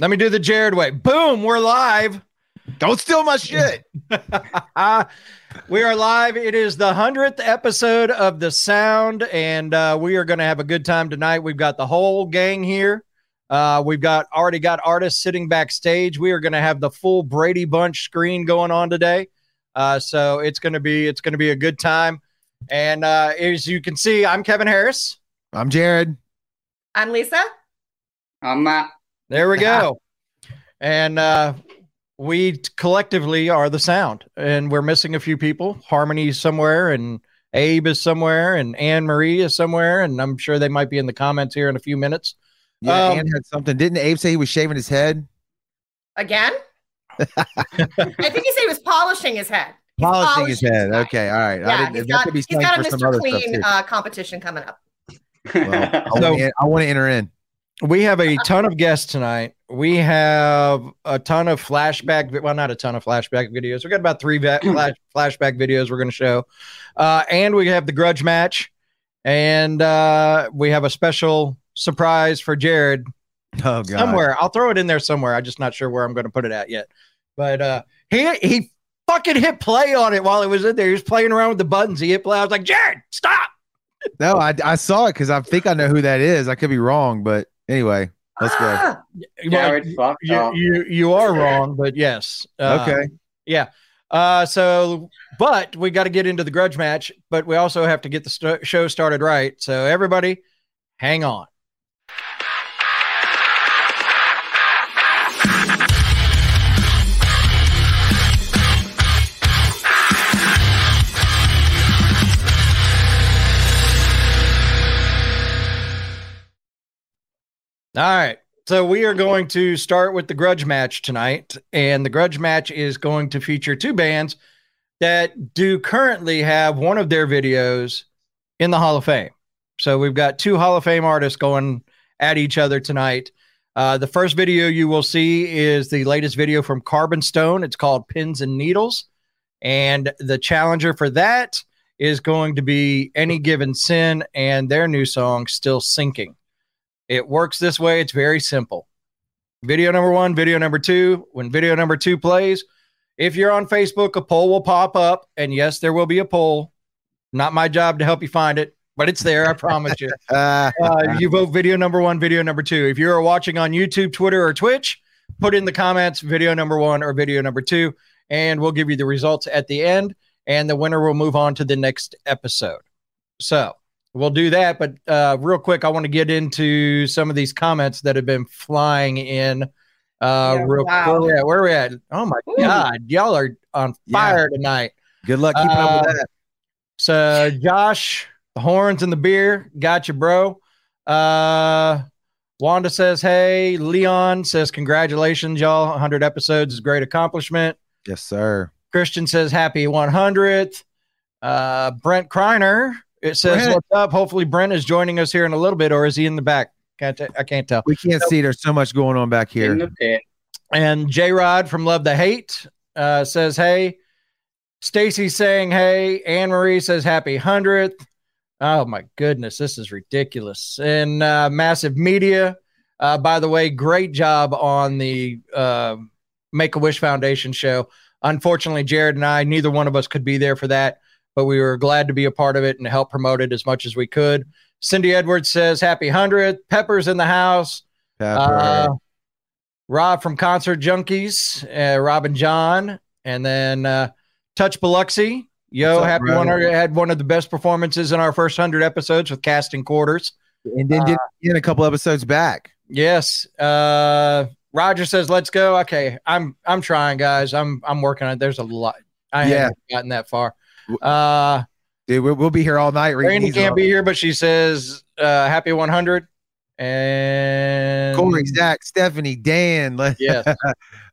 Let me do the Jared way. Boom, we're live. Don't steal my shit. we are live. It is the 100th episode of The Sound, and uh, we are going to have a good time tonight. We've got the whole gang here. Uh, we've got already got artists sitting backstage. We are going to have the full Brady Bunch screen going on today. Uh, so it's going to be it's going to be a good time. And uh, as you can see, I'm Kevin Harris. I'm Jared. I'm Lisa. I'm Matt. There we go. and uh, we collectively are the sound, and we're missing a few people. Harmony is somewhere, and Abe is somewhere, and Anne Marie is somewhere, and I'm sure they might be in the comments here in a few minutes. Yeah, um, Anne had something. Didn't Abe say he was shaving his head again? I think he said he was polishing his head. Polishing, polishing his head. His okay, all right. Yeah, he's got, he's got a Mr. Clean uh, competition coming up. Well, I, so, want I want to enter in. We have a ton of guests tonight. We have a ton of flashback, well, not a ton of flashback videos. We got about three flash, flashback videos we're going to show, uh, and we have the grudge match, and uh, we have a special surprise for Jared. Oh God! Somewhere, I'll throw it in there somewhere. I'm just not sure where I'm going to put it at yet. But uh, he he fucking hit play on it while it was in there. He was playing around with the buttons. He hit play. I was like, Jared, stop. No, I, I saw it because I think I know who that is. I could be wrong, but Anyway, let's go. Ah! Jared, you, you, you, are wrong, but yes. Uh, okay. Yeah. Uh, so, but we got to get into the grudge match, but we also have to get the st- show started right. So, everybody, hang on. All right. So we are going to start with the grudge match tonight. And the grudge match is going to feature two bands that do currently have one of their videos in the Hall of Fame. So we've got two Hall of Fame artists going at each other tonight. Uh, the first video you will see is the latest video from Carbon Stone. It's called Pins and Needles. And the challenger for that is going to be Any Given Sin and their new song, Still Sinking. It works this way. It's very simple. Video number one, video number two. When video number two plays, if you're on Facebook, a poll will pop up. And yes, there will be a poll. Not my job to help you find it, but it's there. I promise you. uh, you vote video number one, video number two. If you're watching on YouTube, Twitter, or Twitch, put in the comments video number one or video number two, and we'll give you the results at the end. And the winner will move on to the next episode. So, We'll do that, but uh, real quick, I want to get into some of these comments that have been flying in. Uh, yeah, real wow. where, we where are we at? Oh my Ooh. god, y'all are on fire yeah. tonight. Good luck keeping uh, up with uh, that. So, Josh, the horns and the beer, got you, bro. Uh, Wanda says, "Hey." Leon says, "Congratulations, y'all! 100 episodes is great accomplishment." Yes, sir. Christian says, "Happy 100th." Uh, Brent Kreiner it says, Brent. "What's up?" Hopefully, Brent is joining us here in a little bit, or is he in the back? Can't t- I can't tell. We can't so, see. There's so much going on back here. And J Rod from Love the Hate uh, says, "Hey." Stacy saying, "Hey." Anne Marie says, "Happy hundredth. Oh my goodness, this is ridiculous. And uh, massive media. Uh, by the way, great job on the uh, Make a Wish Foundation show. Unfortunately, Jared and I, neither one of us could be there for that but we were glad to be a part of it and help promote it as much as we could. Cindy Edwards says, Happy 100th. Pepper's in the house. Pepper. Uh, Rob from Concert Junkies, uh, Rob and John. And then uh, Touch Biloxi. Yo, up, happy one had one of the best performances in our first 100 episodes with casting quarters. And then did uh, in a couple episodes back. Yes. Uh, Roger says, "Let's go." Okay, I'm I'm trying, guys. I'm I'm working on it. There's a lot. I yeah. haven't gotten that far. Uh, Dude, we'll, we'll be here all night. Randy can't be here, but she says, uh, happy 100. And Corey, Zach, Stephanie, Dan. Yes.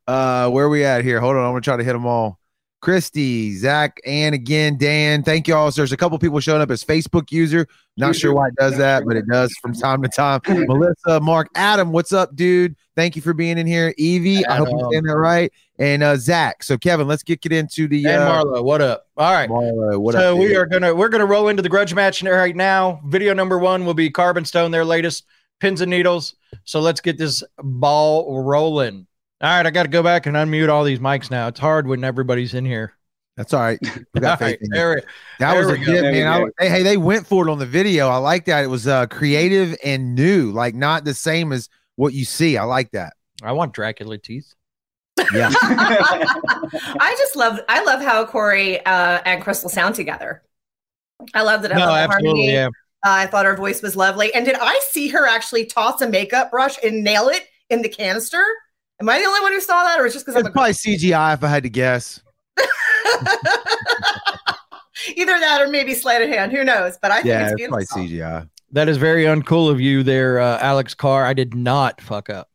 uh, where are we at here? Hold on. I'm going to try to hit them all. Christy, Zach, and again, Dan. Thank you all. So there's a couple people showing up as Facebook user. Not sure why it does that, but it does from time to time. Melissa, Mark, Adam, what's up, dude? Thank you for being in here. Evie, I hope you're saying that right. And uh, Zach. So Kevin, let's get, get into the and uh, Marlo. What up? All right. Marlo, what so up? we are gonna we're gonna roll into the grudge match right now. Video number one will be Carbon Stone, their latest pins and needles. So let's get this ball rolling. All right, I got to go back and unmute all these mics now. It's hard when everybody's in here. That's all right. We got faith right, in there we- That there was we go. legit, There we man. I- hey, hey, they went for it on the video. I like that. It was uh creative and new, like not the same as what you see. I like that. I want Dracula teeth. Yeah. I just love I love how Corey uh, and Crystal sound together. I loved it. I No, love absolutely. harmony. Yeah. Uh, I thought her voice was lovely. And did I see her actually toss a makeup brush and nail it in the canister? Am I the only one who saw that, or is it just because It's I'm a probably CGI if I had to guess. Either that or maybe sleight of hand. Who knows? But I think Yeah, it's it's probably. CGI. That is very uncool of you there, uh, Alex Carr. I did not fuck up.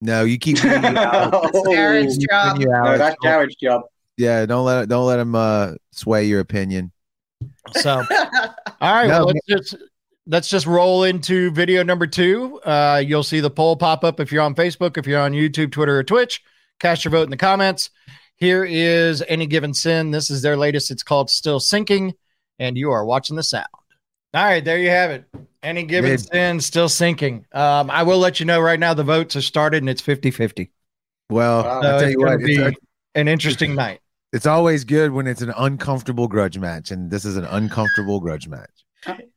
No, you keep doing you out. Jared's You job. no, that's Jared's job. Yeah, don't let don't let him uh sway your opinion. So, all right, No, well, let's just let's just roll into video number two. Uh, you'll see the poll pop up if you're on Facebook, if you're on YouTube, Twitter, or Twitch. Cast your vote in the comments. Here is any given sin. This is their latest. It's called Still Sinking, and you are watching the sound. All right, there you have it. Any given Mid. sin, still sinking. Um, I will let you know right now the votes are started and it's 50 50. Well, Wow. I'll tell it's you going what, to be it's, an interesting night. it's always good when it's an uncomfortable grudge match, and this is an uncomfortable grudge match.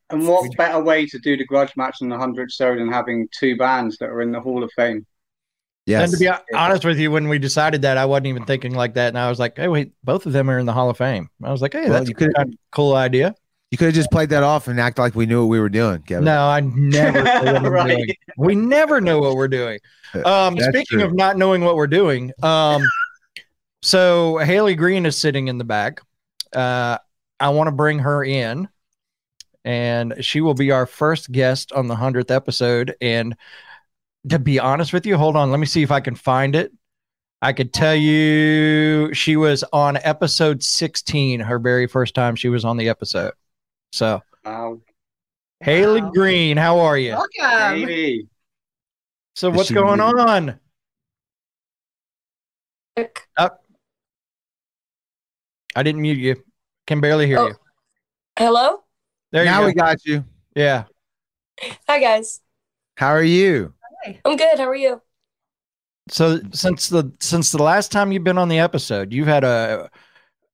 And what better way to do the grudge match on the 100th show than having two bands that are in the Hall of Fame? Yes. And to be honest with you, when we decided that, I wasn't even thinking like that. And I was like, hey, wait, both of them are in the Hall of Fame. I was like, hey, Well, that's you a could- kind of cool idea. you could have just played that off and act like we knew what we were doing, Kevin. No, I never know what I'm Right. doing. We never know what we're doing. Um, speaking true. of not knowing what we're doing, um, so Hailey Green is sitting in the back. Uh, I want to bring her in, and she will be our first guest on the hundredth episode. And to be honest with you, hold on, let me see if I can find it. I could tell you she was on episode 16, her very first time she was on the episode. So, Wow. Hailey Wow. Green, how are you? Welcome. Baby. So what's going muted? on? Up. Oh. I didn't mute you. Can barely hear Oh. you. Hello? There you now go. we got you. yeah. Hi guys. How are you? I'm good. How are you? So since the since the last time you've been on the episode, you've had a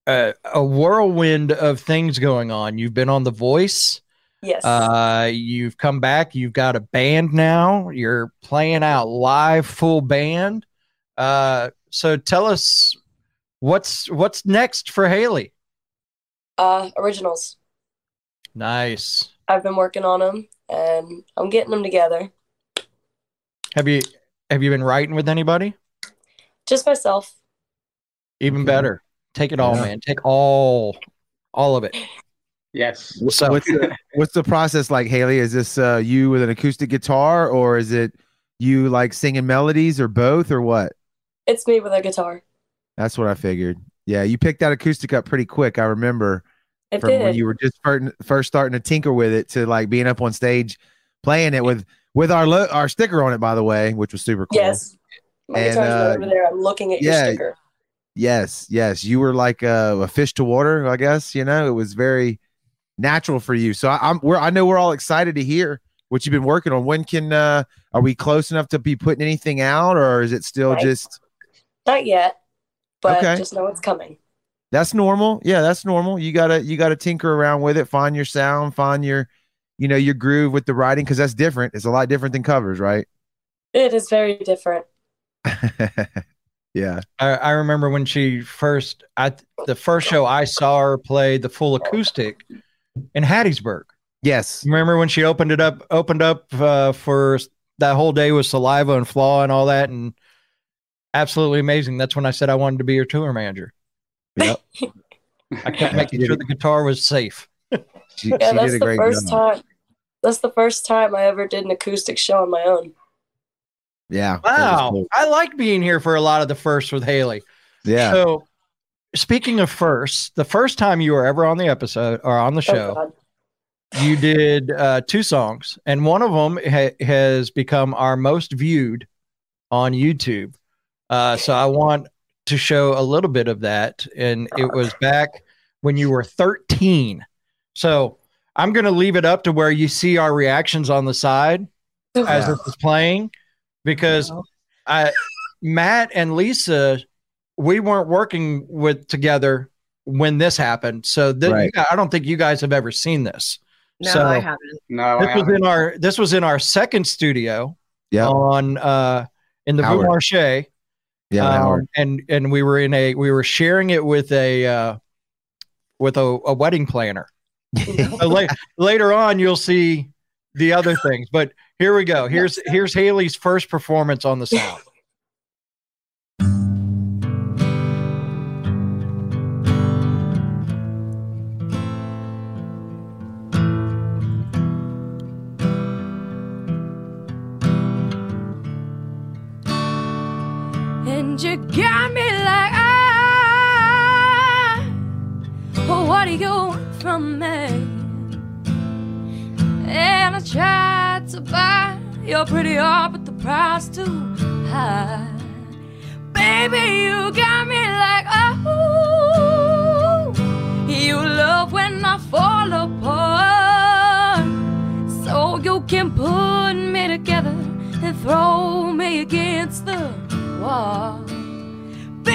a, a whirlwind of things going on. You've been on The Voice. Yes. Uh, you've come back. You've got a band now. You're playing out live, full band. Uh, so tell us what's what's next for Hailey. uh originals. Nice. I've been working on them and I'm getting them together. Have you have you been writing with anybody? Just myself. Even Okay. better. Take it all, Yeah. man. Take all all of it. Yes. So What's the, what's the process like, Hailey? Is this uh, you with an acoustic guitar, or is it you like singing melodies, or both, or what? It's me with a guitar. That's what I figured. Yeah, you picked that acoustic up pretty quick. I remember It from when you were just first, starting to tinker with it to like being up on stage playing it with with our lo- our sticker on it, by the way, which was super cool. Yes. My And, guitar's uh, over there. I'm looking at yeah. your sticker. Yes, yes, you were like a, a fish to water. I guess you know it was very natural for you. So I, I'm we're I know we're all excited to hear what you've been working on. When can uh are we close enough to be putting anything out, or is it still Right. just Not yet, but Okay. just know it's coming. That's normal? Yeah, that's normal. You gotta you gotta tinker around with it, find your sound, find your you know your groove with the writing because that's different. It's a lot different than covers, right? It is very different. yeah. I, I remember when she first I the first show I saw her play the full acoustic in Hattiesburg. Yes. Remember when she opened it up opened up uh, for that whole day with saliva and flaw and all that and absolutely amazing. That's when I said I wanted to be your tour manager. Yep. I kept making sure the guitar was safe. She, Yeah, she that's did a the first job. time. That's the first time I ever did an acoustic show on my own. Yeah. Wow. cool. I like being here for a lot of the firsts with Hailey. Yeah. So speaking of firsts, the first time you were ever on the episode or on the Oh, show, God. you did uh, two songs, and one of them ha- has become our most viewed on YouTube. Uh, so I want to show a little bit of that, and it was back when you were 13. So I'm going to leave it up to where you see our reactions on the side, as Yeah. this was playing because I, Matt and Lisa, we weren't working with together when this happened. So th- Right. you guys- I don't think you guys have ever seen this. No, So- I haven't. No, This was haven't. in our this was in our second studio Yeah. on uh in the Rue Howard. Marché. Yeah. Um, and and we were in a we were sharing it with a uh with a, a wedding planner. So la- later on you'll see the other things, but here we go. Here's here's Hailey's first performance on the sound. Got me like ah, oh, what do you want from me? And I tried to buy your pretty heart, but the price too high. Baby, you got me like oh, you love when I fall apart, so you can put me together and throw me against the wall.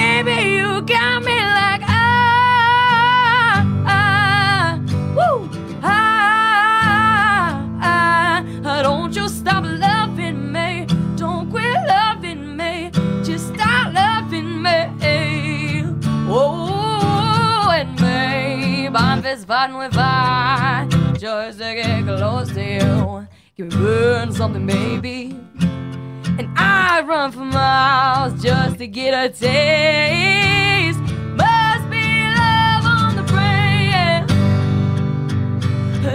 Baby, you got me like ah, ah, woo, ah, ah, ah. Don't you stop loving me? Don't quit loving me. Just stop loving me. Oh, and babe, I'm just fighting with fire just to get close to you. Can we burn something, baby? And I run for miles just to get a taste. Must be love on the brain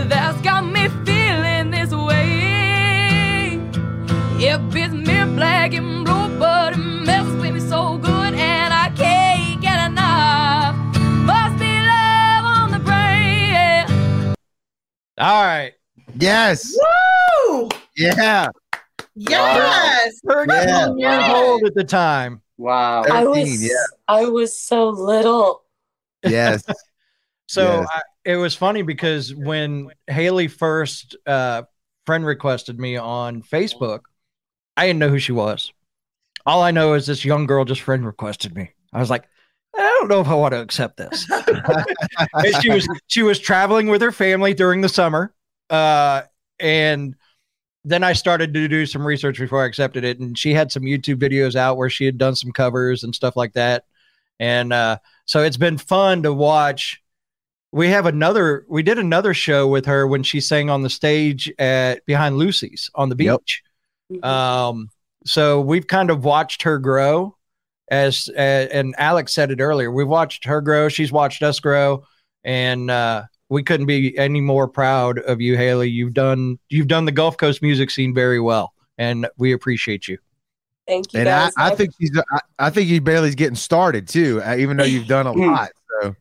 that's got me feeling this way. It beats me black and blue, but it messes with me so good, and I can't get enough. Must be love on the brain. All right. Yes. Woo! Yeah. Yes. Thirteen Yeah. years old at the time. Wow. I was yeah. I was so little. Yes. So Yes. I, it was funny because when Hailey first uh, friend requested me on Facebook, I didn't know who she was. All I know is this young girl just friend requested me. I was like, I don't know if I want to accept this. She was she was traveling with her family during the summer, uh, and then I started to do some research before I accepted it, and she had some YouTube videos out where she had done some covers and stuff like that, and uh, so it's been fun to watch. We have another. We did another show with her when she sang on the stage at behind Lucy's on the Yep. beach. Um, so we've kind of watched her grow, as uh, and Alex said it earlier. We've watched her grow. She's watched us grow, and uh, we couldn't be any more proud of you, Hailey. You've done you've done the Gulf Coast music scene very well, and we appreciate you. Thank you And I, guys. I think she's I, I think you barely's getting started too, uh, even though you've done a lot. So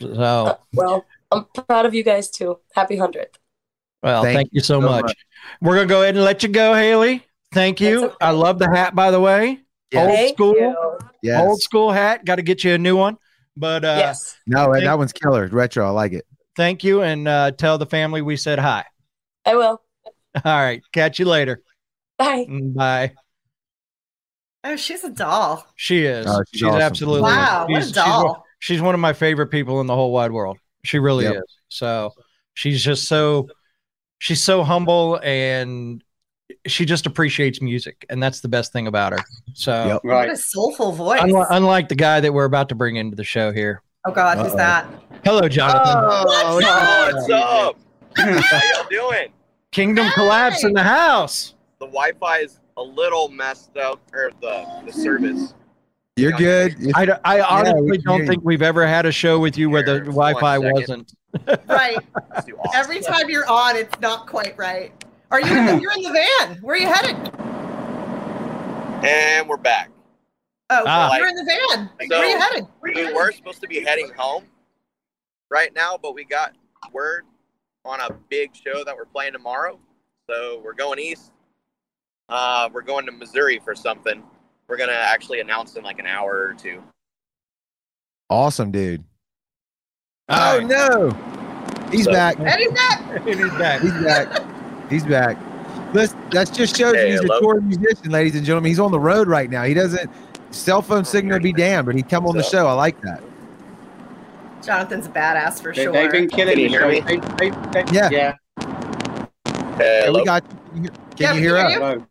So, well, I'm proud of you guys too. Happy hundredth. well, Thank thank, you so, so much. much. We're gonna go ahead and let you go, Hailey. Thank you. Okay. I love the hat, by the way. Yeah. Old school, you. yes. old school hat. Got to get you a new one. But uh, yes. No, that one's killer. Retro. I like it. thank you, and uh, tell the family we said hi. I will. All right, catch you later. Bye. Mm, Bye. Oh, she's a doll. She is. Oh, she's she's awesome. absolutely. Wow, what she's, a she's one- doll. She's, one of my favorite people in the whole wide world. She really Yep. is. So she's just so she's so humble and she just appreciates music, and that's the best thing about her. So Yep. What a soulful voice. unlike, unlike the guy that we're about to bring into the show here. oh God, who's Uh-oh. that? Hello, Jonathan. Oh, What's yeah. What's up? How y'all doing? Kingdom collapse in the house. The Wi-Fi is a little messed up, or the the service. You're good. I, I honestly we can don't think we've ever had a show with you where the Wi-Fi wasn't. Right. Awesome. Every time you're on, it's not quite right. Are you? In the, you're in the van. Where are you headed? And we're back. Oh, Ah. you're in the van. So- Where are you headed? We were supposed to be heading home right now, but we got word on a big show that we're playing tomorrow. So we're going east. Uh, we're going to Missouri for something. We're gonna actually announce in like an hour or two. awesome, dude. All Oh right. no. He's So- back. Eddie's back. and He's back. He's back. He's back. Listen, that just shows Hey, you he's a hello. touring musician, ladies and gentlemen. He's on the road right now. He doesn't cell phone signal be damned, but he come on the show. I like that. Jonathan's a badass for They, sure. They've been killing Can you hear me? They, they, they, Yeah. yeah. Hey, Hello? we got. Can you, can Yeah, you hear us?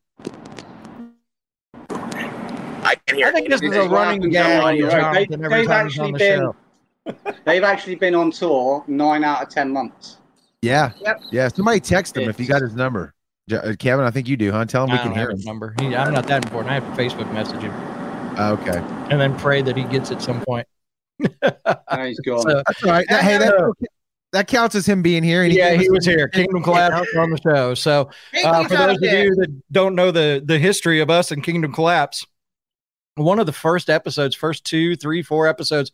I can hear I think you. this is This a running happens on gag. the with road. Jonathan They- they've on actually the been- show. They've actually been on tour nine out of ten months. Yeah. Yep. Yeah. Somebody text him if you got his number. Uh, Kevin, I think you do, huh? Tell him we can hear have him. his number. He, I'm not that important. I have to Facebook message him Oh, okay. and then pray that he gets at some point. And he's gone. So, That's all right. That, hey, that, that counts as him being here. and yeah, gave he was here. Kingdom Collapse on the show. So uh, for those of you that don't know the the history of us and Kingdom Collapse, one of the first episodes, first two, three, four episodes,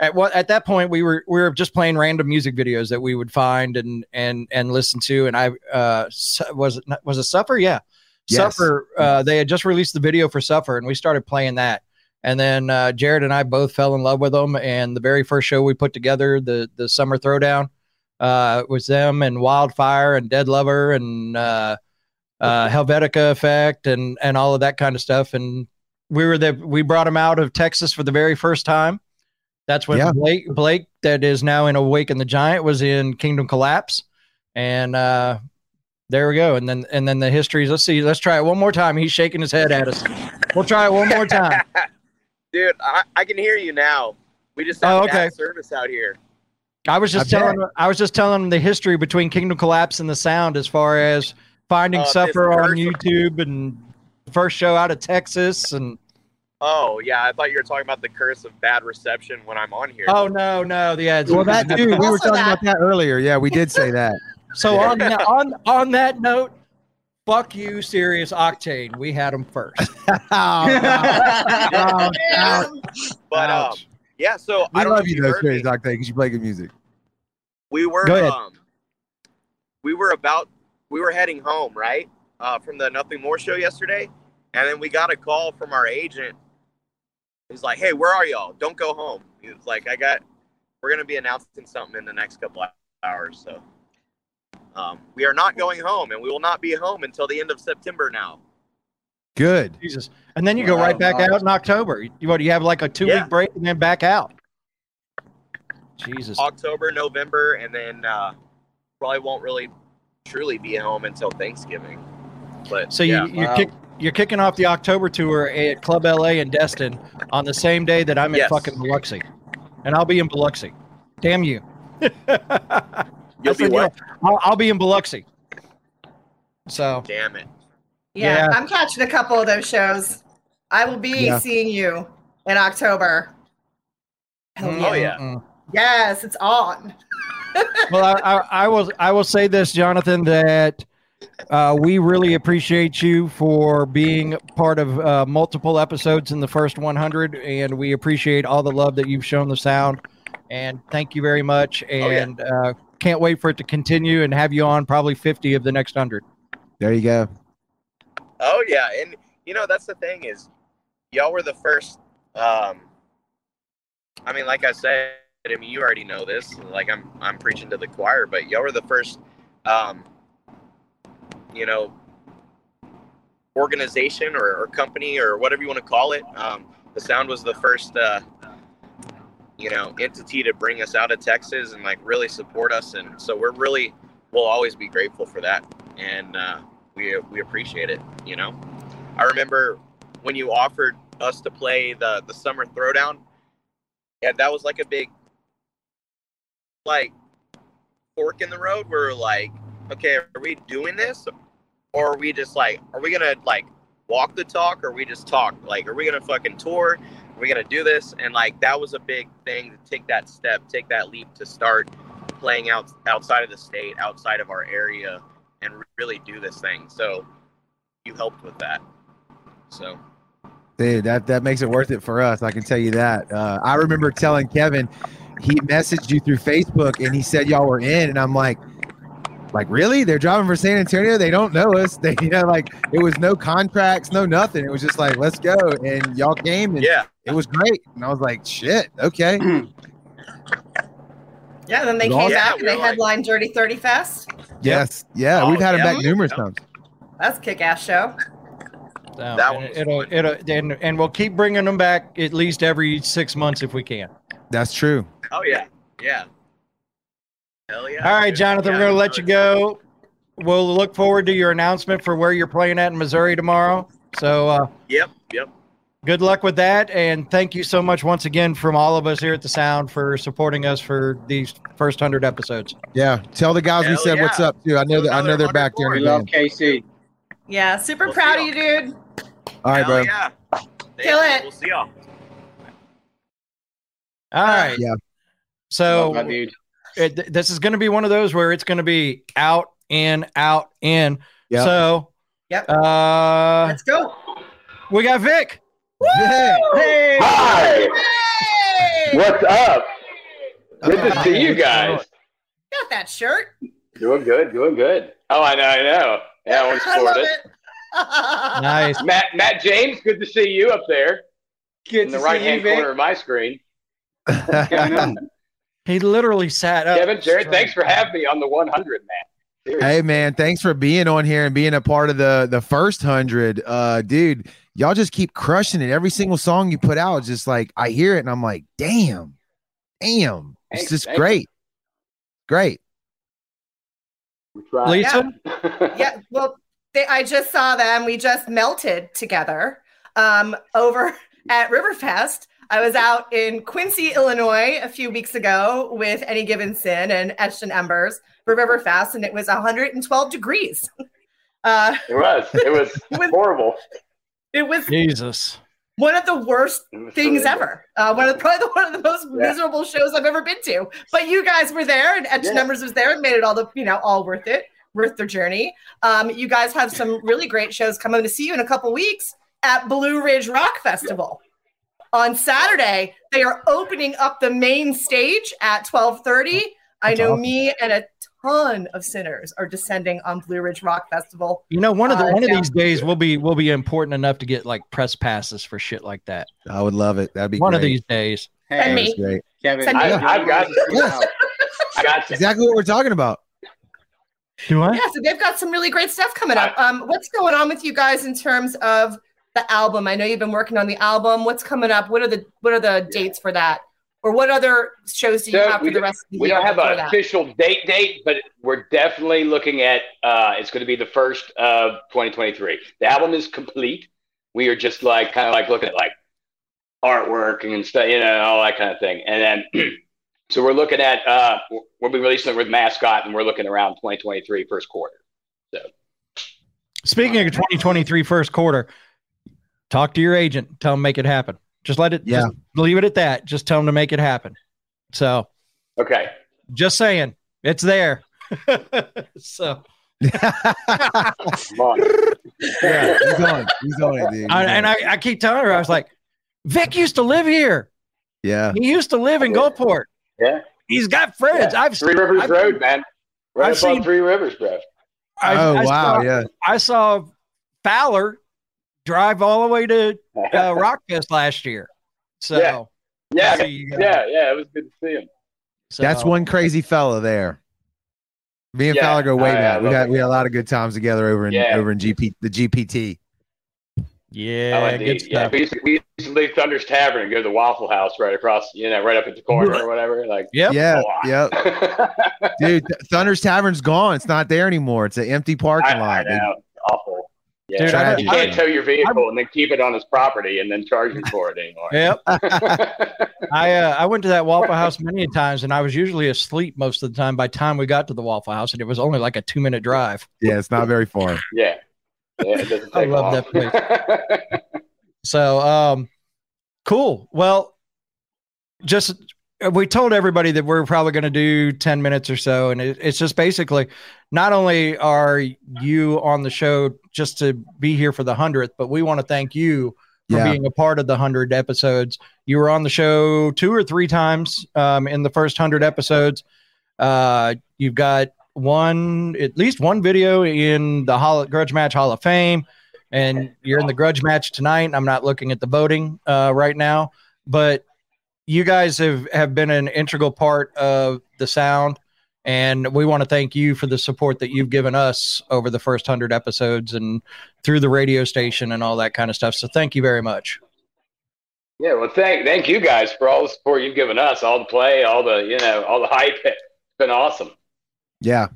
at what at that point we were we were just playing random music videos that we would find and and and listen to. And I uh was it was it Suffer? Yeah, Yes. Suffer. Uh, they had just released the video for Suffer, and we started playing that. And then uh, Jared and I both fell in love with them. And the very first show we put together, the the Summer Throwdown, uh, was them and Wildfire and Dead Lover and uh, uh, Helvetica Effect and and all of that kind of stuff. And we were the we brought them out of Texas for the very first time. That's when Yeah. Blake Blake that is now in Awaken the Giant was in Kingdom Collapse, and uh, there we go. And then and then the histories. Let's see. Let's try it one more time. He's shaking his head at us. We'll try it one more time. Dude, I, I can hear you now. We just have Oh, okay. service out here. I was just I bet. telling I was just telling him the history between Kingdom Collapse and the sound as far as finding Uh, Suffer on YouTube and first show out of Texas and Oh, yeah. I thought you were talking about the curse of bad reception when I'm on here. oh no no yeah Well, that dude, we were talking that- about that earlier. Yeah, we did say that. so on that, on on that note fuck you Sirius Octane we had them first Oh, Damn. but um, yeah, so we I don't love if you you though, heard me. Sirius Octane, because you play good music. we were Go ahead. um we were about we were heading home right uh, from the nothing more show yesterday and then we got a call from our agent he's like hey where are y'all don't go home he was like i got we're gonna be announcing something in the next couple hours so um, we are not going home and we will not be home until the end of september now Good. Jesus and then you go right back Wow. out in October you what do you have like a two Yeah. week break and then back out Jesus october november and then uh, probably won't really truly be home until thanksgiving but So you, yeah. you're, Wow. kick, you're kicking off the October tour at Club LA in Destin on the same day that I'm in Yes. fucking Biloxi, and I'll be in Biloxi. Damn you! you'll I be said, what I'll, I'll be in Biloxi. So damn it Yeah, Yeah. I'm catching a couple of those shows. I will be Yeah. seeing you in October. Hell mm, Oh, yeah. mm. Yes, it's on. Well, I, I, I will. I will say this, Jonathan, that uh, we really appreciate you for being part of uh, multiple episodes in the first 100, and we appreciate all the love that you've shown the sound. And thank you very much. yeah. And uh, can't wait for it to continue and have you on probably 50 of the next 100. There you go. Oh yeah, and you know that's the thing is, y'all were the first. Um, I mean, like I said, I mean you already know this. Like I'm, I'm preaching to the choir, but y'all were the first. Um, you know, organization or, or company or whatever you want to call it. Um, the sound was the first. Uh, you know, entity to bring us out of Texas and like really support us, and so we're really, we'll always be grateful for that, and uh, we we appreciate it. You know, I remember when you offered us to play the the summer throwdown. Yeah, that was like a big like fork in the road where like, okay, are we doing this? Or are we just like, are we gonna like walk the talk or we just talk? Like, are we gonna fucking tour? Are we gonna do this? And like that was a big thing to take that step, take that leap to start playing out outside of the state, outside of our area, and really do this thing. So you helped with that. So Dude, that, that makes it worth it for us. I can tell you that. Uh, I remember telling Kevin, he messaged you through Facebook and he said y'all were in, and I'm like, like really? They're driving for San Antonio. They don't know us. They, you know, like it was no contracts, no nothing. It was just like, let's go, and y'all came, and yeah, it was great. And I was like, shit, okay. Yeah, then they came yeah, back and they like- headlined Dirty 30 Fest. Yes, yeah, Oh, we've had him yeah. back numerous Yeah. times. That's kick-ass show. So, That and one was it'll, fun. it'll, and, and we'll keep bringing them back at least every six months if we can. That's true. Oh yeah, yeah. Hell yeah. All right. Jonathan, Yeah, we're going to let you go. We'll look forward to your announcement for where you're playing at in Missouri tomorrow. So, uh, Yep, yep. good luck with that. And thank you so much once again from all of us here at the Sound for supporting us for these first 100 episodes. Yeah. Tell the guys we Hell said what's up too. I know that I know they're back there. We love KC. Yeah, super We'll proud of you, dude. All right, Hell bro. yeah. Kill it. We'll see y'all. All right. Yeah. So, Love that dude. It, this is going to be one of those where it's going to be out, in, out, in. Yep. So, Yep. uh, Let's go. we got Vic. Hey. Hey. Hi, Hey! what's up? Good Uh, to see you guys. Got that shirt. Doing good, doing good. Oh, I know, I know. Yeah, I want to support it. it. Nice. Matt, Matt James, good to see you up there Good in the right hand corner of my screen. What's going on? He literally sat up. Kevin, Jared, straight. thanks for having me on the 100, man. Seriously. Hey man, thanks for being on here and being a part of the the first hundred. Uh dude, y'all just keep crushing it. Every single song you put out just like I hear it and I'm like, damn, damn. It's just thanks. great. Great. We tried. Lisa? yeah, well, they, I just saw them. We just melted together um, over at Riverfest. I was out in Quincy, Illinois a few weeks ago with Any Given Sin and Etched in Embers for Riverfest, and it was 112 degrees. Uh, It was. It was It was- horrible. it was Jesus. one of the worst things really- ever. Uh, one of the, probably one of the most Yeah. miserable shows I've ever been to. But you guys were there, and Etched Yeah. Numbers was there, and made it all the you know all worth it, worth the journey. Um, you guys have some really great shows coming to see you in a couple weeks at Blue Ridge Rock Festival. On Saturday, they are opening up the main stage at twelve thirty. I know awesome. me and a ton of sinners are descending on Blue Ridge Rock Festival. You know, one of the Uh, one of these days will be will be important enough to get like press passes for shit like that. I would love it. That'd be one of these days. And Hey, me. Great. Kevin. Send me- I- I've got- want Yes. I got you. Exactly what we're talking about. Do I? Yeah, so they've got some really great stuff coming up. Um, what's going on with you guys in terms of the album? I know you've been working on the album. What's coming up? What are the what are the dates for that? Or what other shows do you So have for the rest of the We year? We don't have an that? official date date, but we're definitely looking at uh it's going to be the first of 2023. The album is complete. We are just like kind of like looking at like artwork and stuff, you know, all that kind of thing. And then so we're looking at uh we'll be releasing it with Mascot and we're looking around 2023 first quarter. So. Speaking of 2023 first quarter, talk to your agent. Tell them make it happen. Just let it. Yeah. Just leave it at that. Just tell them to make it happen. So, Okay. just saying, it's there. so, Come on. Yeah, he's on. He's on it, dude. I, He's and I. I keep telling her, I was like, Vic used to live here. yeah. He used to live in Gulfport. Yeah. He's got friends. Yeah. I've Three Rivers I've- Road, man. Right I've above seen- Three Rivers, bro. I, oh I wow, Saw, yeah. I saw Fowler drive all the way to uh, Rockfest last year. So, Yeah. yeah, see you yeah, yeah. It was good to see him. so- That's one crazy fella there. Me and Yeah, Fowler go way I- I back. We had we had a lot of good times together over in Yeah. over in GP the GPT. Yeah, oh, good indeed. Yeah, we used, to, we used to leave Thunder's Tavern and go to the Waffle House right across, you know, right up at the corner or whatever. Like, Yep. Yeah, Oh, yep. Dude, Th- Thunder's Tavern's gone. It's not there anymore. It's an empty parking I, I lot. They- know, awful. Yeah, Dude, I- you can't tow your vehicle and then keep it on his property and then charge him for it anymore. Yep. I uh, I went to that Waffle House many times, and I was usually asleep most of the time. By the time we got to the Waffle House, and it was only like a two minute drive. yeah, it's not very far. yeah, yeah, it doesn't I love long. that place. So, um, cool. Well, just we told everybody that we're probably going to do 10 minutes or so. And it, it's just basically not only are you on the show just to be here for the 100th, but we want to thank you for Yeah. being a part of the 100 episodes. You were on the show two or three times um, in the first 100 episodes. Uh, you've got one, at least one video in the Hall- Grudge Match Hall of Fame and you're in the grudge match tonight. I'm not looking at the voting uh, right now, but you guys have have been an integral part of the sound And we want to thank you for the support that you've given us over the first hundred episodes and through the radio station and all that kind of stuff. So thank you very much. Yeah, well, thank thank you guys for all the support you've given us, all the play, all the you know, all the hype. It's been awesome. Yeah.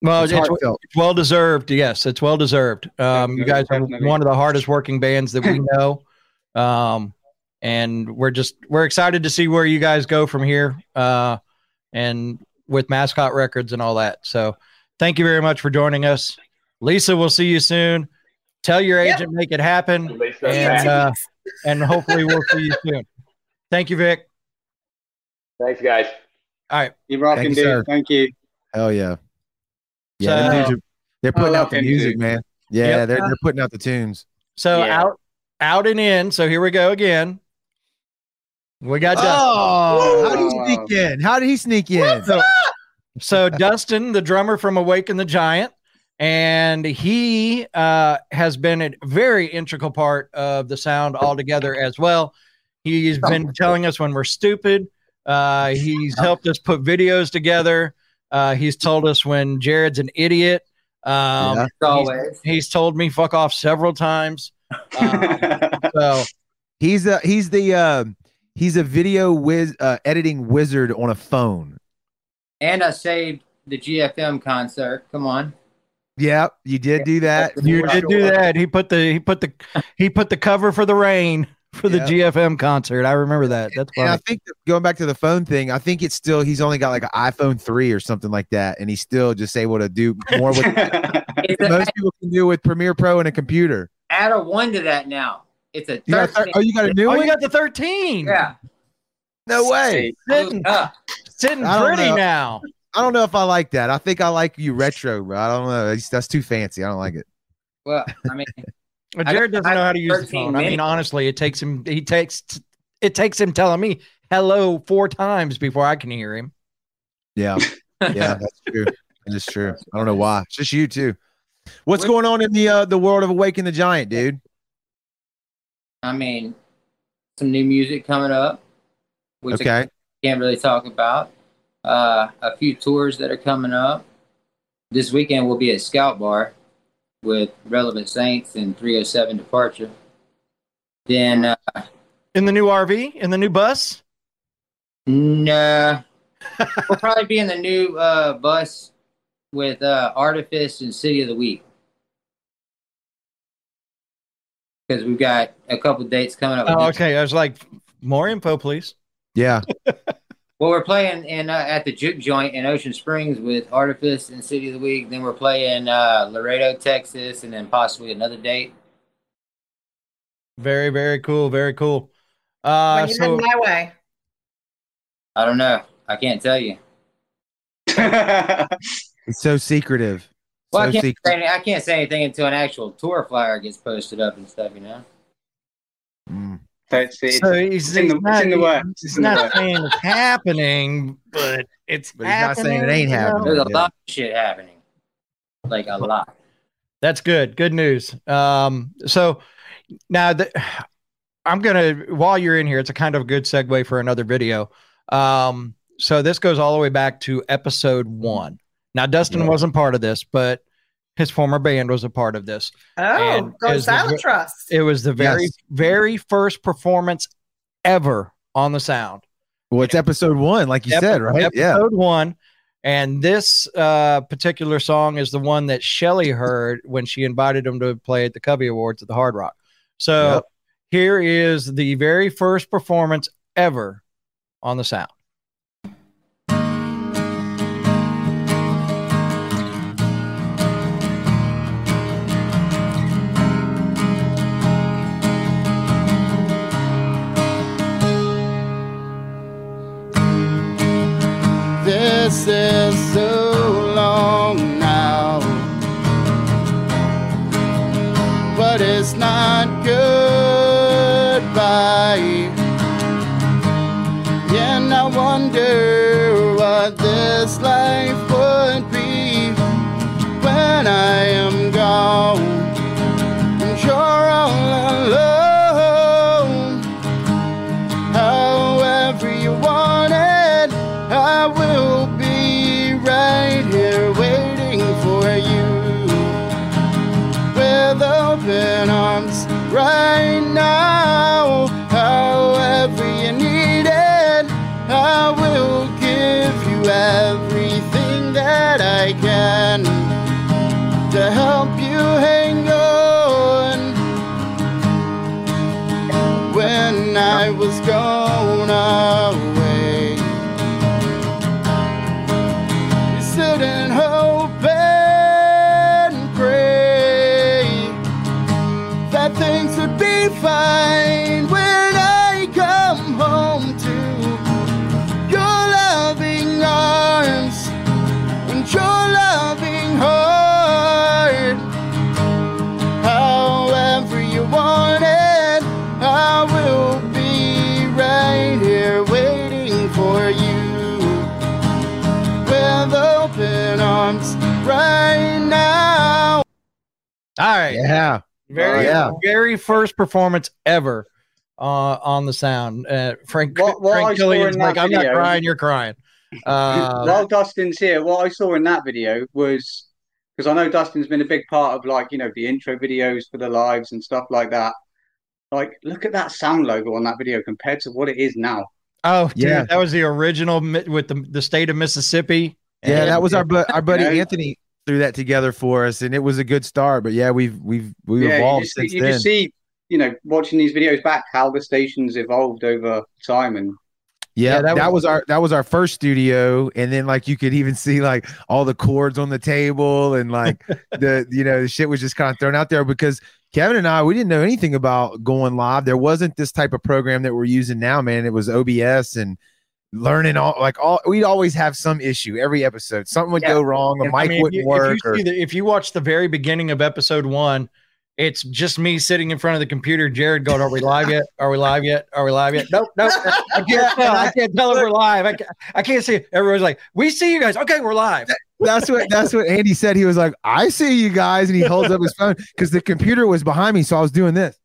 Well, It's it's, it's well deserved. Yes, it's well deserved. Um, you guys are one of the hardest working bands that we know. Um, and we're just we're excited to see where you guys go from here. Uh, and with mascot records and all that. So thank you very much for joining us. Lisa, we'll see you soon. Tell your Yep. agent, make it happen. At And uh, and hopefully we'll see you soon. Thank you, Vic. Thanks, guys. All right. You're rocking, Thank you, dude. sir. Thank you. Hell yeah. Yeah, So- dudes are- they're putting out the music, dude. man. Yeah, Yep. they're they're putting out the tunes. So Yeah. out out and in. So here we go again. We got Dustin. Oh, how did he sneak in? How did he sneak in? So, so Dustin, the drummer from Awaken the Giant, and he uh, has been a very integral part of the sound altogether as well. He's been telling us when we're stupid. Uh, he's helped us put videos together. Uh, he's told us when Jared's an idiot. Um, Yeah. he's, Always. he's told me fuck off several times. Um, so He's the he's the uh, he's a video wiz uh, editing wizard on a phone. And I saved the GFM concert. Come on. Yeah, you did do that. you did do that. He put the he put the he put the cover for the rain for the Yeah. GFM concert. I remember that. That's And I think going back to the phone thing, I think it's still he's only got like an iPhone three or something like that, and he's still just able to do more with It's most people can do with Premiere Pro and a computer. add a one to that now. It's a You got, 13. oh, you got a new Oh, one? you got the 13. yeah. no way. Sitting, Uh, sitting pretty know. now. I don't know if I like that. I think I like you retro, bro. I don't know. That's, that's too fancy. I don't like it. well, I mean, Well, Jared doesn't know how to use the 13 phone. I mean, honestly, it takes him. He takes. It takes him telling me hello four times before I can hear him. Yeah, yeah, that's true. That is true. I don't know why. It's just you too. What's What- going on in the uh, the world of Awaken the Giant, dude? I mean, some new music coming up, which I can't really talk about. Uh, a few tours that are coming up. This weekend we'll be at Scout Bar with Relevant Saints and 307 Departure. Then, uh, In the new RV, in the new bus. nah, we'll probably be in the new uh, bus with uh, Artifice and City of the Weak. Because we've got a couple dates coming up. Oh, okay. I was like, more info, please. Yeah. Well, we're playing in uh, at the Juke Joint in Ocean Springs with Artifice and City of the Weak. Then we're playing uh, Laredo, Texas, and then possibly another date. Very, very cool. Very cool. Uh, when you're so my way. I don't know. I can't tell you. It's so secretive. Well, so I can't, secret. say, I can't say anything until an actual tour flyer gets posted up and stuff. You know. Mm. That's it. So he's, It's in the- he's it's not, in the works. It's he's in the not saying it's happening, but it's But he's not saying it ain't happening, you know? happening. There's a Yeah. lot of shit happening, like a lot. That's good. Good news. Um, so now the, I'm gonna while you're in here, it's a kind of good segue for another video. Um, so this goes all the way back to episode one. Now Dustin Yeah. wasn't part of this, but his former band was a part of this. Oh, And go as the- Silent Trust. It was the very, Yes. very first performance ever on the sound. Well, it's episode one, like you Epi- said, right? Yeah. Episode one. And this uh, particular song is the one that Shelly heard when she invited him to play at the Covey Awards at the Hard Rock. So Yep. here is the very first performance ever on the sound. This Yeah. very first performance ever uh, on the sound. Uh, Frank, What- what Frank Killian's like, I'm not crying, you're crying. Uh, While Dustin's here, what I saw in that video was because I know Dustin's been a big part of like you know the intro videos for the lives and stuff like that. Like, look at that sound logo on that video compared to what it is now. oh, dude, Yeah. that was the original with the, the state of Mississippi. Yeah, And- that was our bu- our buddy Yeah. Anthony threw that together for us, and it was a good start. But yeah, we've we've we've yeah, you evolved just, since you then. just see, you know, watching these videos back, how the station's evolved over time, and Yeah, Yeah, that, that was, our that was our first studio, and then like you could even see like all the cords on the table, and like the you know the shit was just kind of thrown out there because Kevin and I we didn't know anything about going live. There wasn't this type of program that we're using now, man. It was OBS and learning all like all we'd always have some issue every episode. Something would Yeah. go wrong, a I mic mean, if wouldn't you, work. If you, or- the, if you watch the very beginning of episode one, it's just me sitting in front of the computer. Jared going, "Are we live yet? Are we live yet? Are we live yet? Nope, nope. I can't tell. I can't tell if we're live. I can't, I can't see. Everyone's like, "We see you guys. Okay, we're live." that's what that's what Andy said. He was like, "I see you guys," and he holds up his phone because the computer was behind me, so I was doing this.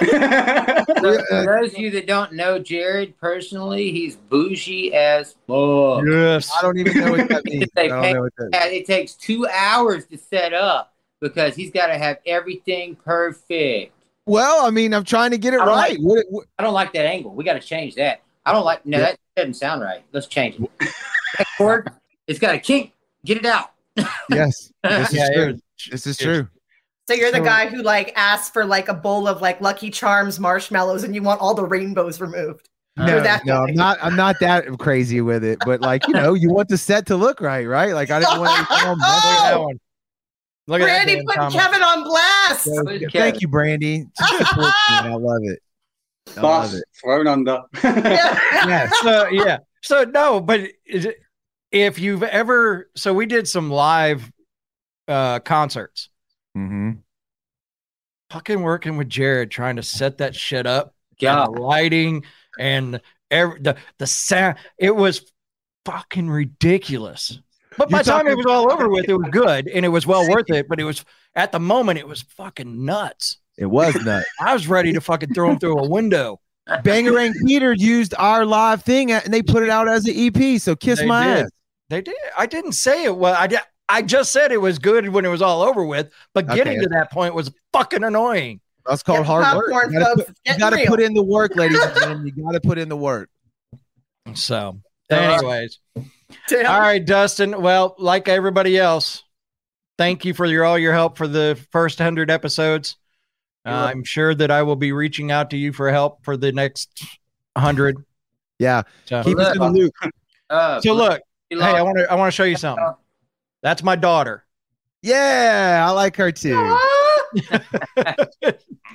So, for those of you that don't know Jared personally, he's bougie as fuck. Yes. I don't even know what that means. They pay- what that It takes two hours to set up because he's got to have everything perfect. Well, I mean, I'm trying to get it I right. like- What, what, I don't like that angle. We got to change that. I don't like. No, Yeah. that doesn't sound right. Let's change it. that cord, it's got a kink. Get it out. yes, this is Yeah, true. was- This is true. So you're the So- guy who like asks for like a bowl of like Lucky Charms marshmallows and you want all the rainbows removed. No, that no. I'm not. I'm not that crazy with it, but like you know, you want the set to look right, right? Like I didn't want anything on Look at that Oh! one. Look at Brandy put comment. Kevin on blast. So, Thank Kevin. you, Brandy. Me. I love it. I love it. thrown under. Yeah. Yes. so yeah so no but it- if you've ever so we did some live uh concerts hmm fucking working with jared trying to set that shit up Yeah. and the lighting and every the the sound it was fucking ridiculous but by the time it was all over with it was good and it was well worth it but it was at the moment it was fucking nuts It was nuts. i was ready to fucking throw him through a window Bangerang Peter used our live thing and they put it out as an EP. So kiss They my did. ass. They did. I didn't say it was. I did. I just said it was good when it was all over with, but Okay. getting to that point was fucking annoying. That's called Get hard work. You gotta, put, you gotta put in the work, ladies and gentlemen. You gotta put in the work. So, anyways, Damn. all right, Dustin. Well, like everybody else, thank you for your all your help for the first hundred episodes. Uh, I'm sure that I will be reaching out to you for help for the next hundred. Yeah. So, Keep us in the loop. Uh, so look, hey, I want to I want to show you something. That's my daughter. Yeah, I like her too.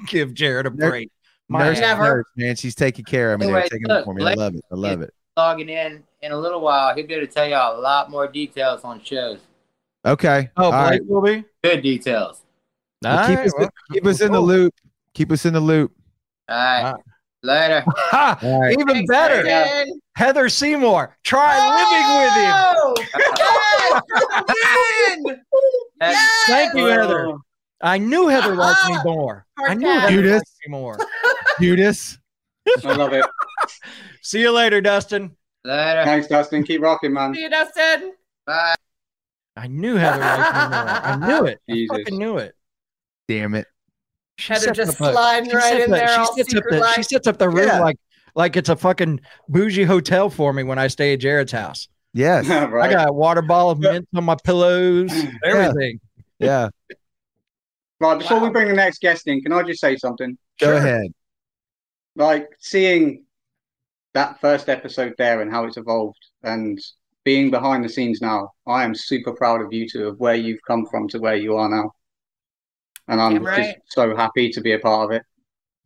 Give Jared a There- break. My Nurse, Never. nurse, man. She's taking care of me. Anyway, They're taking look, it for me. I love it. I love it. logging in in a little while. He'll be able to tell y'all a lot more details on shows. Okay. Oh, All right. Blake will be. Good details. Well, keep All us, well, keep us in the loop. Keep us in the loop. All right. Wow. Later. Ha! All right. Even Thanks, better, Brandon. Heather Seymour. Try Oh! with win! Yes. Thank you, Heather. Living with him. I knew Heather liked me ah, more. I knew Heather Judas. liked me more. Judas. I love it. See you later, Dustin. Later. Thanks, Dustin. Keep rocking, man. See you, Dustin. Bye. I knew Heather liked me more. I knew it. I fucking knew it. Damn it. She Heather sets just up a- sliding right in the- there, She all sets up the she like. sets up the room Yeah. like like it's a fucking bougie hotel for me when I stay at Jared's house. Yes. I got a water bottle of mint on my pillows, everything. Yeah. Right, before we bring the next guest in, can I just say something? Go Sure. ahead. like seeing that first episode there and how it's evolved and being behind the scenes now, I am super proud of you two of where you've come from to where you are now. And I'm right. just so happy to be a part of it.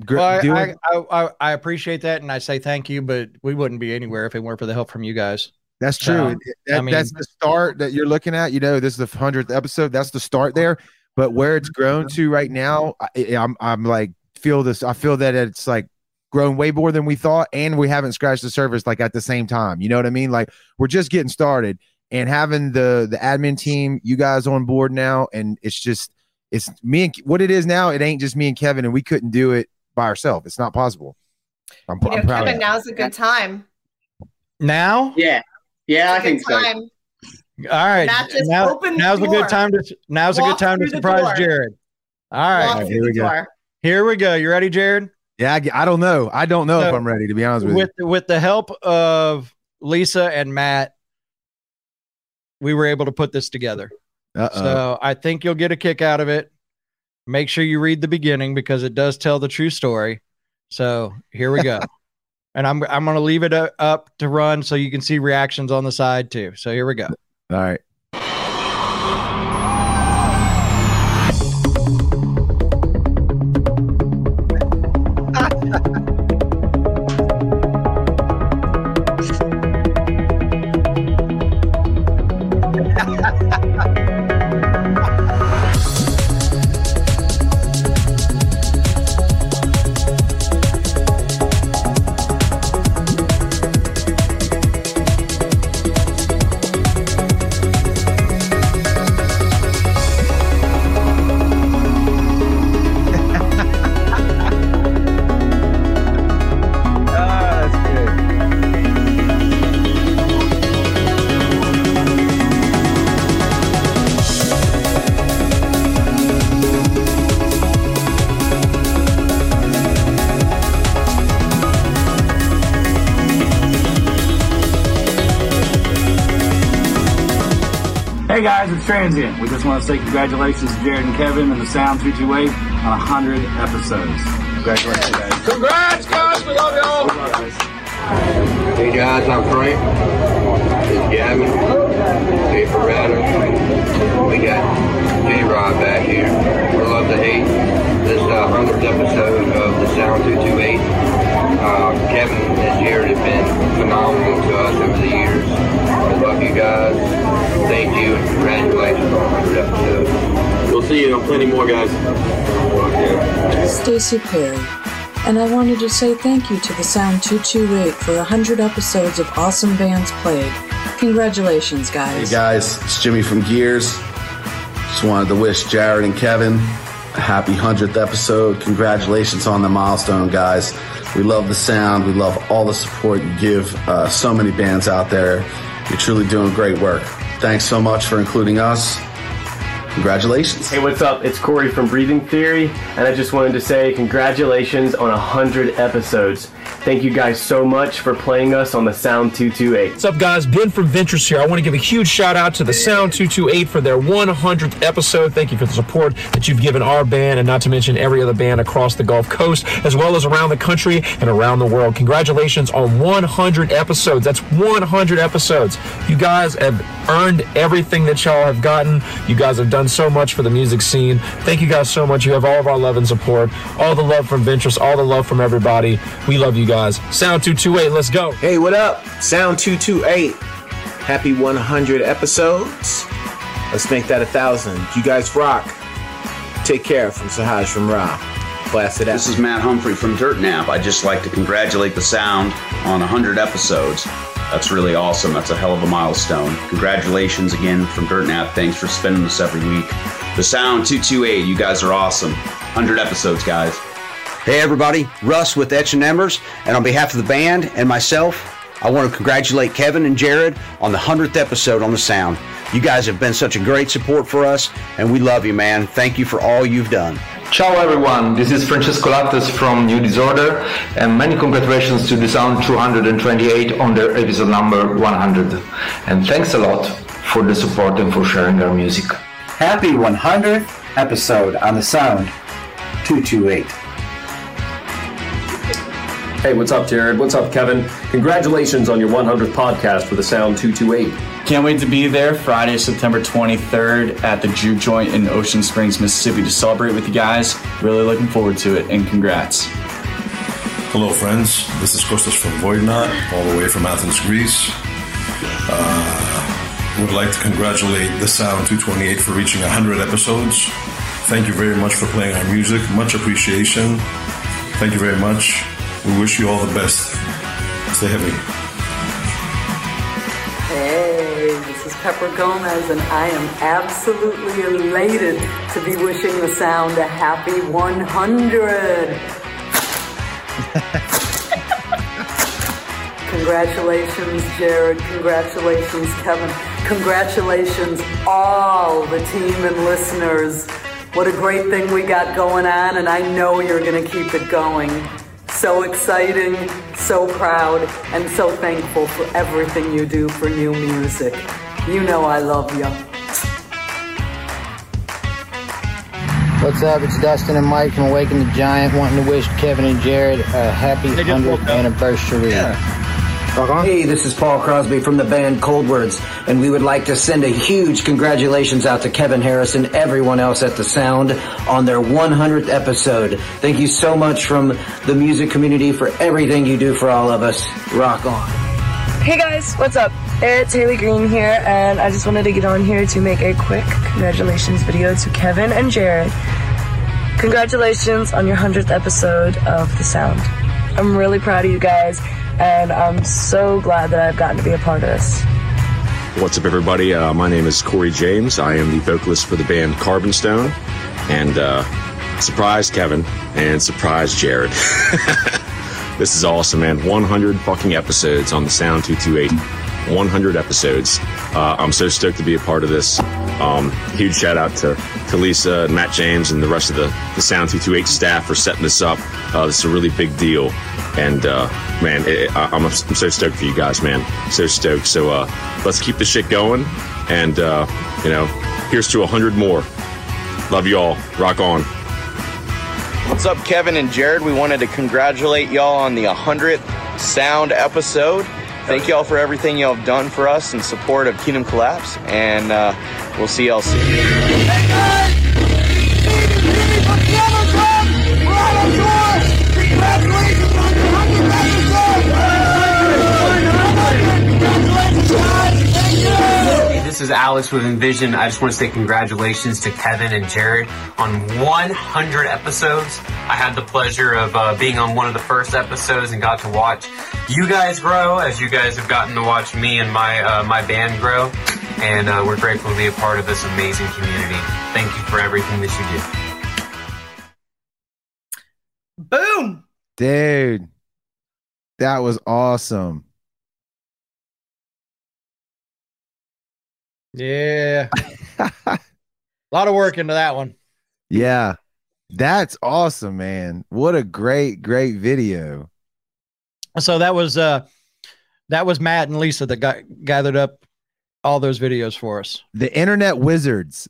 Gr- Well, I, I, I, I appreciate that, and I say thank you, but we wouldn't be anywhere if it weren't for the help from you guys. That's true. So, that- I mean- that's the start that you're looking at. You know, this is the hundredth episode. That's the start there. But where it's grown to right now, I, I'm I'm like feel this. I feel that it's like grown way more than we thought, and we haven't scratched the surface like at the same time. You know what I mean? Like we're just getting started, and having the the admin team, you guys on board now, and it's just it's me and what it is now. It ain't just me and Kevin, and we couldn't do it by ourselves. It's not possible. I'm, You I'm know, proud. Kevin, of now's a good time. Now, Yeah. Yeah, I It's a think good so. all right. Not just now, open the now's a good time to now's a good time to surprise. Jared. All right, Walk here we go. door. here we go. You ready, Jared? Yeah, I, I don't know. I don't know if I'm ready to be honest with you. with with the help of Lisa and Matt, we were able to put this together. Uh-oh. So I think you'll get a kick out of it. Make sure you read the beginning because it does tell the true story. So here we go. and I'm I'm going to leave it uh, up to run so you can see reactions on the side too. So here we go. All right. Hey guys, it's Transient. We just want to say congratulations to Jared and Kevin and the Sound 228 on 100 episodes. Congratulations, guys. Congrats, guys. We love y'all. Hey guys, I'm Frank. This is Gavin. Hey Ferrata. We got J Rod back here. We love to hate. This uh, 100th episode of the Sound 228. Uh, Kevin and Jared have been phenomenal to us over the years. We love you guys. Thank you and congratulations on 100 episodes. We'll see you on plenty more, guys. Stacy Perry, and I wanted to say thank you to the Sound 228 for 100 episodes of awesome bands played. Congratulations, guys. Hey guys. guys, it's Jimmy from Gears. Just wanted to wish Jared and Kevin a happy 100th episode. Congratulations on the milestone, guys. We love the sound. We love all the support you give uh, so many bands out there. You're truly doing great work. Thanks so much for including us. Congratulations. Hey, what's up? It's Corey from Breathing Theory, and I just wanted to say congratulations on 100 episodes. Thank you guys so much for playing us on the Sound 228. What's up, guys? Ben from Ventures here. I want to give a huge shout out to the Sound 228 for their 100th episode. Thank you for the support that you've given our band, and not to mention every other band across the Gulf Coast, as well as around the country and around the world. Congratulations on 100 episodes. That's 100 episodes. You guys have earned everything that y'all have gotten. You guys have done so much for the music scene. Thank you guys so much. You have all of our love and support, all the love from Ventures, all the love from everybody. We love you guys. Sound 228, let's go. Hey, what up? Sound 228. Happy 100 episodes. Let's make that a thousand. You guys rock. Take care from Sahaj from Ra. Blast it out. This is Matt Humphrey from Dirt Nap. I'd just like to congratulate the sound on 100 episodes. That's really awesome. That's a hell of a milestone. Congratulations again from Dirt Nap. Thanks for spending this every week. The Sound 228, you guys are awesome. 100 episodes, guys. Hey everybody, Russ with Etch and Embers, and on behalf of the band and myself, I want to congratulate Kevin and Jared on the 100th episode on The Sound. You guys have been such a great support for us, and we love you, man. Thank you for all you've done. Ciao everyone, this is Francesco Lattes from New Disorder and many congratulations to the Sound 228 on their episode number 100. And thanks a lot for the support and for sharing our music. Happy 100th episode on the Sound 228. Hey, what's up, Jared? What's up, Kevin? Congratulations on your 100th podcast for the Sound 228. Can't wait to be there Friday, September 23rd at the Juke Joint in Ocean Springs, Mississippi to celebrate with you guys. Really looking forward to it and congrats. Hello, friends. This is Kostas from Voidnot, all the way from Athens, Greece. Uh, would like to congratulate the Sound 228 for reaching 100 episodes. Thank you very much for playing our music. Much appreciation. Thank you very much. We wish you all the best. Stay heavy. Hey, this is Pepper Gomez, and I am absolutely elated to be wishing the sound a happy 100. Congratulations, Jared. Congratulations, Kevin. Congratulations, all the team and listeners. What a great thing we got going on, and I know you're going to keep it going. So exciting, so proud, and so thankful for everything you do for new music. You know I love you. What's up? It's Dustin and Mike from Awaken the Giant, wanting to wish Kevin and Jared a happy 100th anniversary. Uh-huh. Hey, this is Paul Crosby from the band Coldwards, and we would like to send a huge congratulations out to Kevin Harris and everyone else at The Sound on their 100th episode. Thank you so much from the music community for everything you do for all of us. Rock on. Hey guys, what's up? It's Hailey Green here, and I just wanted to get on here to make a quick congratulations video to Kevin and Jared. Congratulations on your 100th episode of The Sound. I'm really proud of you guys, and I'm so glad that I've gotten to be a part of this. What's up, everybody? Uh, my name is Corey James. I am the vocalist for the band Carbon Stone. And uh, surprise, Kevin, and surprise, Jared. this is awesome, man. 100 fucking episodes on the Sound 228. 100 episodes. Uh, I'm so stoked to be a part of this. Um, huge shout out to, to Lisa and Matt James and the rest of the, the Sound 228 staff for setting this up. Uh, this is a really big deal. And uh, man, it, I, I'm, I'm so stoked for you guys, man. So stoked. So uh, let's keep the shit going. And, uh, you know, here's to 100 more. Love you all. Rock on. What's up, Kevin and Jared? We wanted to congratulate y'all on the 100th Sound episode. Thank y'all for everything y'all have done for us in support of Kingdom Collapse, and uh, we'll see y'all soon. This is Alex with Envision. I just want to say congratulations to Kevin and Jared on 100 episodes. I had the pleasure of uh, being on one of the first episodes and got to watch you guys grow as you guys have gotten to watch me and my uh, my band grow. And uh, we're grateful to be a part of this amazing community. Thank you for everything that you do. Boom. Dude, that was awesome. Yeah. a lot of work into that one. Yeah. That's awesome, man. What a great, great video. So that was uh that was Matt and Lisa that got gathered up all those videos for us. The internet wizards.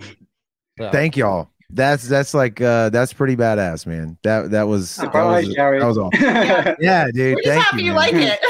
So- Thank y'all. That's that's like uh that's pretty badass, man. That that was that Surprise, was, Jared. that was awesome. yeah, dude. We're just thank happy you, you like it.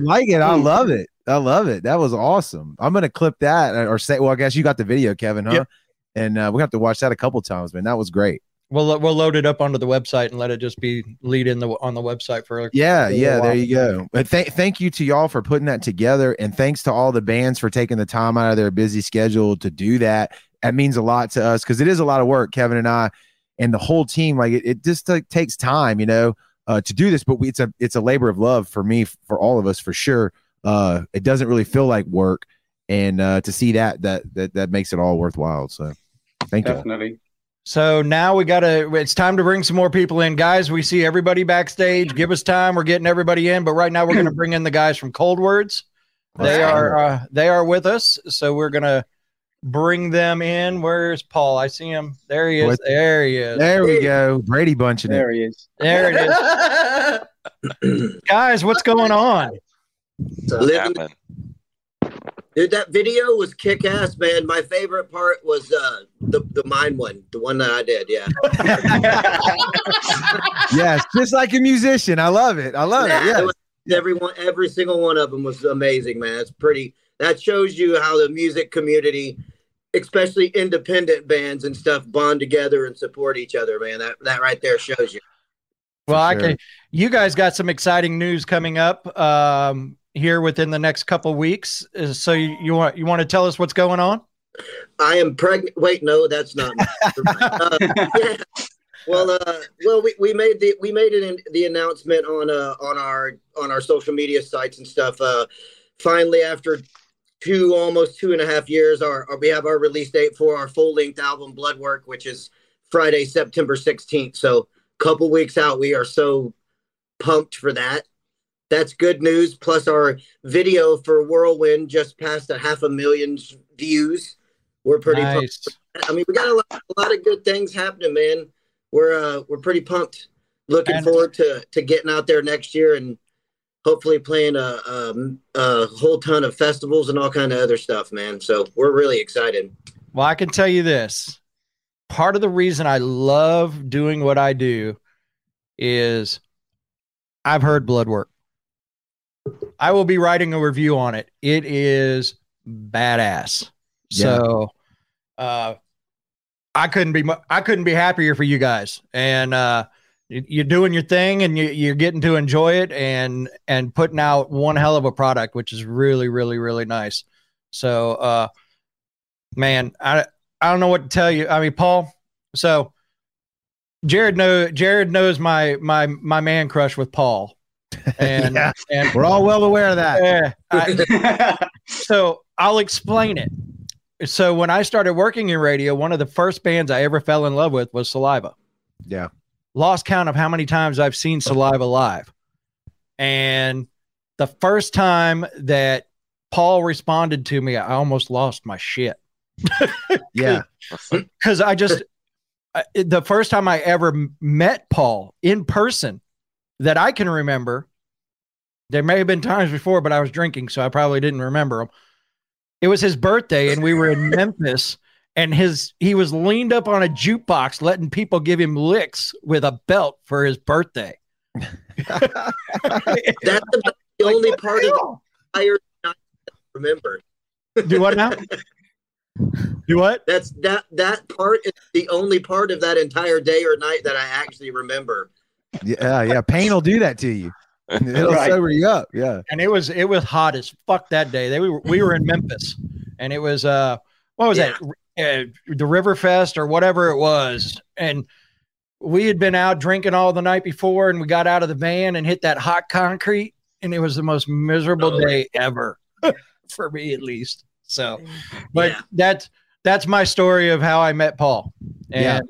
Like it. I love it. I love it. That was awesome. I'm gonna clip that or say. Well, I guess you got the video, Kevin, huh? Yep. And uh, we have to watch that a couple times, man. That was great. We'll we'll load it up onto the website and let it just be lead in the on the website for Yeah, for a yeah. while. There you go. But th- thank you to y'all for putting that together, and thanks to all the bands for taking the time out of their busy schedule to do that. That means a lot to us because it is a lot of work, Kevin and I, and the whole team. Like it, it just like, takes time, you know, uh, to do this. But we, it's a it's a labor of love for me, for all of us, for sure. Uh, it doesn't really feel like work, and uh, to see that that that that makes it all worthwhile. So, thank you. Definitely. So now we gotta. It's time to bring some more people in, guys. We see everybody backstage. Give us time. We're getting everybody in, but right now we're gonna bring in the guys from Coldwards. They are uh, they are with us, so we're gonna bring them in. Where's Paul? I see him. There he is. What- There he is. There we go. Brady bunching it. There he is. There it is. guys, what's going on? Living- Dude, that video was kick ass, man. My favorite part was uh the the mine one, the one that I did. Yeah. yes, just like a musician. I love it. I love Yeah, it. Yes. was- everyone, every single one of them was amazing, man. It's pretty. That shows you how the music community, especially independent bands and stuff, bond together and support each other, man. That that right there shows you. Well, I can. You guys got some exciting news coming up um, here within the next couple weeks. Uh, So you, you want you want to tell us what's going on? I am pregnant. Wait, no, that's not. uh, yeah. Well, uh, well, we, we made the we made it in the announcement on uh on our on our social media sites and stuff. Uh, finally, after two almost two and a half years, our, our we have our release date for our full length album Blood Work, which is Friday, September sixteenth. So, couple weeks out. We are so pumped for that. That's good news. Plus, our video for Whirlwind just passed a half a million views. We're pretty Nice. pumped. I mean, we got a lot, a lot of good things happening, man. We're uh, we're pretty pumped. Looking And- forward to to getting out there next year and hopefully playing a, a, a whole ton of festivals and all kind of other stuff, man. So we're really excited. Well, I can tell you this. Part of the reason I love doing what I do is I've heard blood work. I will be writing a review on it. It is badass. Yeah. So uh I couldn't be I couldn't be happier for you guys. And uh you- you're doing your thing and you, you're getting to enjoy it and and putting out one hell of a product, which is really, really, really nice. So uh man, I I don't know what to tell you. I mean, Paul. So Jared know Jared knows my my my man crush with Paul, and Yeah. and We're all well aware of that. Yeah, I- so I'll explain it. So when I started working in radio, one of the first bands I ever fell in love with was Saliva. Yeah. Lost count of how many times I've seen Saliva live. And the first time that Paul responded to me, I almost lost my shit. Yeah. Because I just, I, the first time I ever met Paul in person that I can remember, there may have been times before, but I was drinking, so I probably didn't remember him. It was his birthday, and we were in Memphis, and his he was leaned up on a jukebox, letting people give him licks with a belt for his birthday. That's about the only part of the entire night that I remember. Do what now? Do what? That's that that part is the only part of that entire day or night that I actually remember. Yeah, yeah. Pain will do that to you. It'll Right. sober you up. Yeah. and it was it was hot as fuck that day. They we were, we were in Memphis, and it was uh what was that uh, the River Fest or whatever it was, and we had been out drinking all the night before, and we got out of the van and hit that hot concrete, and it was the most miserable day ever for me at least. So, but that's that's my story of how I met Paul, and Yeah.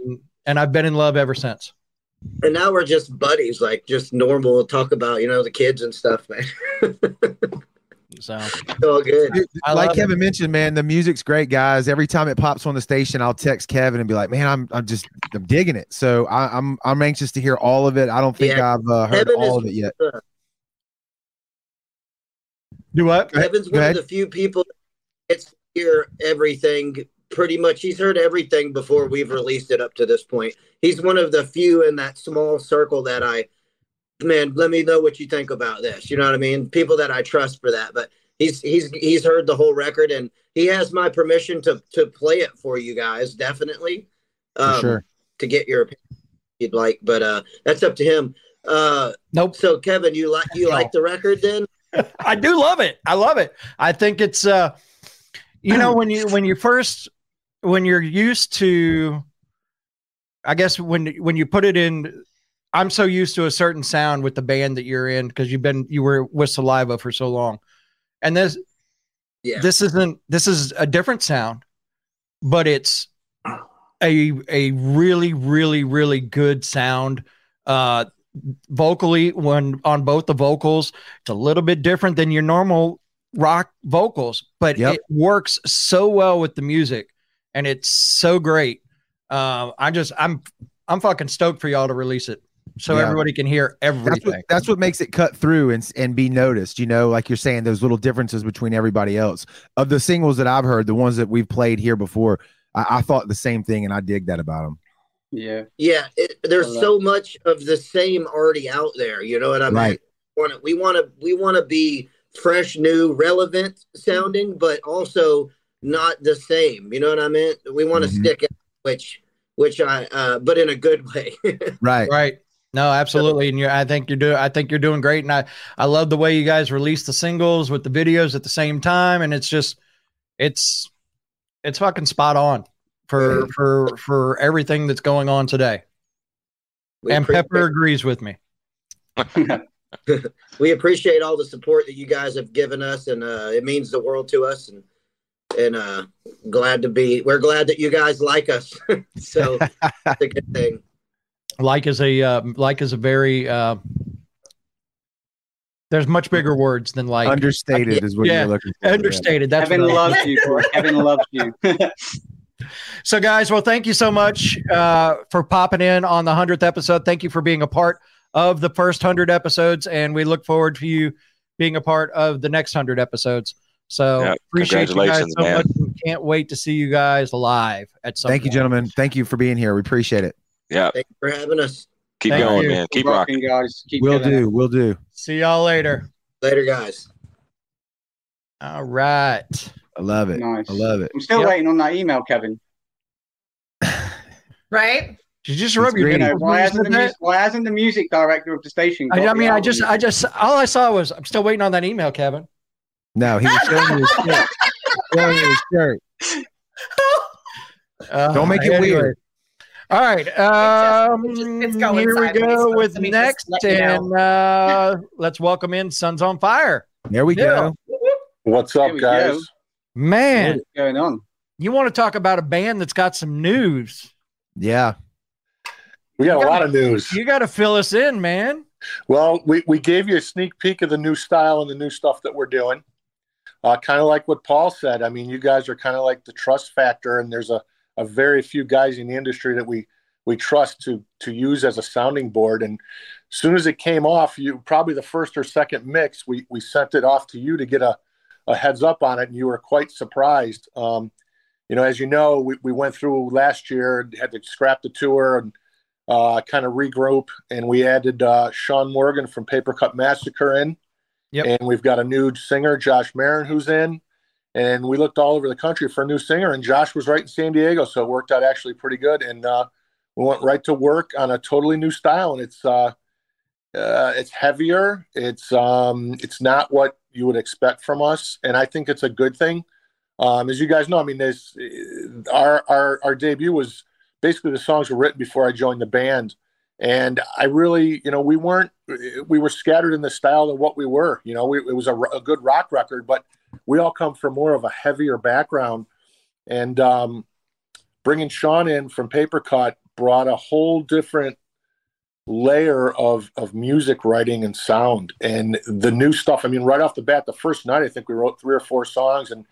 and I've been in love ever since. And now we're just buddies, like just normal talk about, you know, the kids and stuff, man. So it's all good. Dude, like Kevin mentioned, man, the music's great, guys. Every time it pops on the station, I'll text Kevin and be like, "Man, I'm I'm just I'm digging it." So I, I'm I'm anxious to hear all of it. I don't think Yeah. I've uh, heard Kevin all is- of it yet. uh, Do what? Kevin's one of the few people that gets to hear everything pretty much. He's heard everything before we've released it up to this point. He's one of the few in that small circle that I, man, let me know what you think about this. You know what I mean? People that I trust for that. But he's he's he's heard the whole record and he has my permission to to play it for you guys, definitely. Um, sure. To get your opinion if you'd like, but uh that's up to him. Uh nope. So Kevin, you like you like the record then? I do love it. I love it. I think it's uh you know when you when you first when you're used to I guess when when you put it in I'm so used to a certain sound with the band that you're in because you've been you were with Saliva for so long. And this Yeah. this isn't this is a different sound, but it's a a really really really good sound uh vocally when on both the vocals it's a little bit different than your normal rock vocals but Yep. it works so well with the music and it's so great uh, i just i'm i'm fucking stoked for y'all to release it so Yeah. everybody can hear That's everything what, that's what makes it cut through and and be noticed. You know, like you're saying, those little differences between everybody else. Of the singles that I've heard, the ones that we've played here before, I, I thought the same thing, and I dig that about them. Yeah. Yeah, it, there's uh, so much of the same already out there. You know what I mean? Right. We want to we want to be fresh, new, relevant sounding, but also not the same. You know what I mean? We want to Mhm. stick out, which which I uh, but in a good way. Right. Right. No, absolutely. And you I think you're doing I think you're doing great. And I, I love the way you guys release the singles with the videos at the same time. And it's just it's it's fucking spot on for for for everything that's going on today. We and appreciate- Pepper agrees with me. we appreciate all the support that you guys have given us, and uh, it means the world to us. And and uh, glad to be. We're glad that you guys like us. so it's a good thing. Like is a uh, like is a very uh there's much bigger words than like Understated is what yeah, you're looking for. Understated. That's Kevin what I- loves you. Corey. Kevin loves you. So, guys, well, thank you so much uh, for popping in on the 100th episode. Thank you for being a part of the first 100 episodes, and we look forward to you being a part of the next 100 episods. So, Yeah, appreciate you guys so man. much. and Can't wait to see you guys live at some Thank you, gentlemen. Thank you for being here. We appreciate it. Yeah. Thank you for having us. Keep Thank going, you. man. Keep Keep rocking. rocking, guys. Keep We'll killing it. do. We'll do. See y'all later. Later, guys. All right. I love it. Nice. I love it. I'm still Yep. waiting on that email, Kevin. Right? You just rub your great. You know, why when you hasn't said the that? music, why hasn't the music director of the station? I, got I the mean, I just. I just, all I saw was, I'm still waiting on that email, Kevin. No, he was showing you his shirt. Showing you his shirt. Uh, Don't make it weird. All right. Um, it's just- it's here we go with let me just next, let and uh, let's welcome in Sons on Fire. There we Yeah. go. What's up, guys? go. Man, What's going on? you want to talk about a band that's got some news? Yeah. We got a lot gotta- of news. You got to fill us in, man. Well, we, we gave you a sneak peek of the new style and the new stuff that we're doing. Uh, kind of like what Paul said. I mean, you guys are kind of like the trust factor, and there's a, a very few guys in the industry that we we trust to to use as a sounding board. And as soon as it came off, you probably the first or second mix, we we sent it off to you to get a, a heads up on it, and you were quite surprised. Um, you know, as you know, we, we went through last year, had to scrap the tour and uh, kind of regroup, and we added uh, Sean Morgan from Papercut Massacre in. Yep. And we've got a new singer, Josh Marin, who's in. And we looked all over the country for a new singer, and Josh was right in San Diego, so it worked out actually pretty good. And uh, we went right to work on a totally new style, and it's uh, uh, it's heavier. It's um, it's not what you would expect from us, and I think it's a good thing. Um, as you guys know, I mean, there's our our our debut was basically the songs were written before I joined the band, and I really, you know, we weren't we were scattered in the style of what we were. You know, we, it was a, a good rock record, but we all come from more of a heavier background, and um, bringing Sean in from Papercut brought a whole different layer of of music writing and sound and the new stuff i mean right off the bat the first night i think we wrote three or four songs and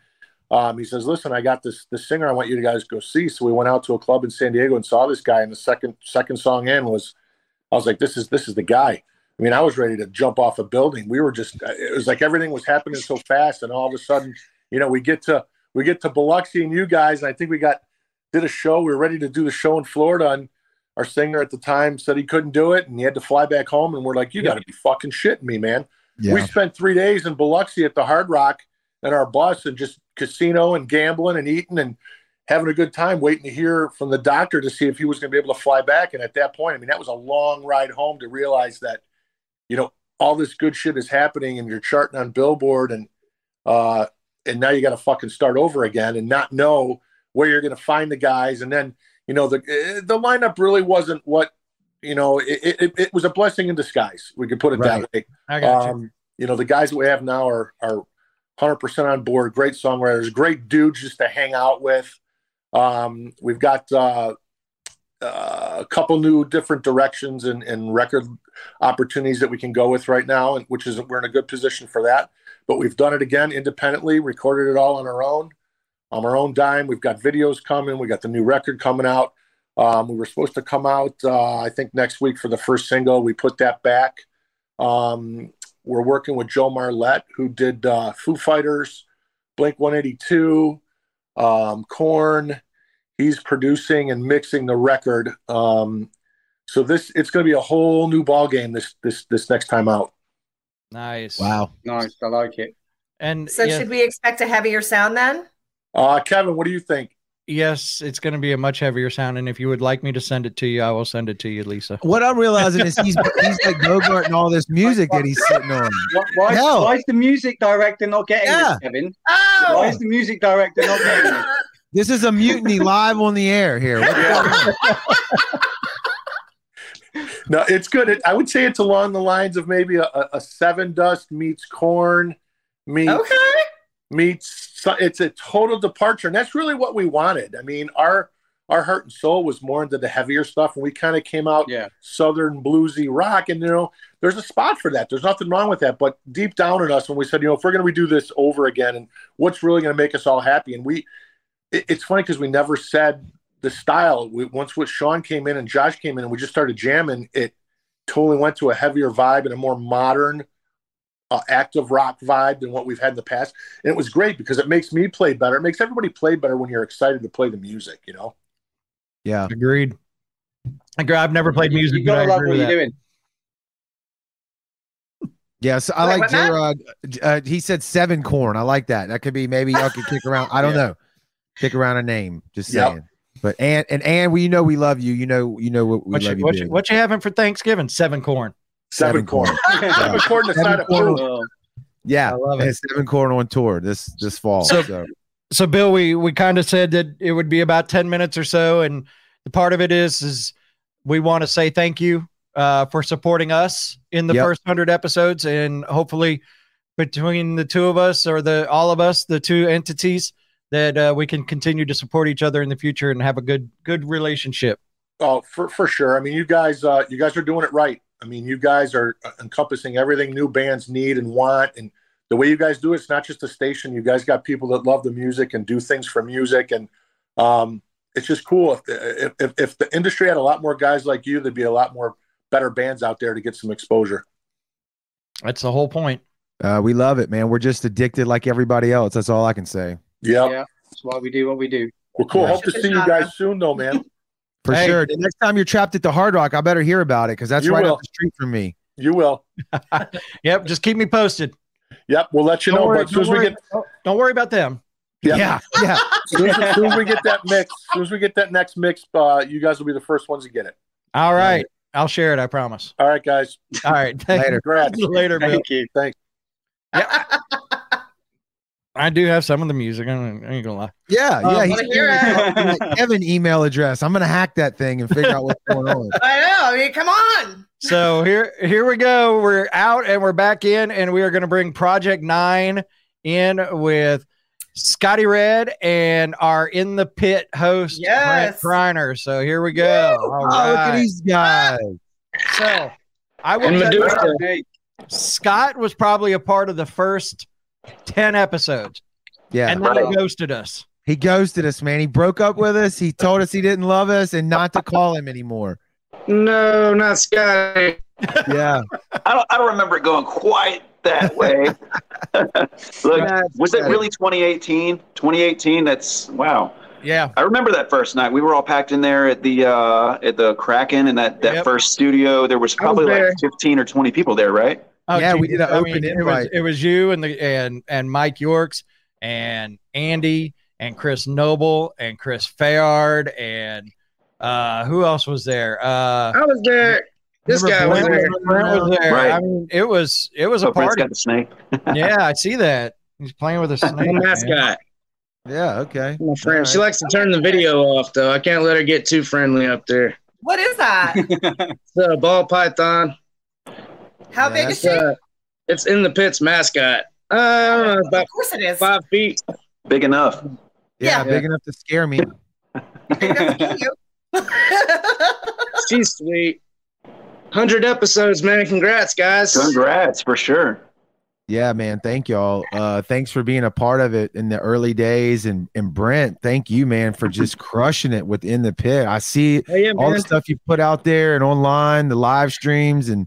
um, he says listen i got this this singer i want you guys to go see. So we went out to a club in san diego and saw this guy and the second second song in was i was like this is this is the guy. I mean i was ready to jump off a building. We were just it was like everything was happening so fast and all of a sudden you know we get to we get to biloxi and you guys and i think we got did a show. We were ready to do the show in florida and our singer at the time said he couldn't do it and he had to fly back home and we're like you got to be fucking shitting me man. Yeah. we spent three days in biloxi at the hard rock in our bus and just casino and gambling and eating and having a good time waiting to hear from the doctor to see if he was going to be able to fly back and at that point i mean that was a long ride home to realize that you know all this good shit is happening and you're charting on billboard and uh and now you got to fucking start over again and not know where you're going to find the guys and then you know the eh, the lineup really wasn't what you know it, it, it was a blessing in disguise we could put it Right. that way I got you. um, you know the guys that we have now are are 100% on board. Great songwriters great dudes just to hang out with. Um, we've got uh, uh, a couple new different directions and, and record opportunities that we can go with right now which is we're in a good position for that. But we've done it again independently recorded it all on our own on our own dime. We've got videos coming we got the new record coming out. Um, we were supposed to come out uh, i think next week for the first single. We put that back um, we're working with Joe Marlett who did uh, foo fighters blink 182 um, Korn He's producing and mixing the record. Um, so this it's going to be a whole new ball game this this this next time out. Nice. Wow. Nice. I like it. And So yeah, should we expect a heavier sound then? Uh, Kevin, what do you think? Yes, it's going to be a much heavier sound. And if you would like me to send it to you, I will send it to you, Lisa. What I'm realizing is he's he's like Bogart and all this music that he's sitting on. Why, why, Hell. why is the music director not getting Yeah. this, Kevin? Oh, Why is the music director not getting this? This is a mutiny live on the air here. What's going on? No, it's good. It, I would say it's along the lines of maybe a, a, a Sevendust meets Korn meets okay. Meets. It's a total departure, and that's really what we wanted. I mean, our our heart and soul was more into the heavier stuff, and we kind of came out Yeah. southern bluesy rock. And you know, there's a spot for that. There's nothing wrong with that. But deep down in us, when we said, you know, if we're going to redo this over again, and what's really going to make us all happy, and we, it, it's funny because we never said the style. We, once what Sean came in and Josh came in, and we just started jamming, it totally went to a heavier vibe and a more modern. Uh, active rock vibe than what we've had in the past, and it was great because it makes me play better. It makes everybody play better when you're excited to play the music. You know. Yeah. Agreed. Agree. I've never played music, You but I gotta love agree what with you're that. doing. Yes, I Wait, like J Matt? Rod. Uh, he said seven corn. I like that. That could be maybe y'all could kick around. I don't know. Kick around a name. Just Yep. saying. But and and and we know we love you. You know you know what we What love you, you. what, you, what you having for Thanksgiving? Seven corn. Seven, Seven corn. corn. Seven corn to Seven side corn. food. Oh, Yeah, I love it. seven corn on tour this this fall. So- So, So, Bill, we we kind of said that it would be about ten minutes or so, and the part of it is is we want to say thank you uh, for supporting us in the Yep. first hundred episodes, and hopefully between the two of us or the all of us, the two entities, that uh, we can continue to support each other in the future and have a good good relationship. Oh, for for sure. I mean, you guys, uh, you guys are doing it right. I mean, you guys are uh, encompassing everything new bands need and want, and the way you guys do it, it's not just a station. You guys got people that love the music and do things for music, and um, it's just cool. If, the, if if if the industry had a lot more guys like you, there'd be a lot more better bands out there to get some exposure. That's the whole point. uh, we love it, man. We're just addicted like everybody else. That's all I can say. Yep. yeah. That's why we do what we do. Well, cool. Yeah. Hope to see you guys soon, though, man. For Hey. sure. The next time you're trapped at the Hard Rock, I better hear about it because that's You right will. up the street from me. You will. Yep, just keep me posted. Yep. We'll let you Don't know. worry, but as soon as don't we worry- get, don't worry about them. Yep. Yeah, yeah. as soon as, as soon as we get that mix, as soon as we get that next mix, uh, you guys will be the first ones to get it. All right, I'll share it. I promise. All right, guys. All right, thank Later. Congrats. you. later, Bill. Thank you. Thanks. I do have some of the music. I ain't, I ain't gonna lie. Yeah, Um, yeah. He's wanna hear got Kevin email address. I'm gonna hack that thing and figure out what's going on. I know. I mean, come on. So here, here we go. We're out and we're back in, and we are going to bring Project Nine in with Scotty Red and our in the pit host Yes. Brent Griner. So here we go. All Oh, look at these guys. So I will And tell you, Medusa. Hey, Scott was probably a part of the first ten episodes, Yeah. and then he ghosted us. He ghosted us, man. He broke up with us. He told us he didn't love us and not to call him anymore. No, not Scotty. Yeah. I don't, I don't remember it going quite that way. Look, That's was it really 2018? 2018? That's wow. Yeah. I remember that first night. We were all packed in there at the uh, at the Kraken and that, that Yep. first studio. There was I was probably like 15 or 20 people there, right? Oh, Yeah, we did an I open mean, it was it was you and the and and Mike Yorks and Andy and Chris Noble and Chris Fayard and uh who else was there? Uh I was there. This guy was there. Brent was there. Right. I mean, it was it was a Brent's party. got the snake. yeah, I see that. He's playing with a snake. I'm mascot. Yeah. Okay. My friend. All She likes to turn the video off though. I can't let her get too friendly up there. What is that? It's a ball python. How Yeah, big is she? uh, it's in the pits mascot. Uh, I don't know, about Of course it is. five feet. Big enough. Yeah, Yeah. big enough to scare me. Big enough to you. She's sweet. Hundred episodes, man. Congrats, guys. Congrats for sure. Yeah, man. Thank y'all. Uh, thanks for being a part of it in the early days, and and Brent, thank you, man, for just crushing it within the pit. I see Oh, yeah, all the stuff you put out there and online, the live streams, and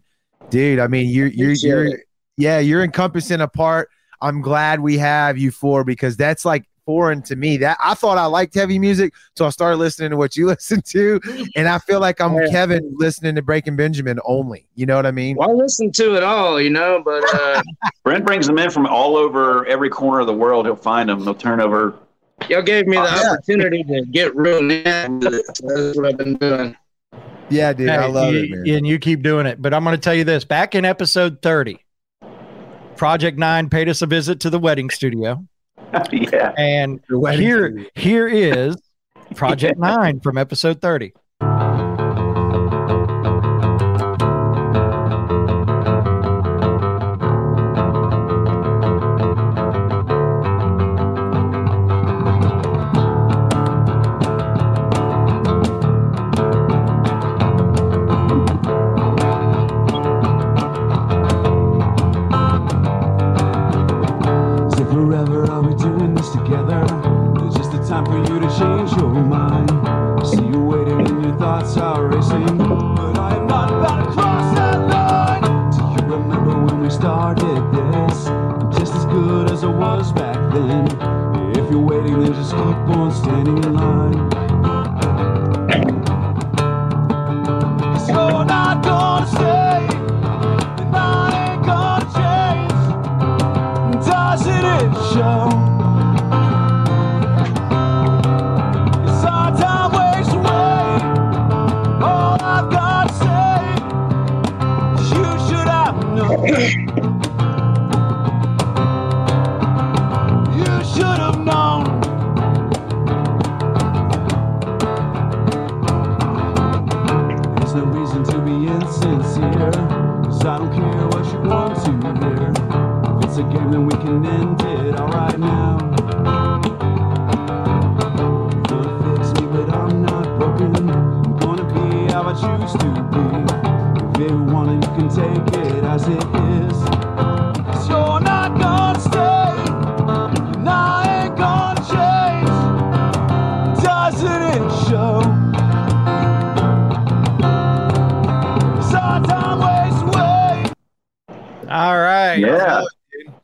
dude, I mean, you're you're Appreciate you're it. yeah, you're encompassing a part. I'm glad we have you for because that's like foreign to me. That I thought I liked heavy music, so I started listening to what you listen to, and I feel like I'm Yeah. Kevin listening to Breaking Benjamin only. You know what I mean? Well, I listen to it all, you know, but uh, Brent brings them in from all over every corner of the world. He'll find them. They'll turn over. y'all gave me the Yeah. opportunity to get real nasty with that's what I've been doing. Yeah, dude, I love you- it, man. And you keep doing it. But I'm going to tell you this back in episode 30, Project Nine paid us a visit to the wedding studio. yeah. And wedding here, here is Project Nine from episode 30.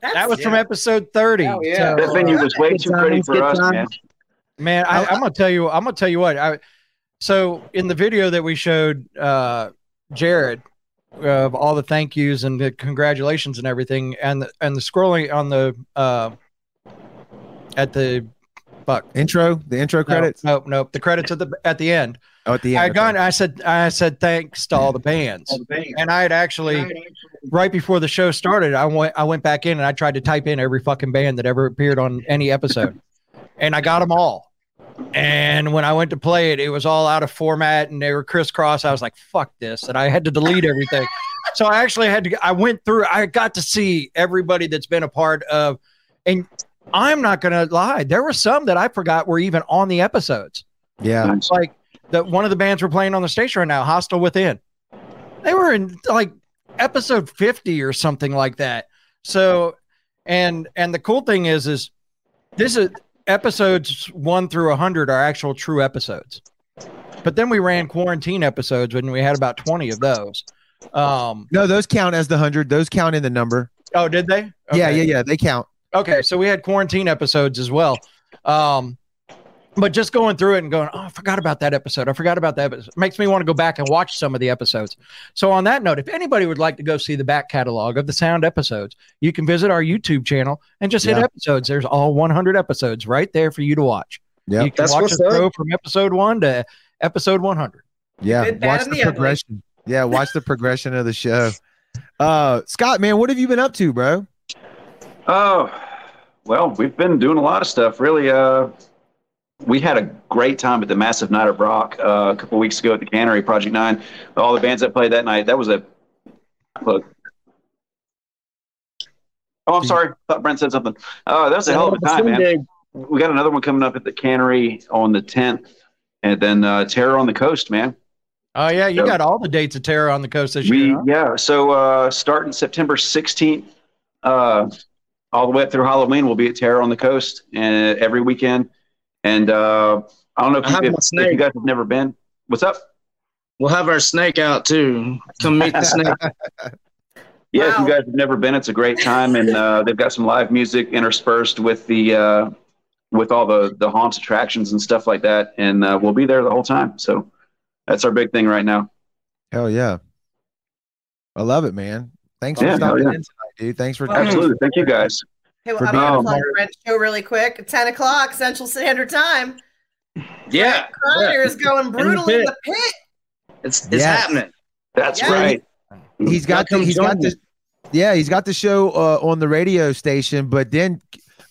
That was from episode 30. yeah. That venue was way too pretty for us, man. Man, I, I'm gonna tell you. I'm gonna tell you what. I so in the video that we showed uh, Jared of all the thank yous and the congratulations and everything, and the, and the scrolling on the uh, at the fuck Intro, the intro credits. Nope, nope. The credits at the at the end. Oh, at the end. I end. got. I said. I said thanks to all the bands, and I had actually right before the show started. I went. I went back in and I tried to type in every fucking band that ever appeared on any episode, and I got them all. And when I went to play it, it was all out of format and they were crisscross. I was like, "Fuck this!" and I had to delete everything. so I actually had to. I went through. I got to see everybody that's been a part of, and I'm not gonna lie. There were some that I forgot were even on the episodes. Yeah. It's like that. one of the bands we're playing on the station right now, Hostile Within. They were in like episode 50 or something like that. So and and the cool thing is is this is episodes 1 through 100 are actual true episodes. But then we ran quarantine episodes when we had about 20 of those. Um No, those count as the hundred. Those count in the number. Oh, did they? Yeah, yeah, yeah. They count. Okay, so we had quarantine episodes as well. Um, but just going through it and going, oh, I forgot about that episode. I forgot about that. Episode. Makes me want to go back and watch some of the episodes. So on that note, if anybody would like to go see the back catalog of the sound episodes, you can visit our YouTube channel and just hit Yeah. episodes. There's all 100 episodes right there for you to watch. Yeah, you can That's watch what's us go from episode one to episode 100. Yeah, Good, watch and the the ugly. progression. Yeah, watch the progression of the show. Uh, Scott, man, what have you been up to, bro? Oh, well, we've been doing a lot of stuff. Really, uh, we had a great time at the Massive Night of Rock uh, a couple weeks ago at the Cannery Project Nine. All the bands that played that night. That was a look. Oh, I'm sorry. I thought Brent said something. Oh, that was a hell of a time, man. We got another one coming up at the Cannery on the 10th, and then uh, Terror on the Coast, man. Oh, yeah. You So- got all the dates of terror on the coast this We year. huh? yeah. So uh, starting September 16th, uh, all the way up through Halloween, we'll be at Terror on the Coast and every weekend. And uh, I don't know if, I you, if, my if you guys have never been. What's up? We'll have our snake out too. Come meet the snake. Yeah, if you guys have never been, it's a great time, and uh, they've got some live music interspersed with the uh, with all the the haunts attractions and stuff like that, and uh, we'll be there the whole time. So that's our big thing right now. Hell yeah. I love it, man. Thanks Yeah, for stopping yeah. in tonight, dude. Thanks for Absolutely, thank you guys. Hey, well, I'm gonna a plug part- Brent's show really quick. 10 o'clock Central Standard Time. Yeah. Cryer is going brutal in the pit. It's it's Yes. happening. That's Yeah. right. He's got the, Y'all come he's join got me. the yeah he's got the show uh, on the radio station but then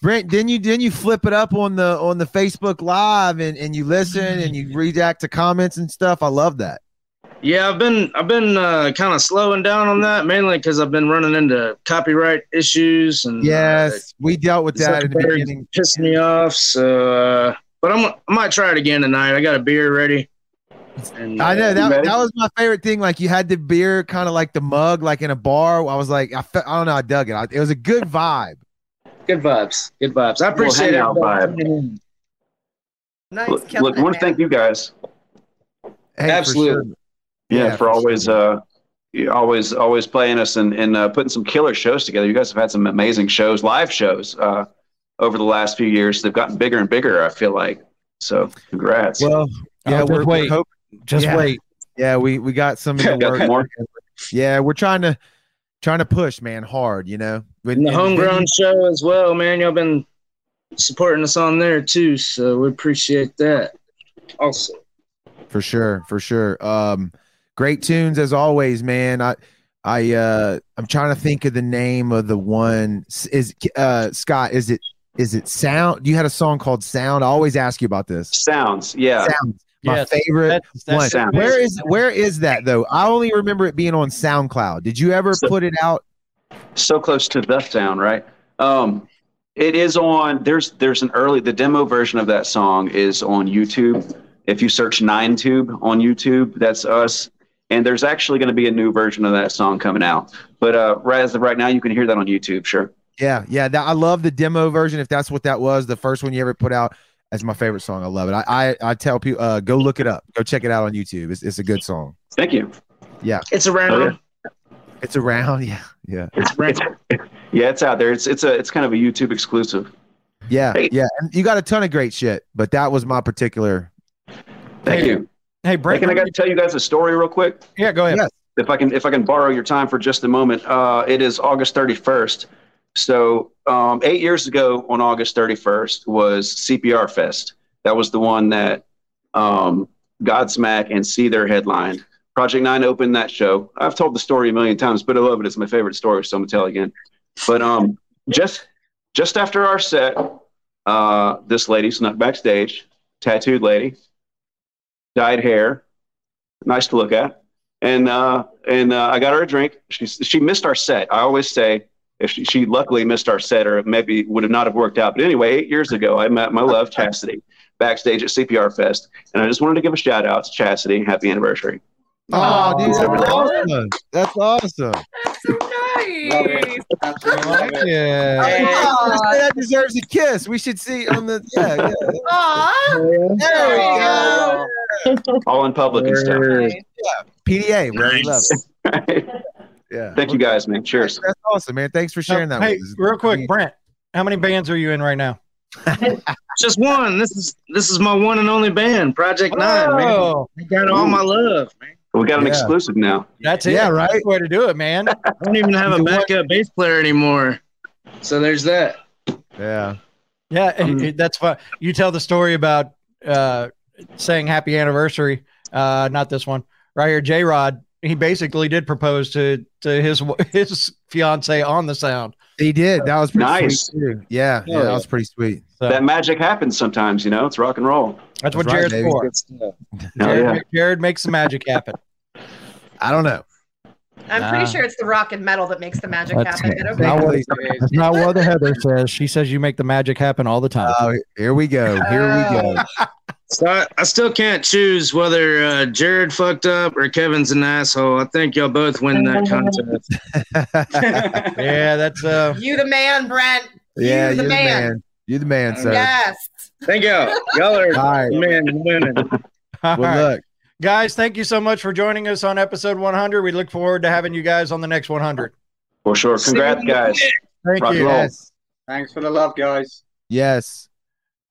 Brent didn't you didn't you flip it up on the on the Facebook live and, and you listen and you react to comments and stuff I love that Yeah, I've been I've been uh, kind of slowing down on that mainly because I've been running into copyright issues and yes we dealt with that in the beginning pissed me off. So, uh, but I'm I might try it again tonight. I got a beer ready. And, I know uh, that that was my favorite thing like you had the beer kind of like the mug like in a bar I was like I, fe- I don't know I dug it I, it was a good vibe good vibes. Good vibes. I Little appreciate hangout everybody vibe. tuning. Nice. Look, look, I want to thank you guys. Hey, Absolutely. Sure. Yeah, Yeah, for for always uh always always playing us and, and uh, putting some killer shows together. You guys have had some amazing shows, live shows, uh, over the last few years. They've gotten bigger and bigger. I feel like so. Congrats. well yeah Oh, we're, we're hoping Just Yeah. wait. Yeah, we we got some in the Got works. more? Yeah, we're trying to trying to push, man, hard. You know, But- And the and homegrown show as well, man. Y'all been supporting us on there too, so we appreciate that. Also, for sure, for sure. Um, great tunes as always, man. I I uh I'm trying to think of the name of the one. Is uh Scott? Is it is it Sound? You had a song called Sound. I always ask you about this. Sounds, yeah. Sounds. My Yes, favorite that's- that's one. Sounds. Where is where is that though? I only remember it being on SoundCloud. Did you ever So- put it out? so close to the sound, right? Um, it is on. There's there's an early the demo version of that song is on YouTube. If you search Nine Tube on YouTube, that's us. And there's actually going to be a new version of that song coming out. But uh, right as of right now, you can hear that on YouTube. Sure. Yeah, yeah. That, I love the demo version. If that's what that was, the first one you ever put out, that's my favorite song. I love it. I I, I tell people, uh, go look it up. Go check it out on YouTube. It's, it's a good song. Thank you. Yeah, it's around. Oh, yeah. it's around. Yeah, yeah, It's, it's yeah, it's out there. It's it's a it's kind of a YouTube exclusive. yeah, Hey. yeah. And you got a ton of great shit, but that was my particular. Thank Hey, you. Hey, Hey, can I got tell you guys a story real quick? yeah, go ahead. Yes. if I can if I can borrow your time for just a moment, uh, it is August 31st. So um, eight years ago on August 31st was CPR Fest. That was the one that um, Godsmack and Seether headlined. Project Nine opened that show. I've told the story a million times, but I love it. It's my favorite story, so I'm gonna tell it again. But um, just just after our set, uh, this lady snuck backstage, tattooed lady, dyed hair, nice to look at and uh, and uh, I got her a drink. She she missed our set. I always say if she, she luckily missed our set, or maybe would have not have worked out. But anyway, eight years ago, I met my love Chastity backstage at CPR Fest, and I just wanted to give a shout out to Chastity. Happy anniversary! Oh, dude, that's awesome. That's awesome. So nice. Yeah. Aw. that deserves a kiss. We should see on the yeah. yeah. Aw. There we go. All in public and stuff. PDA, bro. We love it. Yeah. Thank you guys, man. Cheers. That's awesome, man. Thanks for sharing that. Hey, with real quick, Brent. How many bands are you in right now? just one. This is this is my one and only band, Project Nine. Man, Oh, I got all my love, man. We got an Yeah. exclusive now. that's it. Yeah, That's right. the way to do it, man. I don't even have a backup bass player anymore. So there's that. Yeah. Yeah, it- it- that's fun. You tell the story about uh, saying happy anniversary. Uh, not this one right here. J Rod. He basically did propose to to his his fiance on the sound. He did. That was pretty Nice. sweet too. Yeah, yeah, that was pretty sweet. So That magic happens sometimes, you know. It's rock and roll. That's what That's right, Jared's baby. for. Good stuff. Hell Jared, yeah. Jared makes the magic happen. I don't know. I'm pretty Nah. sure it's the rock and metal that makes the magic That's- happen. but. Not what, that's not what the Heather says. She says you make the magic happen all the time. Oh, here we go. Here we go. So I, I still can't choose whether uh, Jared fucked up or Kevin's an asshole. I think y'all both win that contest. yeah, that's uh. You the man, Brent. Yeah, you the you're the man. man. You're the man, sir. Yes. Thank y'all. Y'all are All right. the man and winning. all Well, right. look, Guys, thank you so much for joining us on episode 100. We look forward to having you guys on the next 100. For sure. Congrats, guys. Thank Rock you. yes, Thanks for the love, guys. yes.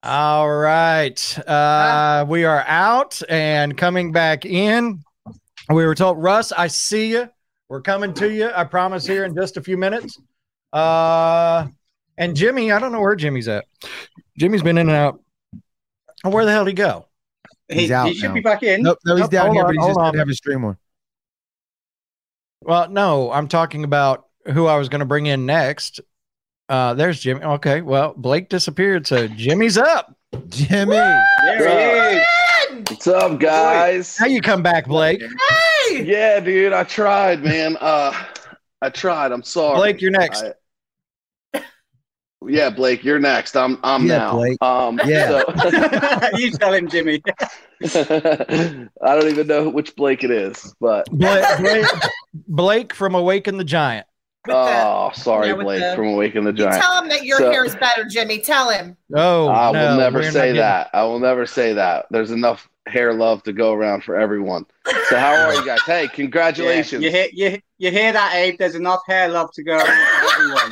All right. Uh, we are out and coming back in. We were told, Russ, I see you. We're coming to you. I promise here in just a few minutes. Uh, and Jimmy, I don't know where Jimmy's at. Jimmy's been in and out. Oh, where the hell did he go? He's out he should now. be back in. Nope, no, he's Nope, down here, on, but he just on. didn't have his stream on. Well, no, I'm talking about who I was going to bring in next. Uh, there's Jimmy. Okay, well, Blake disappeared, so Jimmy's up. Jimmy, There he is. What's up, guys? How you come back, Blake? Hey! Yeah, dude, I tried, man. Uh, I tried. I'm sorry. Blake, you're next. I- yeah, Blake, you're next. I'm. I'm Yeah, now. Blake. Um, Yeah. so- you tell him, Jimmy. I don't even know which Blake it is, but Blake, Blake, Blake from Awaken the Giant. oh, sorry, yeah, Blake the- from Awaken the You Giant. tell him that your So- hair is better, Jimmy. Tell him. Oh, I no, will never say getting- that. I will never say that. There's enough hair love to go around for everyone. So how are you guys? Hey, congratulations. Yeah, you, hear, you, you hear that, Abe? There's enough hair love to go around for everyone.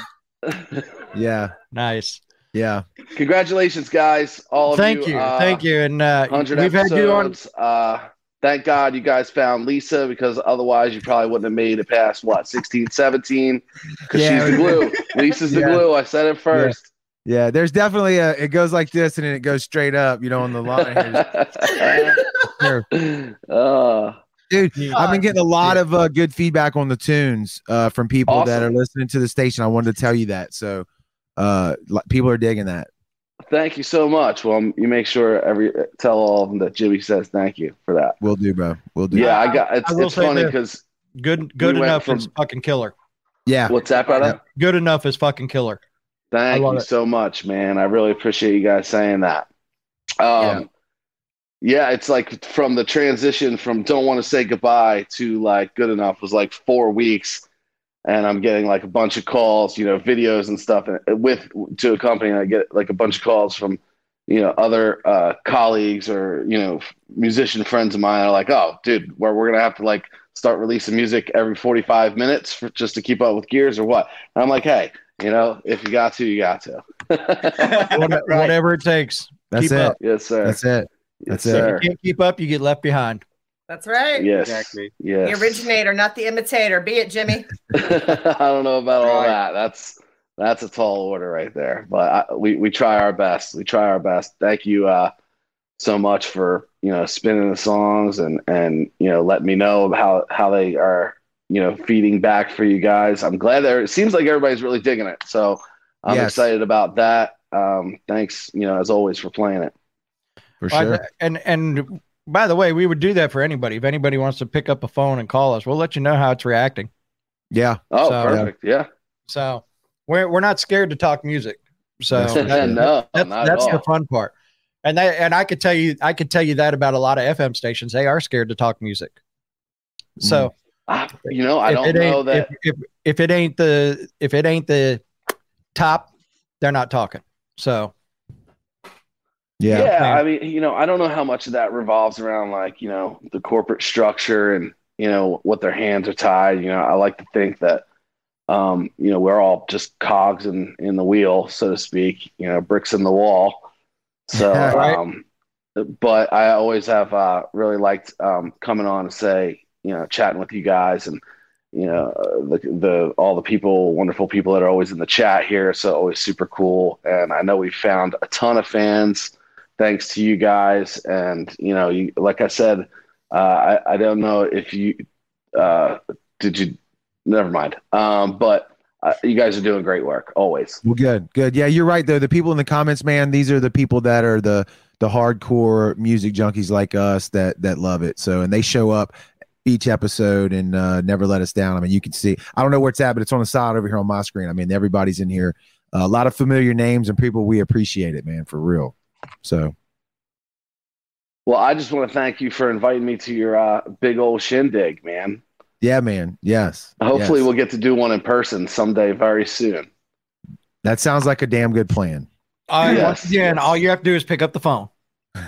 Yeah, Nice. yeah. Congratulations, guys! All of Thank you. you, uh, thank you, and uh, 100 we've had you on. Uh, thank God you guys found Lisa because otherwise you probably wouldn't have made it past what 16, 17 because Yeah. she's the glue. Lisa's the Yeah. glue. I said it first. Yeah, there's definitely a. It goes like this, and then it goes straight up. You know, on the line. Here. uh, Dude, I've been getting a lot of uh, good feedback on the tunes uh, from people that are listening to the station. I wanted to tell you that. So, uh, people are digging that. thank you so much. Well, you make sure every tell all of them that Jimmy says thank you for that. We'll do, bro. We'll do. Yeah, I got. It's, I it's funny because Good, good We enough from- is fucking killer. Yeah. what's that, brother? Good enough is fucking killer. Thank you it. so much, man. I really appreciate you guys saying that. Um, yeah. It's like from the transition from don't want to say goodbye to like good enough was like four weeks, and I'm getting like a bunch of calls, you know, videos and stuff, and with to a company, and I get like a bunch of calls from you know other uh, colleagues or you know musician friends of mine are like, oh, dude, where we're gonna have to like start releasing music every 45 minutes for, just to keep up with gears or what? And I'm like, hey, you know, if you got to, you got to. What- Whatever it takes. That's Keep it. up. Yes, sir. That's it. Yes, That's it. sir. If you can't keep up, you get left behind. That's right. Yes. Exactly. Yes. The originator, not the imitator. Be it, Jimmy. I don't know about all that. That's that's a tall order right there. But I, we we try our best. We try our best. Thank you uh, so much for you know spinning the songs and and you know letting me know how how they are you know feeding back for you guys. I'm glad there. It seems like everybody's really digging it. So I'm Yes. excited about that. Um, thanks, you know, as always for playing it. For I- sure. and and by the way, we would do that for anybody. If anybody wants to pick up a phone and call us, we'll let you know how it's reacting. Yeah. Oh, So- perfect. Yeah. So we're we're not scared to talk music. So That's- that- no, that's, that's the fun part. And that and I could tell you I could tell you that about a lot of FM stations. They are scared to talk music. So mm. I, you know, I don't know that. if, if, if it ain't the if it ain't the top, they're not talking. So Yeah. Yeah, I mean, you know, I don't know how much of that revolves around like, you know, the corporate structure and, you know, what their hands are tied. You know, I like to think that um, you know, we're all just cogs in in the wheel, so to speak, you know, bricks in the wall. So Right. um but I always have uh really liked um coming on and say, you know, chatting with you guys and you know uh, the the all the people, wonderful people that are always in the chat here. So always super cool. And I know we found a ton of fans thanks to you guys. And you know, you like I said, uh, I I don't know if you uh, did you. Never mind. Um, but uh, you guys are doing great work always. Well, good, good. Yeah, you're right though. The people in the comments, man, these are the people that are the the hardcore music junkies like us that that love it. So, and they show up each episode and uh, never let us down. I mean, you can see. I don't know where it's at, but it's on the side over here on my screen. I mean, everybody's in here. Uh, a lot of familiar names and people we appreciate it, man, for real. So, Well, I just want to thank you for inviting me to your uh, big old shindig, man. yeah, man. Yes. Hopefully, yes. we'll get to do one in person someday very soon. that sounds like a damn good plan. uh, Yes, once again, all you have to do is pick up the phone.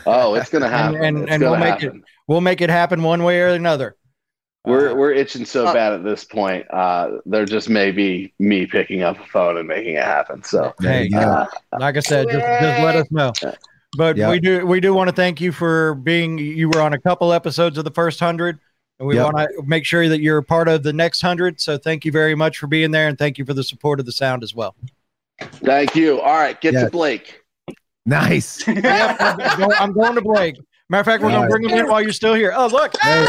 Oh, it's gonna happen. and, It's and gonna we'll make it we'll make it happen one way or another. We're we're itching so uh, bad at this point. Uh, there just may be me picking up a phone and making it happen. So Hey, uh, like I said, just, just let us know. But Yeah. we do we do want to thank you for being you were on a couple episodes of the first hundred, and we Yep. want to make sure that you're a part of the next hundred. So thank you very much for being there, and thank you for the support of the sound as well. thank you. All right, get Yeah. to Blake. Nice. Yep, I'm, go- I'm going to Blake. Matter of fact, we're going to bring him in while you're still here. Oh, look. There we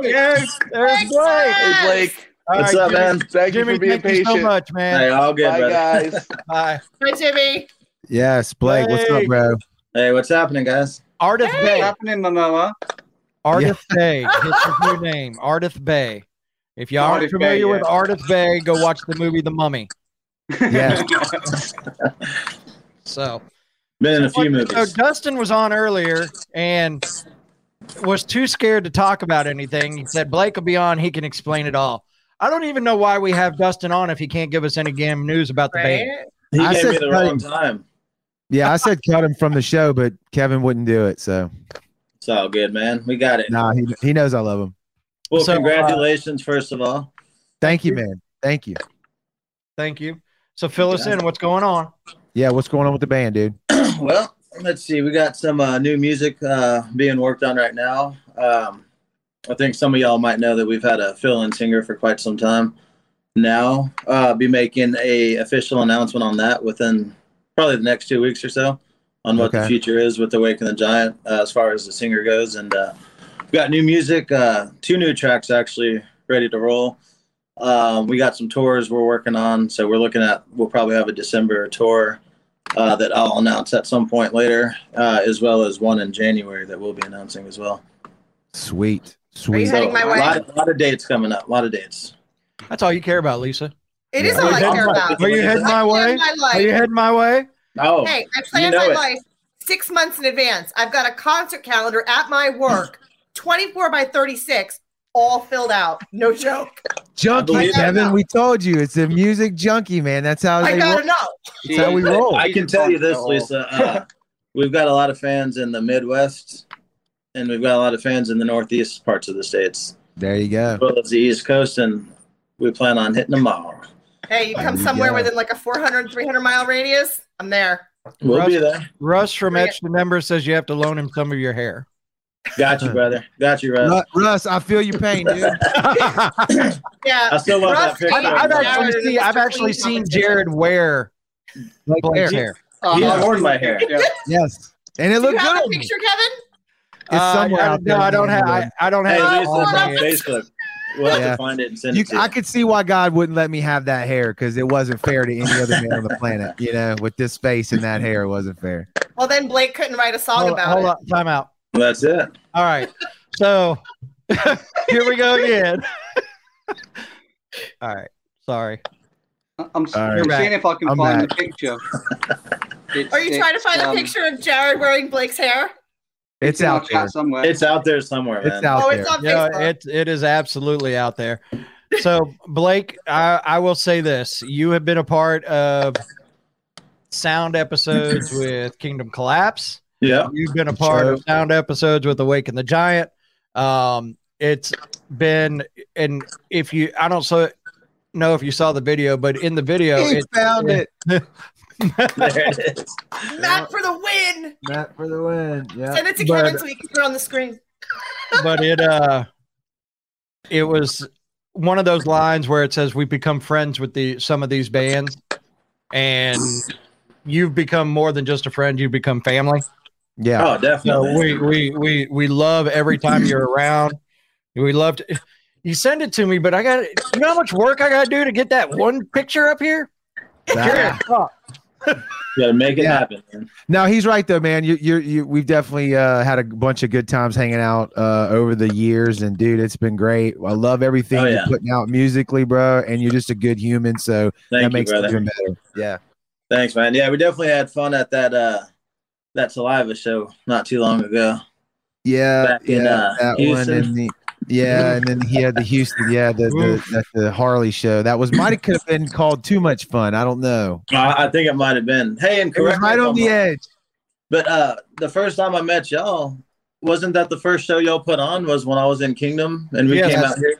go. There's, there's Blake. Hey Blake. All What's right, up, Jimmy- man? Thank Jimmy, you for being thank you so much, man. Hey, all good, Bye, brother. guys. Bye. Hi, Jimmy. Yes, Blake. What's up, bro? Hey, what's happening, guys? Ardeth What's Bay. happening, Momoa? Ardeth Bay. It's his new name. Ardeth Bay. If y'all aren't familiar Bay, with yeah. Ardeth Bay, go watch the movie The Mummy. Yeah. So, Been in a few minutes. so. Dustin was on earlier and was too scared to talk about anything. He said Blake will be on. He can explain it all. I don't even know why we have Dustin on if he can't give us any damn news about the band. He I gave said me the cut wrong him. time. Yeah, I said cut him from the show, but Kevin wouldn't do it. So It's all good, man. We got it. nah, he he knows I love him. Well, So, uh, congratulations, first of all. Thank you, man. Thank you. Thank you. So fill us in. What's going on? Yeah, what's going on with the band, dude? well, let's see. We got some uh, new music uh, being worked on right now. Um, I think some of y'all might know that we've had a fill-in singer for quite some time now. Uh, be making a official announcement on that within probably the next two weeks or so on what the future is with Awaken the Giant uh, as far as the singer goes. And uh, we got new music, uh, two new tracks actually ready to roll. Um, we got some tours we're working on, so we're looking at. We'll probably have a December tour uh, that I'll announce at some point later, uh, as well as one in January that we'll be announcing as well. Sweet, sweet. heading my a way? lot, lot of dates coming up. A lot of dates. That's all you care about, Lisa. It is Are all I care about. Are you heading my way? my. Are you heading my way? Oh, Hey, I plan know my it. life six months in advance. I've got a concert calendar at my work, 24 by 36, all filled out. No joke. Junkie. Kevin. We told you it's a music junkie, man. That's how I they gotta roll. know. That's how we roll. I can tell you this, Lisa. Uh, we've got a lot of fans in the Midwest, and we've got a lot of fans in the Northeast parts of the states, There you go. as well as the East Coast, and we plan on hitting them all. Hey, you come There you somewhere go. within like a 400, 300 mile radius, I'm there. We'll Russ, be there. Russ from Bring it. Etch the Member says you have to loan him some of your hair. Got you, brother. Got you, Russ. Ru- Russ, I feel your pain, dude. Yeah. I still love that Russ picture. I've, I've actually, and seen, I've actually seen. Jared wear Like Blake's there. hair. He's Uh, worn my hair. Yeah. Yes, and it Do you looked have good. a picture, Kevin? It's Uh, somewhere I, out there. No, I don't have. I, I don't have. Lisa, all on. Facebook. We'll have Yeah. to find it and send You, it to you. I could see why God wouldn't let me have that hair because it wasn't fair to any other man on the planet. You know, with this face and that hair, it wasn't fair. Well, then Blake couldn't write a song Hold, about hold it. on, time out. That's it. All right, so here we go again. All right, sorry. I'm, All I'm right. seeing if I can I'm find back. the picture. It's- Are you trying to it's, find a um, picture of Jared wearing Blake's hair? It's in our out there. somewhere. It's out there somewhere, man. It's out Oh, there. it's on Yeah, Facebook. it it is absolutely out there. So Blake, I, I will say this: you have been a part of sound episodes with Kingdom Collapse. Yeah. You've been a part Sure. of sound episodes with Awaken the Giant. Um, it's been, and if you, I don't so know if you saw the video, but in the video, He it, found it. There it is. Matt for the win. Matt for the win. Yeah. Send it to But- Kevin so he can put it on the screen. but it uh it was one of those lines where it says we've become friends with the some of these bands and you've become more than just a friend you've become family Yeah. Oh, so definitely. we we we we love every time you're around we love to you send it to me but i got you know how much work i gotta do to get that one picture up here Jared, fuck. You gotta make it Yeah. happen, man. No, he's right though, man. You, you, you. We've definitely uh, had a bunch of good times hanging out uh, over the years, and dude, it's been great. I love everything Oh, you're putting out musically, bro. And you're just a good human, so Thank that you, makes it even better. Yeah. Thanks, man. Yeah, we definitely had fun at that uh that Saliva show not too long ago. Yeah, Back in, yeah, uh, that one, Houston. and the yeah, and then he had the Houston, yeah, the the, the, the Harley show. That was might have could have been called too much fun. I don't know. I, I think it might have been. Hey, and It was correct right on the wrong, edge. But uh the first time I met y'all, wasn't that the first show y'all put on? Was when I was in Kingdom and we Yeah, came out here.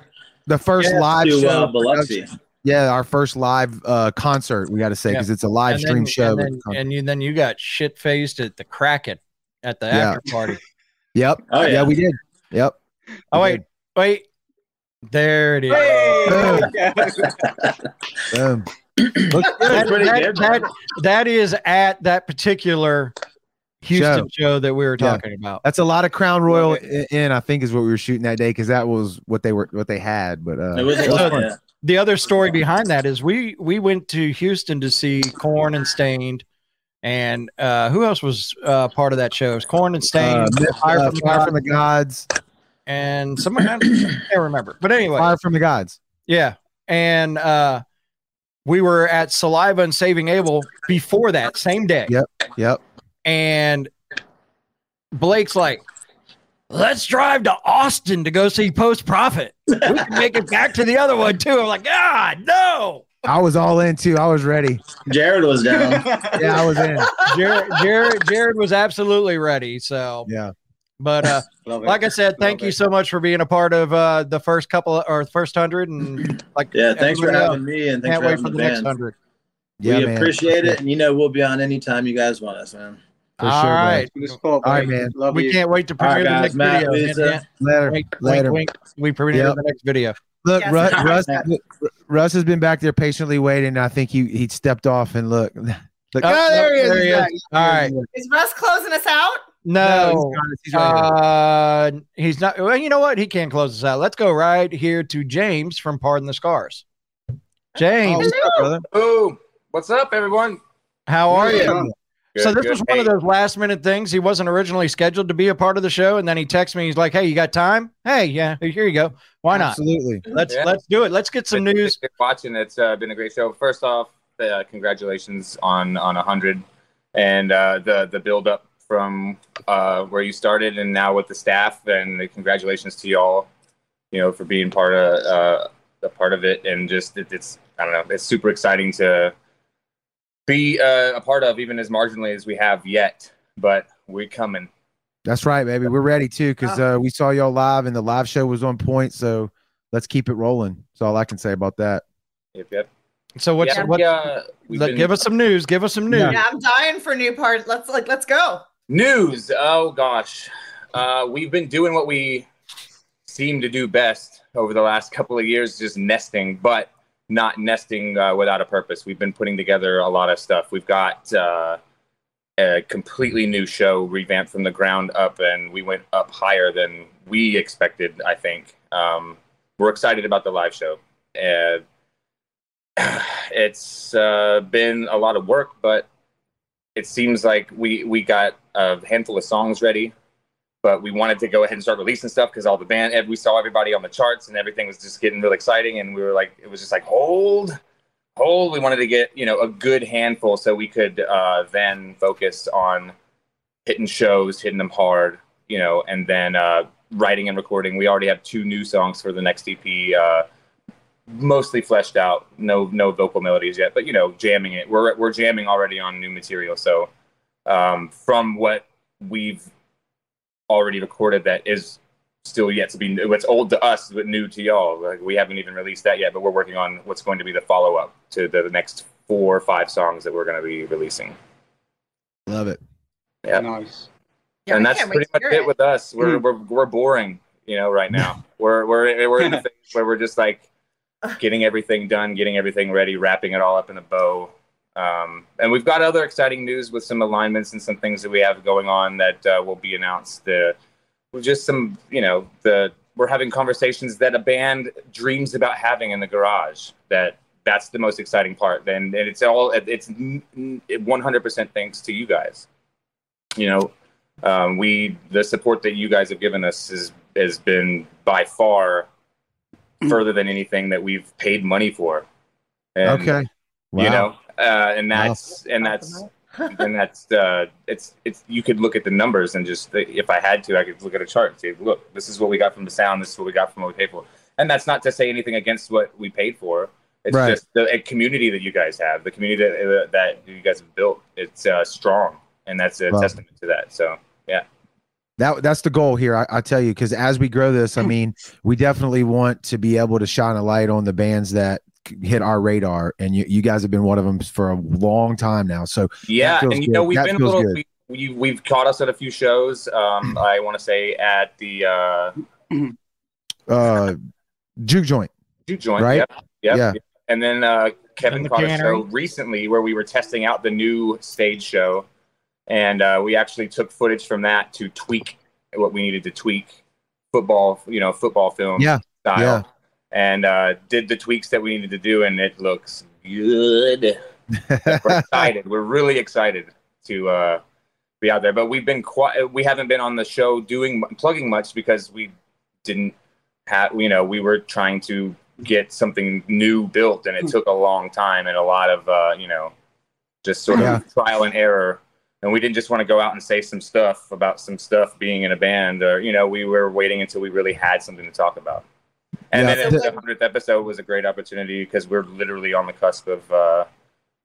The first Yeah, live to, show. uh, Biloxi. Yeah, our first live uh, concert. We got to say because it's a live And stream then- show. And then, and you, then you got shit faced at the Kraken at the Yeah. after party. Yep. Oh, yeah. yeah. we did. Yep. Oh wait, wait. There it is. Boom. That, pretty that- good, that- that is at that particular Houston show, that we were Yeah. talking about. That's a lot of Crown Royal i- in. I think is what we were shooting that day because that was what they were what they had. But uh, it was So The other story behind that is we we went to Houston to see Korn and Staind, and uh, who else was uh, part of that show? It was Korn and Uh, Staind, Myth- Fire, uh, from the Fire Gods, from the Gods. and someone I can't remember. But anyway, Fire from the Gods. Yeah. And uh we were at Saliva and Saving Abel before that same day. Yep. Yep. And Blake's like, let's drive to Austin to go see Post Profit. We can make it back to the other one too. I'm like, God, no. I was all in too. I was ready. Jared was down. yeah, I was in. Jared, Jared, Jared was absolutely ready. So Yeah. But uh, like I said, thank you so much for being a part of uh, the first couple or first hundred, and like Yeah, thanks for having else, me and thanks can't for wait having for the the next hundred. Yeah, we man. appreciate it, and you know we'll be on anytime you guys want us, man. For All sure, bro. right. All right, man. we can't wait to All right, premiere the guys, next Matt, video. Lisa. Later. Wink, Later. wink, wink. We premiere Yep. the next video. Look, Yes. Russ, Russ. Russ has been back there patiently waiting. I think he he stepped off and look. look Oh, oh, there he is. there he He's is. back. All right. Is Russ closing us out? No, he's right uh, he's not. Well, you know what? He can't close us out. Let's go right here to James from Pardon the Scars. James, Oh, what's up, everyone? how are you? Good, so this good. was one of those last minute things. He wasn't originally scheduled to be a part of the show, and then he texts me. He's like, "Hey, you got time? Hey, yeah, here you go. Why not? Absolutely. Let's Yeah. let's do it. Let's get some news. Good watching. It's uh, been a great show. First off, uh, congratulations on on a hundred, and uh, the the build up from uh, where you started and now with the staff, and congratulations to y'all. You know, for being part of uh, a part of it, and just it, it's I don't know, it's super exciting to be uh, a part of, even as marginally as we have yet. But we're coming. That's right, baby. We're ready too because uh, we saw y'all live and the live show was on point. So let's keep it rolling. That's all I can say about that. Yep, yep. So what's Yeah, what? we, uh, let- been- give us some news. Give us some news. Yeah, I'm dying for new part. Let's like let's go. News. Oh gosh, uh, we've been doing what we seem to do best over the last couple of years, just nesting, but not nesting uh, without a purpose. We've been putting together a lot of stuff. We've got uh, a completely new show, revamped from the ground up, and we went up higher than we expected. I think um, we're excited about the live show. Uh, it's been a lot of work, but it seems like we we got a handful of songs ready, but we wanted to go ahead and start releasing stuff because all the band we saw everybody on the charts and everything was just getting really exciting, and we were like, it was just like hold, hold. We wanted to get you know a good handful so we could uh, then focus on hitting shows, hitting them hard, you know, and then uh, writing and recording. We already have two new songs for the next EP. Uh, mostly fleshed out. No no vocal melodies yet, but you know, jamming it. We're we're jamming already on new material. So um, from what we've already recorded, that is still yet to be new. What's old to us, but new to y'all. Like we haven't even released that yet, but we're working on what's going to be the follow up to the, the next four or five songs that we're going to be releasing. Love it. Yeah, nice. Yeah, and that's pretty much it it. with us. We're hmm. we're we're boring, you know, right now. we're we're we're in the phase where we're just like getting everything done, getting everything ready, wrapping it all up in a bow. Um, and we've got other exciting news with some alignments and some things that we have going on that uh, will be announced. The just some, you know, the we're having conversations that a band dreams about having in the garage. That that's the most exciting part. Then and it's all it's 100% thanks to you guys you know, um, we the support that you guys have given us has has been by far further than anything that we've paid money for. And, Okay. You know, uh, and that's and that's and that's uh, it's it's you could look at the numbers and just if I had to, I could look at a chart and say, look, this is what we got from the sound, this is what we got from what we paid for. And that's not to say anything against what we paid for. It's Right. just the a community that you guys have, the community that, that you guys have built. It's uh, strong, and that's a Wow. testament to that. So, yeah. That that's the goal here. I, I tell you, because as we grow this, I mean, we definitely want to be able to shine a light on the bands that c- hit our radar, and you, you guys have been one of them for a long time now. So Yeah, and you good. know we've That been a little. good. We, we, we've caught us at a few shows. Um, I want to say at the uh, uh, juke joint. Juke joint, right? Yep, yep, Yeah. yep. And then uh, Kevin And the caught a show recently where we were testing out the new stage show, and uh, we actually took footage from that to tweak what we needed to tweak football, you know, football film Yeah, style, yeah. And uh, did the tweaks that we needed to do, and it looks good. we're excited. We're really excited to uh, be out there, but we've been quiet. We haven't been on the show doing plugging much because we didn't have. You know, we were trying to get something new built, and it took a long time and a lot of uh, you know, just sort Yeah. of trial and error. And we didn't just want to go out and say some stuff about some stuff being in a band, or you know, we were waiting until we really had something to talk about. And Yeah. then the hundredth episode was a great opportunity because we're literally on the cusp of, uh,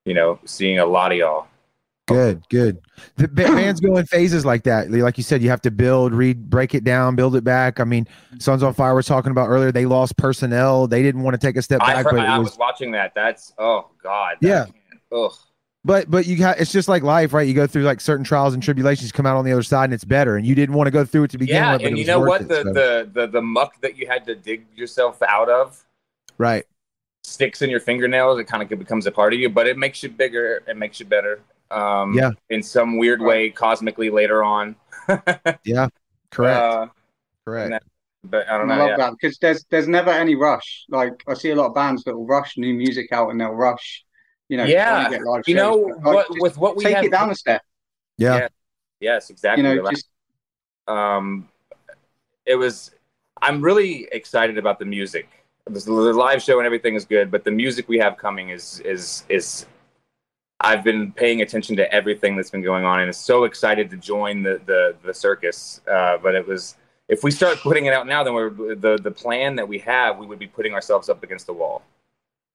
you know, seeing a lot of y'all. Good, good. The ba- bands go in phases like that. Like you said, you have to build, read, break it down, build it back. I mean, Sons on Fire was talking about earlier. They lost personnel. They didn't want to take a step I, back, heard, but I was, was, watching that. That's oh god. that yeah. Ugh. But but you got it's just like life, right? You go through like certain trials and tribulations, come out on the other side, and it's better. And you didn't want to go through it to begin Yeah, with. but and it you know what? it, The, so- the the the muck that you had to dig yourself out of right sticks in your fingernails. It kind of becomes a part of you, but it makes you bigger. It makes you better. Um, Yeah. In some weird way, cosmically later on. yeah, correct, Uh, correct. that- but I don't know. I love yeah. that because there's there's never any rush. Like I see a lot of bands that will rush new music out and they'll rush, you know, Yeah. trying get live You know, Like, what- just with what we take have- it down a step. Yeah. Yeah. Yes, exactly. You know, just um, it was. I'm really excited about the music. The, the live show and everything is good, but the music we have coming is is is. I've been paying attention to everything that's been going on, and is so excited to join the the the circus. Uh, but it was if we start putting it out now, then we're the the plan that we have. We would be putting ourselves up against the wall.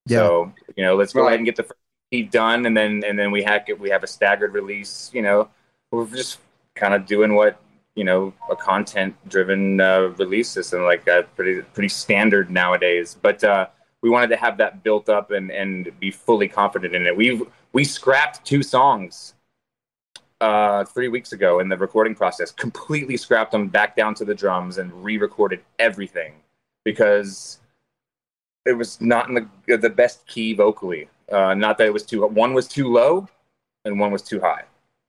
Yeah. So you know, let's go Right. ahead and get the first EP done, and then and then we have we have a staggered release. You know, we're just kind of doing what you know a content driven uh, release system like uh, pretty pretty standard nowadays. But uh, we wanted to have that built up and and be fully confident in it. We've we scrapped two songs uh, three weeks ago in the recording process. Completely scrapped them back down to the drums and re-recorded everything because it was not in the the best key vocally. Uh, not that it was too one was too low and one was too high.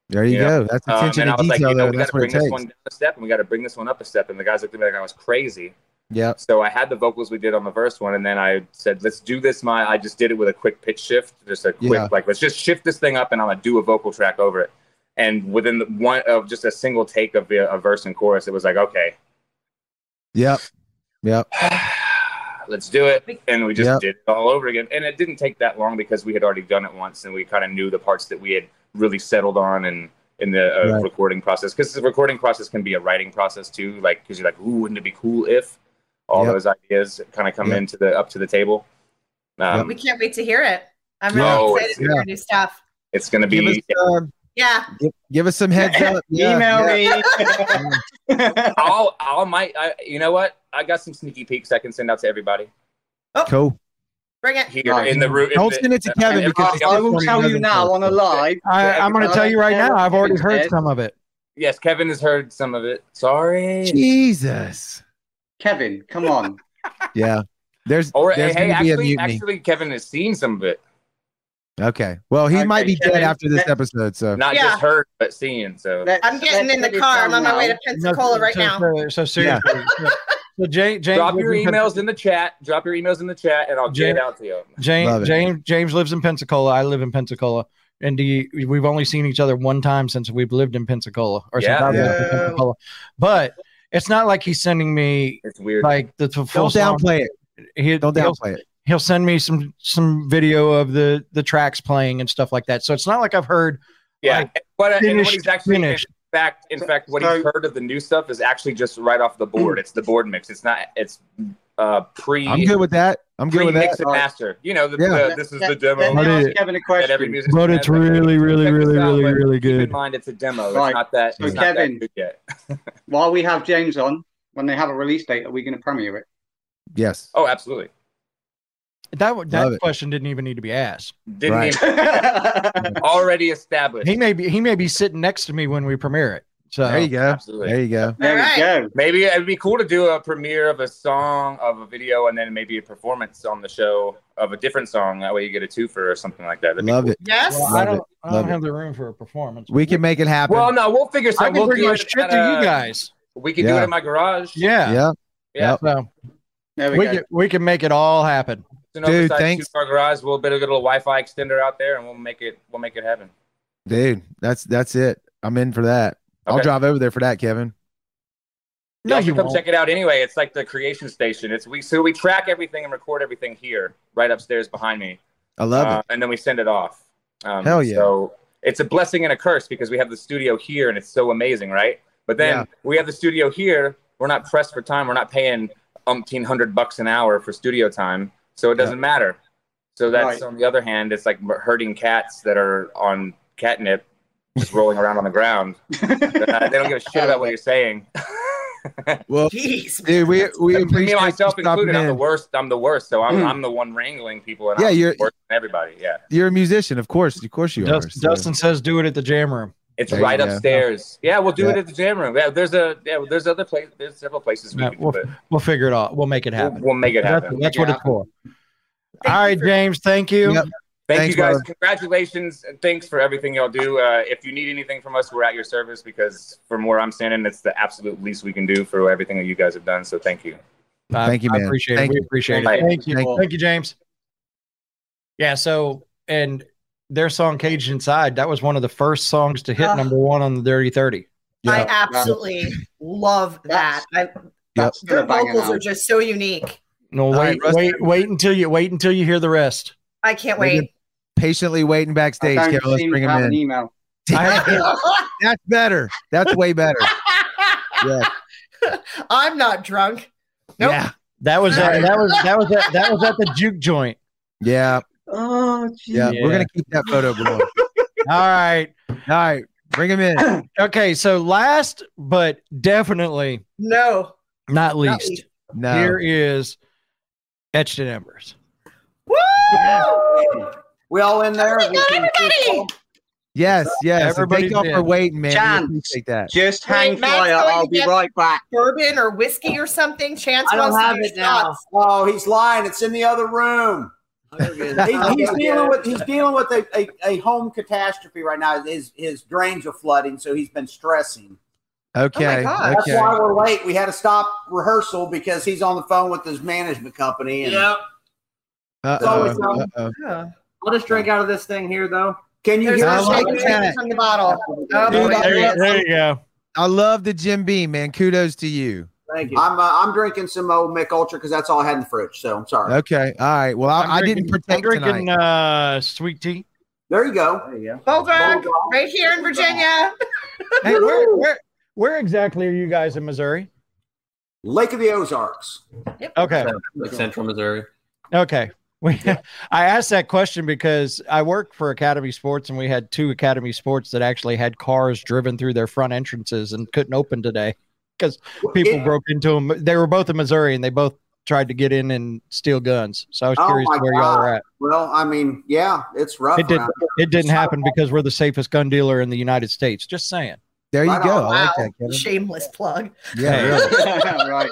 There you, know? go. That's attention Um, attention and I to was like, you know, we got to bring this one down a step, and we got to bring this one up a step. And the guys looked at me like I was crazy. Yeah. So I had the vocals we did on the first one, and then I said, "Let's do this." My I just did it with a quick pitch shift, just a quick Yeah. like, let's just shift this thing up, and I'm gonna do a vocal track over it. And within the one of just a single take of the, a verse and chorus, it was like, okay, Yep. Yep. let's do it. And we just Yep. did it all over again. And it didn't take that long because we had already done it once and we kind of knew the parts that we had really settled on and in the uh, Right. recording process. Because the recording process can be a writing process too. Like, because you're like, ooh, wouldn't it be cool if all Yep. those ideas kind of come Yep. into the up to the table? Um, We can't wait to hear it. I'm really Oh, excited it's- for yeah. new stuff. It's going to Give us, be. Yeah. give, give us some heads up. Yeah, Email yeah. me. I'll, I'll, might, I, you know what? I got some sneaky peeks I can send out to everybody oh. Cool. Bring it. here in the room. Don't send it to Kevin because I will tell you now on a live. I, I'm going to tell you right now. I've already heard some of it. Yes, Kevin has heard some of it. Sorry. Jesus. Kevin, come on. Yeah. There's Or there's hey, gonna be a actually, actually, Kevin has seen some of it. Okay. Well, he Okay, might be dead after this let- episode. So Not Yeah. just heard, but seen. So Let's- I'm getting in the car. I'm on my way to Pensacola right so, now. So, so seriously. so, so James, James drop your emails in the chat. Drop your emails in the chat, and I'll get it out to you. James. James, James lives in Pensacola. I live in Pensacola. And do you, we've only seen each other one time since we've lived in Pensacola or since Yeah. In Pensacola. But it's not like he's sending me It's weird. like the f- full don't song. downplay it. He, Don't downplay it. He'll send me some some video of the the tracks playing and stuff like that. So it's not like I've heard yeah, like, but and what finished- he's actually finished. in fact, in fact, what he's heard of the new stuff is actually just right off the board. It's the board mix. It's not. It's uh pre. I'm good with that. I'm good with Pre-mix that. and master. You know, the, Yeah. the, this is Let- the demo. let me But Kevin a that every question. But it's really, really, Check this really, out, really, but really Keep in good. mind, it's a demo. Right. It's not that. So It's not that Kevin- yet. While we have James on, when they have a release date, are we going to premiere it? Yes. Oh, absolutely. That Love that it. question didn't even need to be asked. Didn't Right. even already established. He may be he may be sitting next to me when we premiere it. So There you go. Absolutely. There you go. There All right. we go. Maybe it'd be cool to do a premiere of a song, of a video, and then maybe a performance on the show of a different song. That way you get a twofer or something like that. That'd Love cool. it. Yes. Well, I don't it. I don't it. have the room for a performance. We can make it happen. Well, no, we'll figure I something. can We'll bring do my it shit at, to you guys. We can do it in my garage. Yeah. yeah. Yeah. Yep. So we, we can we can make it all happen. It's an Dude, thanks. two-car garage. We'll build a little Wi-Fi extender out there, and we'll make it. We'll make it happen. Dude, that's that's it. I'm in for that. I'll drive over there for that, Kevin. No, No, you you come won't. check it out anyway. It's like the creation station. It's we so we track everything and record everything here, right upstairs behind me, I love uh, it. and then we send it off. Um, Hell yeah. So it's a blessing and a curse because we have the studio here and it's so amazing, right? But then Yeah. we have the studio here. We're not pressed for time. We're not paying umpteen hundred bucks an hour for studio time, so it doesn't matter. So that's Right. on the other hand, it's like herding cats that are on catnip, just rolling around on the ground. They don't give a shit about what you're saying. Well, Jeez. dude, we we me myself you stopping included, I'm the worst. I'm the worst. So I'm, Mm. I'm the one wrangling people, and Yeah, I'm you're- worse than everybody. Yeah, You're a musician, of course. Of course you are. Dustin, so- Dustin says do it at the jam room. It's There right go. upstairs. Yeah, we'll do Yeah. it at the jam room. Yeah, there's a yeah, there's other place. There's several places we Yeah, can we'll, do it. we'll figure it out. We'll make it We'll, happen. we'll make it happen. that's Make what it's for. All right, James. Thank you. Yep. Thank Thanks, you guys. brother. Congratulations and thanks for everything y'all do. Uh, if you need anything from us, we're at your service because from where I'm standing, it's the absolute least we can do for everything that you guys have done. So thank you. I- Thank you, I man. appreciate Thank it. We appreciate Thank it. you. Thank you. Thank Thank you. you. James. Yeah. So, and their song "Caged Inside" that was one of the first songs to hit Ah. number one on the Dirty Thirty. I absolutely love that. I, That's their gonna bang it vocals are just so unique. No, wait, right, Rusty. wait, wait until you wait until you hear the rest. I can't We've wait. Patiently waiting backstage, don't Let's bring him in. email. That's better. That's way better. Yeah. I'm not drunk. Nope. Yeah. That was at, that was that was at, that was at the juke joint. Yeah. Oh, Yeah. Yeah. We're gonna keep that photo going. All right. All right. Bring him in. Okay. So last but definitely No. not Not least, least. No. here is Etched in Embers. Woo! We all in there? Everybody, everybody! Yes, yes. And Everybody's Thank y'all for waiting, man. Chance. Appreciate that. Just hang Wait, Matt's fire. I'll be right back. Bourbon or whiskey or something. Chance I don't wants have do it now. shots. Oh, he's lying. It's in the other room. He- he's dealing with he's dealing with a, a, a home catastrophe right now. His his drains are flooding, so he's been stressing. Okay. Oh God. That's okay. why we're late. We had to stop rehearsal because he's on the phone with his management company. And Uh-oh. Um, uh-oh. Yeah. I'll just drink out of this thing here, though. Can you There's hear I no us? like shaking from the bottle. Oh, Dude, boy. I There, there you go. I love the Jim Beam, man. Kudos to you. Thank you. I'm uh, I'm drinking some old Mich Ultra because that's all I had in the fridge. So I'm sorry. Okay. All right. Well, I, I'm I drinking- didn't I'm protect drinking tonight. uh, sweet tea. There you go. There you go. Bulldog, right here in Virginia. Hey, where, where, where exactly are you guys in Missouri? Lake of the Ozarks. Yep. Okay. like Central Missouri. Okay. We, I asked that question because I worked for Academy Sports and we had two Academy Sports that actually had cars driven through their front entrances and couldn't open today because people It- broke into them. They were both in Missouri and they both tried to get in and steal guns. So I was Oh curious my where y'all God. are at. Well, I mean, yeah, it's rough. It didn't. It didn't happen because we're the safest gun dealer in the United States. Just saying. There you Right go. on. I like Wow. that, Shameless plug. Yeah. Hey. Really. right.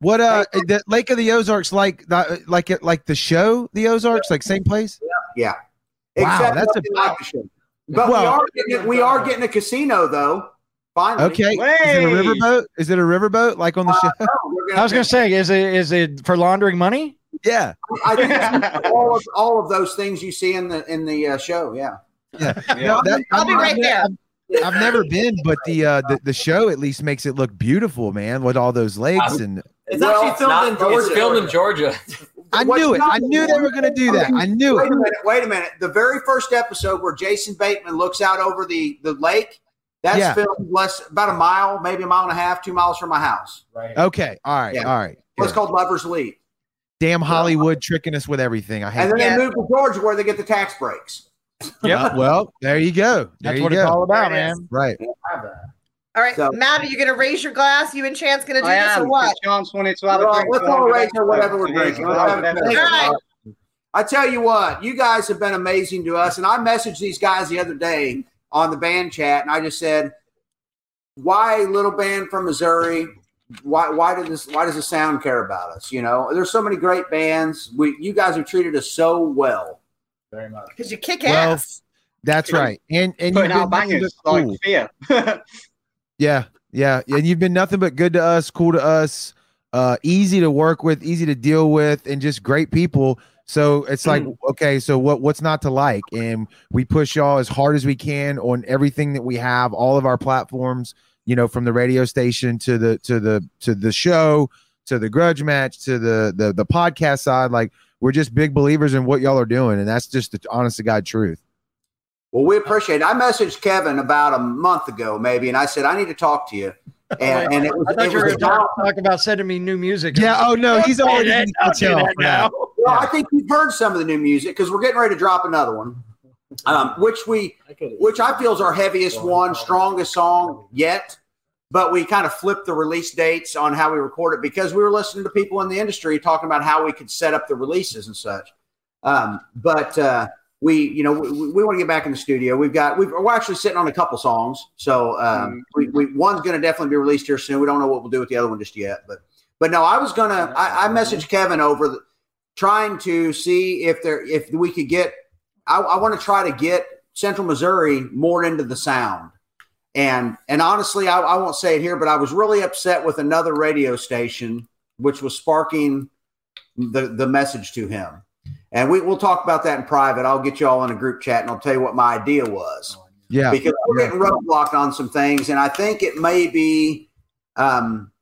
What uh the Lake of the Ozarks like the, like it like the show the Ozarks like same place? Yeah. Wow, Except that's a nothing like the show. But Well- we are getting we are getting a casino though. Finally. Okay. Is it a riverboat? Is it a riverboat like on the show? No, we're I was going to say, is it is it for laundering money? Yeah. I think it's all of all of those things you see in the in the uh, show. Yeah. Yeah. No, that, I'll I've, be right I've- there. I've never been, but the uh the, the show at least makes it look beautiful, man, with all those lakes and It's Well, actually it's filmed not- in Georgia. It's filmed in Georgia. I knew it. I knew they were gonna do that. I knew Wait it. a minute. Wait a minute. The very first episode where Jason Bateman looks out over the the lake. That's Yeah. filmed less about a mile, maybe a mile and a half, two miles from my house. Right. Okay. All right. Yeah. All right. It's Good. called Lovers Leap. Damn Hollywood tricking us with everything. I hate And then that. they move to Georgia where they get the tax breaks. Uh, well, there you go. There That's you what go. it's all about, There man. Right. All right, So- Matt, are you going to raise your glass? You and Chance going to do I this am. or what? because Chance wanted to have a Well, drink. let's all gonna raise or whatever we're so drinking. a Let's glass have of a everything. All right. I tell you what, you guys have been amazing to us. And I messaged these guys the other day on the band chat, and I just said, "Why little band from Missouri? Why why did this? Why does the sound care about us? You know, there's so many great bands. We you guys have treated us so well. Very much. Because you kick Well, ass. That's right. And and Putting you've out been nothing bangers but like cool. fear. Yeah, yeah, and you've been nothing but good to us, cool to us, uh, easy to work with, easy to deal with, and just great people. So it's like, mm. okay, so what what's not to like? And we push y'all as hard as we can on everything that we have, all of our platforms, you know, from the radio station to the to the to the show, to the grudge match, to the the the podcast side. Like we're just big believers in what y'all are doing, and that's just the honest to God truth. Well, we appreciate it. I messaged Kevin about a month ago, maybe, and I said I need to talk to you. And, and it was, I thought it you were was going to about- talk, talk about sending me new music. Yeah. Oh no, he's already Don't been do that, don't do tell that for that. now. Well, I think you've heard some of the new music because we're getting ready to drop another one, um, which we, which I feel is our heaviest one, strongest song yet. But we kind of flipped the release dates on how we record it because we were listening to people in the industry talking about how we could set up the releases and such. Um, but uh, we, you know, we, we want to get back in the studio. We've got, we've, we're actually sitting on a couple songs. So um, we, we, one's going to definitely be released here soon. We don't know what we'll do with the other one just yet. But, but no, I was going to, I messaged Kevin over the, trying to see if there, if we could get, I, I want to try to get Central Missouri more into the sound. And, and honestly, I, I won't say it here, but I was really upset with another radio station, which was sparking the, the message to him. And we, we'll talk about that in private. I'll get you all in a group chat and I'll tell you what my idea was. Yeah. Because we're getting roadblocked on some things. And I think it may be, um,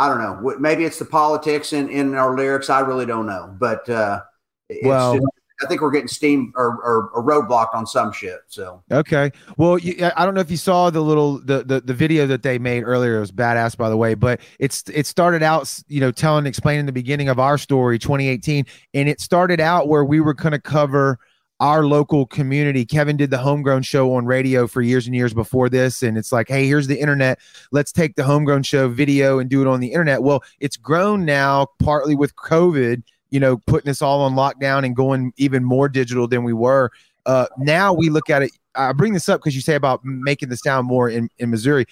I don't know, maybe it's the politics in, in our lyrics. I really don't know. But uh, it's Well- just- I think we're getting steam or, or, or roadblocked on some shit. So Okay. Well, you, I don't know if you saw the little the, the the video that they made earlier. It was badass, by the way. But it's it started out, you know, telling explaining the beginning of our story, 2018, and it started out where we were going to cover our local community. Kevin did the homegrown show on radio for years and years before this, and it's like, hey, here's the internet. Let's take the homegrown show video and do it on the internet. Well, it's grown now, partly with COVID you know, putting us all on lockdown and going even more digital than we were. Uh, now we look at it. I bring this up because you say about making the sound more in, in Missouri.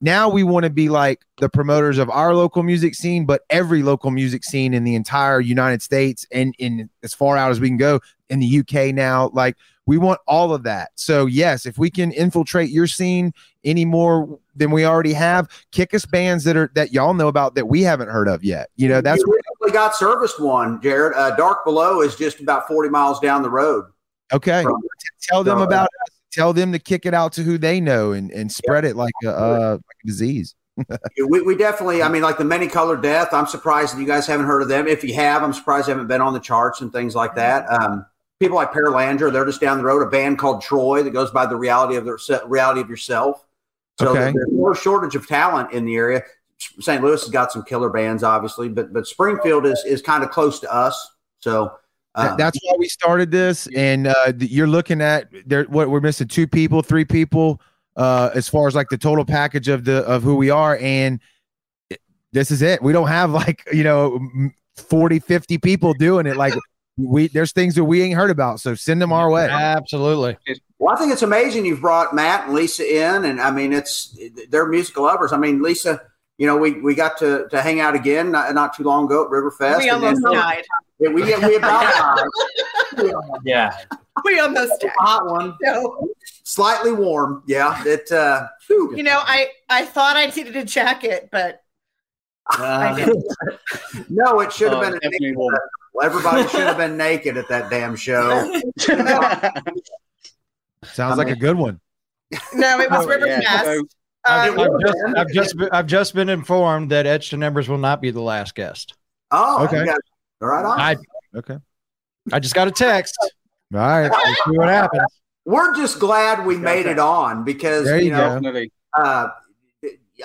Now we want to be like the promoters of our local music scene, but every local music scene in the entire United States and in as far out as we can go in the UK now. Like we want all of that. So yes, if we can infiltrate your scene any more than we already have, kick us bands that are that y'all know about that we haven't heard of yet. You know, that's we got serviced one, Jared. Uh, Dark Below is just about 40 miles down the road. Okay. From- Tell them uh, about us. Tell them to kick it out to who they know and, and spread it like a, uh, like a disease. we, we definitely, I mean, like the Many Colored Death. I'm surprised that you guys haven't heard of them. If you have, I'm surprised they haven't been on the charts and things like that. Um, people like Paralandra, they're just down the road. A band called Troy that goes by the reality of the reality of yourself. So Okay. there's no shortage of talent in the area. St. Louis has got some killer bands, obviously, but but Springfield is is kind of close to us. So um, That's why we started this, and uh, you're looking at there. What we're missing two people, three people, uh, as far as like the total package of the of who we are, and this is it. We don't have like you know m- 40, 50 people doing it. Like we there's things that we ain't heard about, so send them our way. Absolutely. Well, I think it's amazing you've brought Matt and Lisa in, and I mean, it's they're musical lovers. I mean, Lisa, you know, we, we got to, to hang out again not, not too long ago at Riverfest. We and- almost and- died. Yeah, we we about died. Yeah. We almost died. hot one, No. slightly warm. Yeah, it. Uh, whew. You know, I I thought I needed a jacket, but I didn't. no, it should have Oh, been. A definitely naked, warm. everybody should have been naked at that damn show. Sounds like a good one. No, it was Oh, yeah. Riverfest. So- I've, Um, I've just, I've just, been, I've just been informed that Etched and Embers will not be the last guest. Oh, Okay. you got- all right on. I, Okay. I just got a text. All right. We'll see what happens. We're just glad we made it on because There you you know Definitely. uh,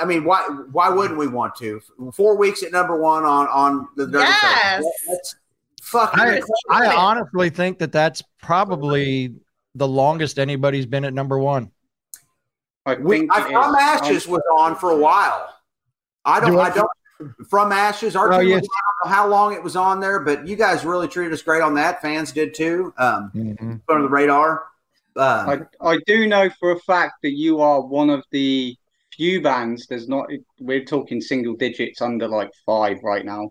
I mean, why why wouldn't we want to? Four weeks at number one on on the Dirty Yes. South. That's fucking. I. I honestly think that that's probably the longest anybody's been at number one. I We, I, From is. Ashes was on for a while. I don't. Do I I- don't. From Ashes, our Oh, yes. was, I don't know how long it was on there, but you guys really treated us great on that. Fans did too. Um, Mm-hmm. under the radar. Um, I, I do know for a fact that you are one of the few bands. There's not. We're talking single digits under like five right now.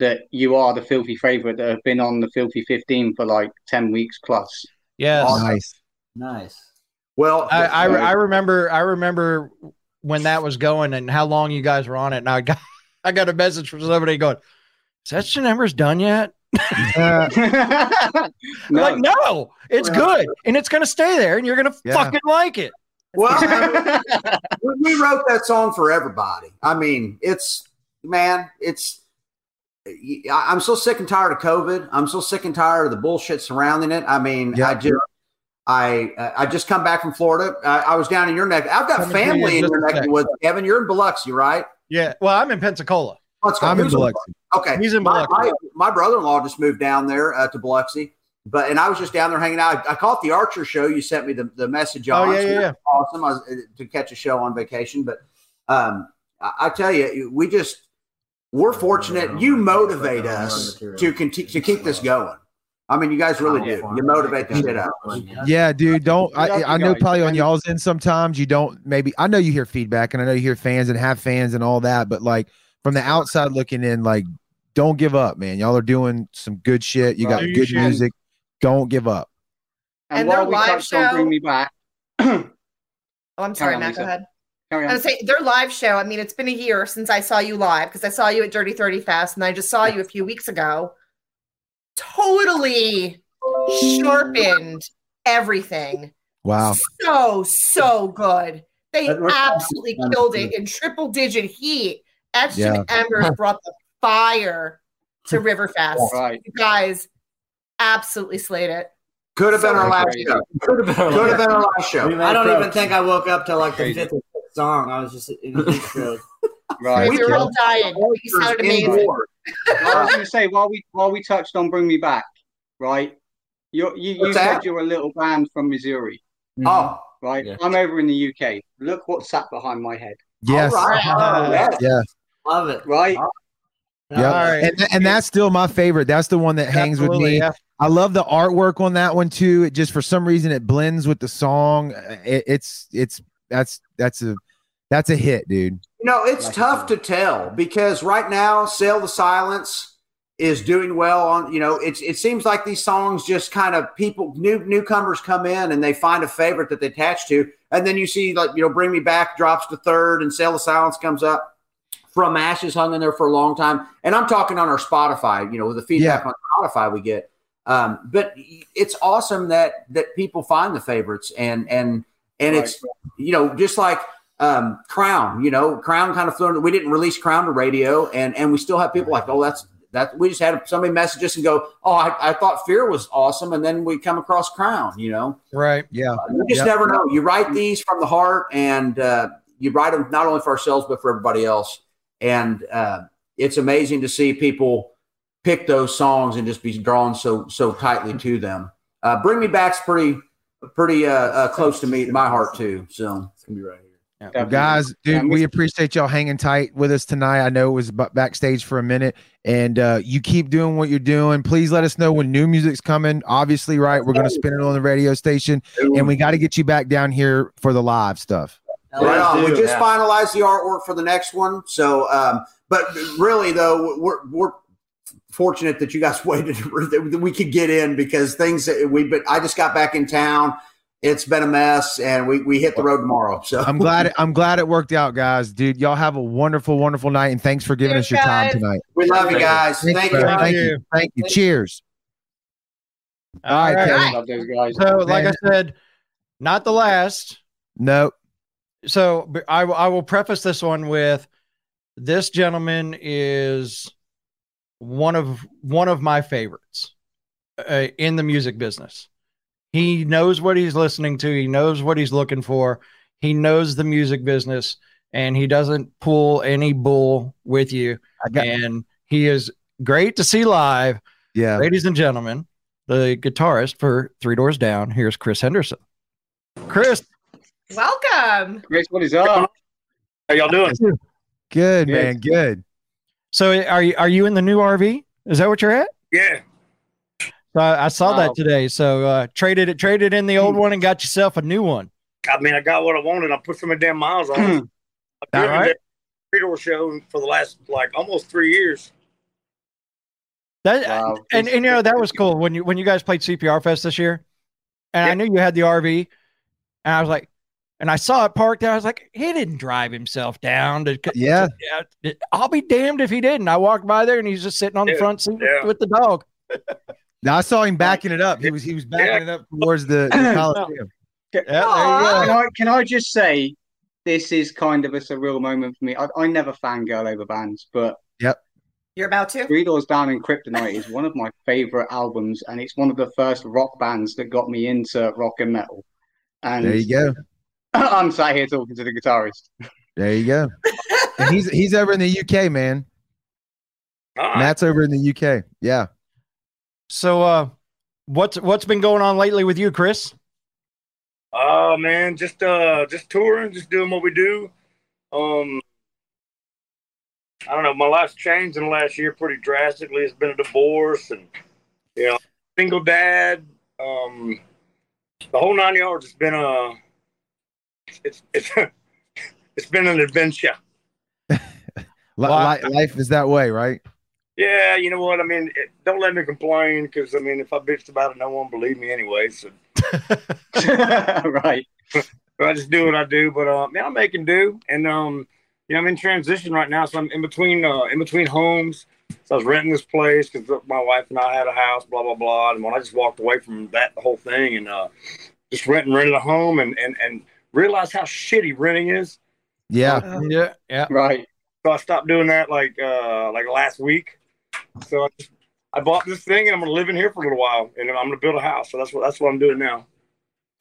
That you are the filthy favorite that have been on the filthy fifteen for like ten weeks plus. Yes. Nice. Nice. Well, I, I, I remember I remember when that was going and how long you guys were on it. And I got I got a message from somebody going, "Is that shit numbers done yet?" Uh, I'm Like, no, it's good and it's gonna stay there, and you're gonna Yeah. fucking like it. Well, I mean, we we wrote that song for everybody. I mean, it's man, it's. I- I'm so sick and tired of COVID. I'm so sick and tired of the bullshit surrounding it. I mean, I just, I, I just come back from Florida. I, I was down in your neck. I've got Coming family in your a neck of sec. the woods. Kevin, you're in Biloxi, right? Yeah. Well, I'm in Pensacola. Let's go. I'm in Who's Biloxi. Okay, He's in my, Biloxi. my, my brother-in-law just moved down there uh, to Biloxi, but and I was just down there hanging out. I, I caught the Archer show. You sent me the, the message Oh, yeah, so yeah, that's awesome. I was, uh, to catch a show on vacation, but um, I, I tell you, we just we're fortunate. You motivate us to continue to keep this going. I mean, you guys really do. You motivate the shit out. of us. Yeah, dude. Don't I? I know probably on y'all's end sometimes you don't. Maybe I know you hear feedback and I know you hear fans and have fans and all that, but like from the outside looking in, like don't give up, man. Y'all are doing some good shit. You got Right. good should. music. Don't give up. And, And their we live touched on show- Bring Me Back, Oh, I'm sorry, Matt. Go ahead. Carry I on. would say their live show. I mean, it's been a year since I saw you live because I saw you at Dirty Thirty Fest, and I just saw you a few weeks ago. Totally sharpened everything. Wow. So so good. They That worked absolutely killed it in triple digit heat. Etched Yeah. and Embers brought the fire to Riverfest. Right. You guys absolutely slayed it. Could have been So our last show. Could have been our Could have last- been our last show. I don't even think I woke up till like the fifth or sixth song. I was just in the heat stroke. Right. We were all dying. You sounded amazing. I was going to say while we while we touched on Bring Me Back, right? You're, you you What's said that? you're a little band from Missouri, mm-hmm. Oh, right? Yeah. I'm over in the UK. Look what sat behind my head, Yes. all right. Yes. Yeah. Love it. right? Yep. All right. And, and that's still my favorite. That's the one that hangs with me. yeah. I love the artwork on that one too. It just for some reason it blends with the song. It, it's it's that's that's a that's a hit, dude. You know, it's tough to tell because right now, Sail the Silence is doing well on, you know, it's it seems like these songs just kind of people new newcomers come in and they find a favorite that they attach to. And then you see like, you know, Bring Me Back drops to third and Sail the Silence comes up. From Ashes hung in there for a long time. And I'm talking on our Spotify, you know, with the feedback Yeah. on Spotify we get. Um, but it's awesome that that people find the favorites and and and it's you know just like um, Crown, you know, Crown kind of flew. We didn't release Crown to radio, and and we still have people like, oh, that's that. We just had somebody message us and go, oh, I, I thought Fear was awesome, and then we come across Crown, you know. Right. Yeah. You just Yep. never know. You write these from the heart, and uh, you write them not only for ourselves but for everybody else. And uh, it's amazing to see people pick those songs and just be drawn so so tightly to them. Uh, Bring Me Back's pretty pretty uh, uh, close to me, my heart too. So It's gonna be right here. Well, guys, dude, we appreciate y'all hanging tight with us tonight. I know it was bu- backstage for a minute, and uh, you keep doing what you're doing. Please let us know when new music's coming. Obviously, right? We're gonna spin it on the radio station, and we got to get you back down here for the live stuff. Right on. We just finalized the artwork for the next one. So, um, but really though, we're we're fortunate that you guys waited that we could get in because things that we. But I just got back in town. It's been a mess, and we we hit the road tomorrow. So I'm glad. I'm glad it worked out, guys. Dude, y'all have a wonderful, wonderful night, and thanks for giving us your time tonight. We love you guys. Thank, Thank you. you. Thank you. Thank you. Cheers. All right, Kevin. Those guys. So, like I said, not the last. Nope. So I, will- I will preface this one with this gentleman is one of one of my favorites uh, in the music business. He knows what he's listening to. He knows what he's looking for. He knows the music business, and he doesn't pull any bull with you. and he is great to see live. Yeah. Ladies and gentlemen, the guitarist for Three Doors Down, here's Chris Henderson. Chris, Welcome. Chris, what is up? How y'all doing? Good, man. Good. so are you are you in the new RV? Is that what you're at? Yeah. So I, I saw Wow. that today. So uh, traded it, traded in the old one, and got yourself a new one. I mean, I got what I wanted. I put so many damn miles on it. I've All been right. Show for the last like almost three years. That and, and you know that was cool when you when you guys played CPR Fest this year, and I knew you had the RV, and I was like, and I saw it parked there. I was like, he didn't drive himself down to. Yeah. Yeah, I'll be damned if he didn't. I walked by there and he's just sitting on the front seat yeah. with the dog. Now I saw him backing it up. He was he was backing it up towards the, the Coliseum. Yeah, Can I, can I just say, this is kind of a surreal moment for me. I, I never fangirl over bands, but Yep. You're about to? Three Doors Down in Kryptonite is one of my favorite albums, and it's one of the first rock bands that got me into rock and metal. And There you go. I'm sat here talking to the guitarist. There you go. and he's he's over in the UK, man. Matt's over in the UK. Yeah. So, uh, what's what's been going on lately with you, Chris? Oh man, just uh just touring, just doing what we do. Um I don't know, my life's changed in the last year pretty drastically. It's been a divorce and you know, single dad. Um the whole nine yards has been a it's it's it's been an adventure. Li- li- life is that way, right? Yeah, you know what? I mean, it, don't let me complain because I mean, if I bitched about it, no one believe me anyway. So right. So I just do what I do, but uh, man, I'm making do, and um, you know, I'm in transition right now, so I'm in between uh, in between homes. So I was renting this place because my wife and I had a house, blah blah blah, and when I just walked away from that whole thing and uh, just rent and rented a home and and and realized how shitty renting is. Yeah. Yeah. Yeah. Right. So I stopped doing that like uh like last week. So I, just, I bought this thing and I'm gonna live in here for a little while, and I'm gonna build a house. So that's what that's what I'm doing now.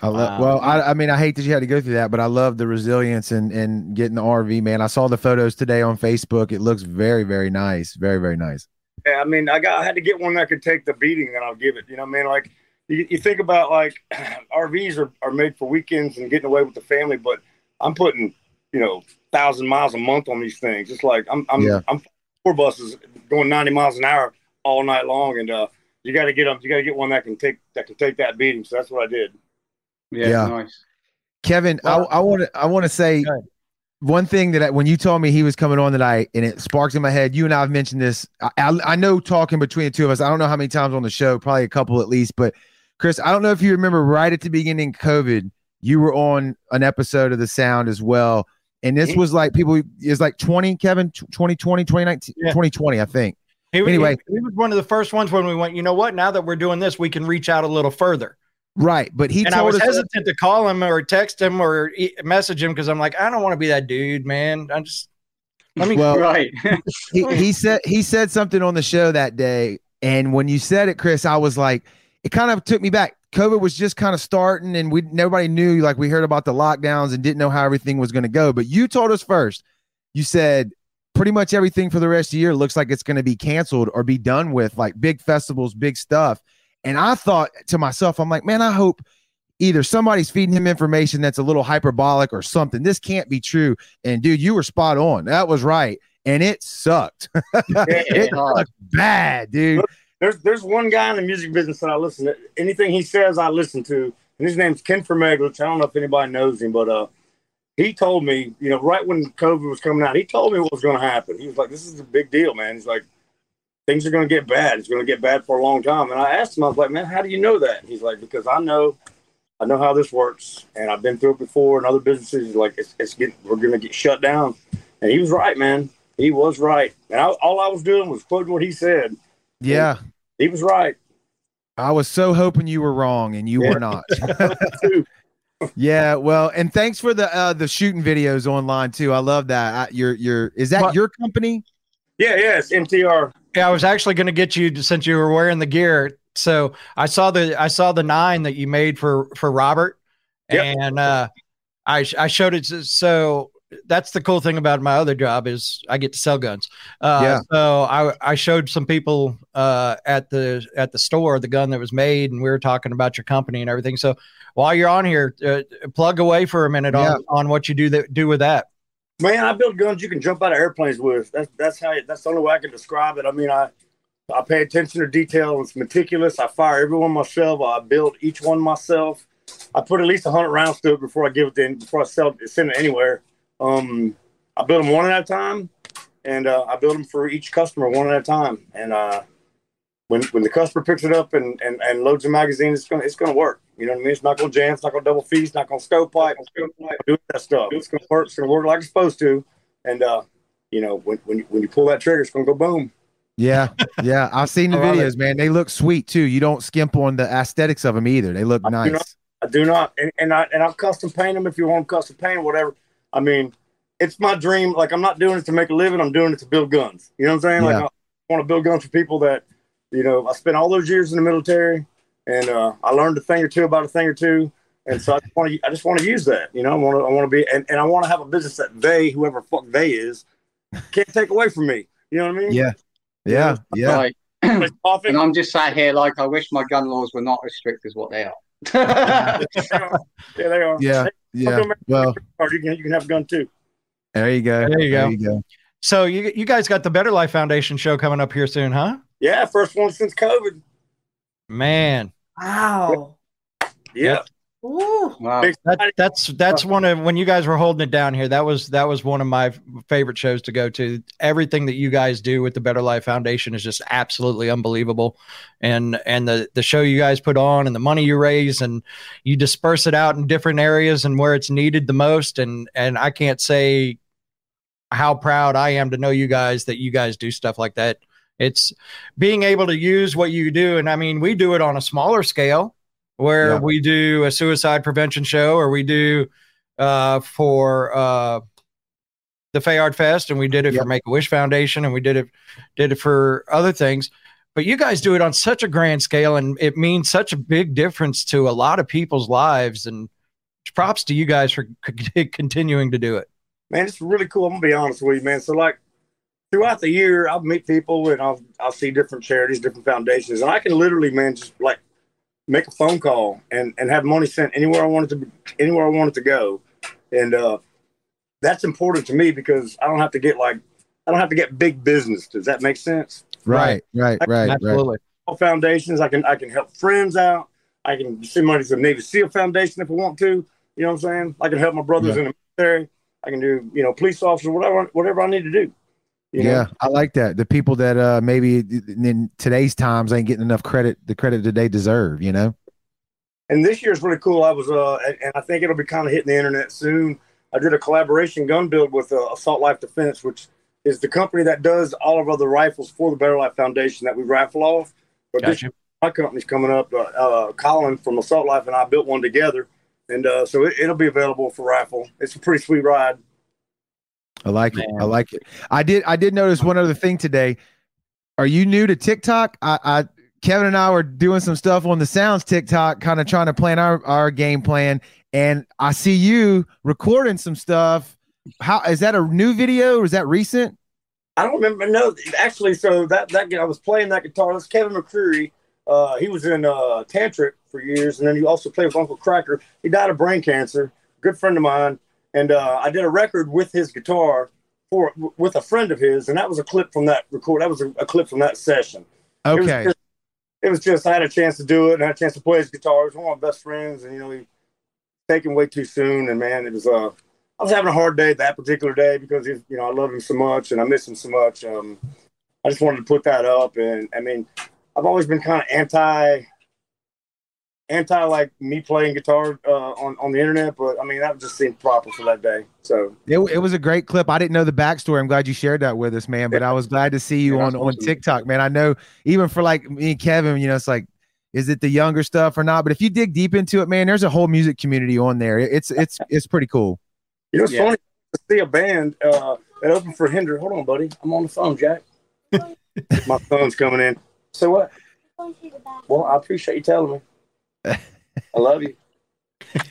I love. Well, I, I mean, I hate that you had to go through that, but I love the resilience and and getting the RV, man. I saw the photos today on Facebook. It looks very, very nice. Very, very nice. Yeah, I mean, I got I had to get one that could take the beating that I'll give it. You know what I mean? Like you, you think about like RVs are, are made for weekends and getting away with the family, but I'm putting, you know, thousand miles a month on these things. It's like I'm I'm Yeah. I'm four buses going 90 miles an hour all night long, and uh, you got to get them. You got to get one that can take that can take that beating. So that's what I did. Yeah, Yeah. nice. Kevin, I I want to I want to say one thing that I, when you told me he was coming on tonight, and it sparked in my head. You and I have mentioned this. I, I, I know talking between the two of us. I don't know how many times on the show, probably a couple at least. But Chris, I don't know if you remember right at the beginning of COVID, you were on an episode of the Sound as well, and this was like people. It's like twenty, Kevin, 2020, 2019, 2020, I think. He, anyway, he, he was one of the first ones when we went. You know what? Now that we're doing this, we can reach out a little further. right, but he and I was us hesitant to call him or text him or e- message him because I'm like, I don't want to be that dude, man. I just let me. Well, right. he, he said he said something on the show that day, and when you said it, Chris, I was like, it kind of took me back. COVID was just kind of starting, and we nobody knew. Like we heard about the lockdowns and didn't know how everything was going to go. But you told us first. You said pretty much everything for the rest of the year looks like it's going to be canceled or be done with, like big festivals, big stuff. And I thought to myself, I'm like, man, I hope either somebody's feeding him information that's a little hyperbolic or something. This can't be true. And dude, you were spot on. That was right. And it sucked. it sucked bad, dude. There's there's one guy in the music business that I listen to. Anything he says, I listen to. And his name's Ken Fermaglich. I don't know if anybody knows him, but uh, he told me, you know, right when COVID was coming out, he told me what was going to happen. He was like, "This is a big deal, man." He's like, "Things are going to get bad. It's going to get bad for a long time." And I asked him, I was like, "Man, how do you know that?" And he's like, "Because I know, I know how this works, and I've been through it before in other businesses. Like, it's, it's getting, we're going to get shut down." And he was right, man. He was right. And I, all I was doing was quoting what he said. Yeah. He was right. I was so hoping you were wrong and you Yeah. were not. yeah, well, and thanks for the uh the shooting videos online too. I love that. I, your your is that your company? Yeah, yeah, it's MTR. Yeah, I was actually going to get you to- since you were wearing the gear. So I saw the I saw the nine that you made for for Robert, and uh, I I showed it. to- So that's the cool thing about my other job is I get to sell guns. Uh, Yeah. So I I showed some people uh, at the at the store the gun that was made, and we were talking about your company and everything. So while you're on here, uh, plug away for a minute Yeah. on on what you do that do with that. Man, I build guns you can jump out of airplanes with. That's that's how that's the only way I can describe it. I mean, I I pay attention to detail. It's meticulous. I fire every one myself. I build each one myself. I put at least hundred rounds to it before I give it to before I sell it, send it anywhere. Um, I build them one at a time, and uh, I build them for each customer one at a time. And uh, when when the customer picks it up and, and, and loads the magazine, it's gonna it's gonna work. You know what I mean? It's not gonna jam. It's not gonna double feed. It's not gonna stovepipe. Do that stuff. It's gonna work. It's gonna work like it's supposed to. And uh, you know, when when you, when you pull that trigger, it's gonna go boom. Yeah, yeah. I've seen the videos, man. They look sweet too. You don't skimp on the aesthetics of them either. They look I do nice. not. I do not. And, and I and I'll custom paint them if you want them custom paint whatever. I mean, it's my dream. Like I'm not doing it to make a living. I'm doing it to build guns. You know what I'm saying? Like I want to build guns for people that, you know, I spent all those years in the military, and uh, I learned a thing or two about a thing or two. And so I just want to. I just want to use that. You know, I want to. I want to be, and, and I want to have a business that they, whoever fuck they is, can't take away from me. You know what I mean? Yeah, yeah, yeah. Right. and I'm just sat here like I wish my gun laws were not as strict as what they are. yeah, they are. Yeah, Hey, yeah. I'll go make- Well, you can you can have a gun too. there you go. There you go. There you go. So you you guys got the Better Life Foundation show coming up here soon, huh? Yeah, first one since COVID. Man, Wow. Yeah. Ooh. That, that's that's one of when you guys were holding it down here. That was that was one of my favorite shows to go to. Everything that you guys do with the Better Life Foundation is just absolutely unbelievable, and and the the show you guys put on and the money you raise and you disperse it out in different areas and where it's needed the most. And and I can't say how proud I am to know you guys that you guys do stuff like that. It's being able to use what you do, and I mean we do it on a smaller scale where Yeah. we do a suicide prevention show or we do uh, for uh, the Fayard Fest and we did it for Make a Wish Foundation and we did it did it for other things. But you guys do it on such a grand scale and it means such a big difference to a lot of people's lives. And props to you guys for c- continuing to do it. man, it's really cool. I'm gonna be honest with you, man. So like throughout the year, I'll meet people and I'll I'll see different charities, different foundations, and I can literally, man, just like make a phone call and and have money sent anywhere I wanted to anywhere I want it to go, and uh, that's important to me because I don't have to get like I don't have to get big business. Does that make sense? Right, right, right, right. All foundations. I can I can help friends out. I can send money to the Navy SEAL Foundation if I want to. You know what I'm saying? I can help my brothers Yeah. in the military. I can do you know police officers whatever whatever I need to do. You know? yeah, I like that. The people that uh maybe in today's times ain't getting enough credit, the credit that they deserve. You know. And this year's really cool. I was, uh, and, and I think it'll be kind of hitting the internet soon. I did a collaboration gun build with uh, Assault Life Defense, which is the company that does all of our the rifles for the Better Life Foundation that we raffle off. But this Gotcha. year, my company's coming up. Uh, uh, Colin from Assault Life and I built one together, and uh, so it, it'll be available for raffle. It's a pretty sweet ride. I like it. I like it. I did. I did notice one other thing today. Are you new to TikTok? I, I Kevin and I were doing some stuff on the Sounds TikTok, kind of trying to plan our our game plan, and I see you recording some stuff. How is that a new video or is that recent? I don't remember. No, actually, so that that I was playing that guitar. That's Kevin McCreery. Uh, he was in uh, Tantric for years, and then he also played with Uncle Kracker. He died of brain cancer. Good friend of mine, and uh, I did a record with his guitar for with a friend of his, and that was a clip from that record. That was a, a clip from that session. It was Okay. just- It was just I had a chance to do it, and I had a chance to play his guitar. He was one of my best friends, and you know he taken way too soon, and man, it was uh. I was having a hard day that particular day because he's, you know I love him so much and I miss him so much. Um, I just wanted to put that up, and I mean, I've always been kind of anti, anti like me playing guitar uh, on on the internet, but I mean that just seemed proper for that day. So It, it was a great clip. I didn't know the backstory. I'm glad you shared that with us, man. But I was glad to see you Yeah, on that's on. TikTok, man. I know even for like me and Kevin, you know, it's like, is it the younger stuff or not? But if you dig deep into it, man, there's a whole music community on there. It's it's it's pretty cool. you know, it's Yeah. funny to see a band uh, that opened for Hinder. Hold on, buddy, I'm on the phone, Jack. My phone's coming in. So what? Well, I appreciate you telling me. I love you.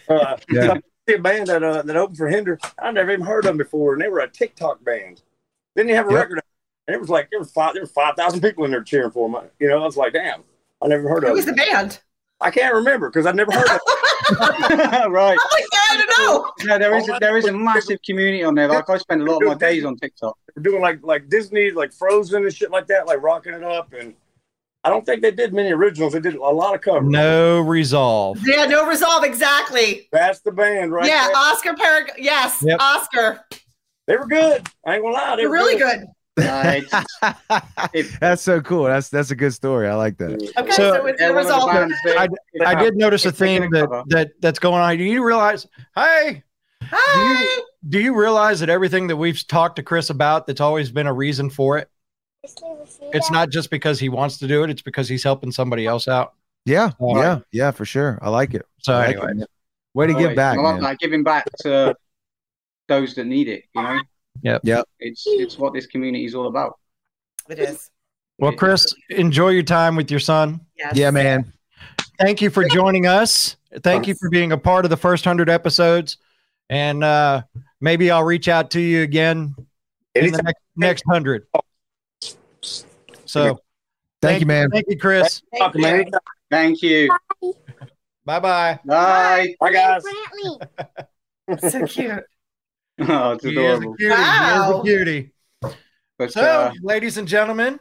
Uh, Yeah. see a band that uh, that opened for Hinder. I never even heard of them before, and they were a TikTok band. Then they have a Yep. record, and it was like there was five there were five thousand people in there cheering for them. You know, I was like, damn, I never heard of. Who was them. the band? I can't remember because I've never heard of. right. I'm like, I don't know. No, there is a, there is a massive community on there. Like I spend a lot of my days on TikTok. We're doing like like Disney, like Frozen and shit like that, like rocking it up. And I don't think they did many originals. They did a lot of covers. No resolve. Yeah, no resolve exactly. That's the band, right? yeah, there. Oscar Parag. Yes, Yep. Oscar. They were good. I ain't gonna lie. They They're were really good. That's so cool. That's that's a good story. I like that. Okay, So- so, it's Yeah, no one of the resolve. I, I did notice a it's taking theme that, that that's going on. Do you realize? Hey, Hi. do you realize that everything that we've talked to Chris about, that's always been a reason for it. It's not just because he wants to do it; it's because he's helping somebody else out. Yeah, All yeah, right. yeah, for sure. I like it. So I like anyway. it, way to Oh, give wait, back, I love man. that, giving back to those that need it. You know, Yep. Yep. it's it's what this community is all about. It is. Well, Chris, enjoy your time with your son. Yes. Yeah, man. Thank you for joining us. Thank you for being a part of the first hundred episodes, and uh, maybe I'll reach out to you again in the next, next hundred. So, Thank you, man. Thank you, Chris. Fuck, man. Thank you. Bye bye. Bye. Bye, guys. So cute. Oh, it's He is a adorable. cutie. He is Wow. a cutie. But So, uh, ladies and gentlemen,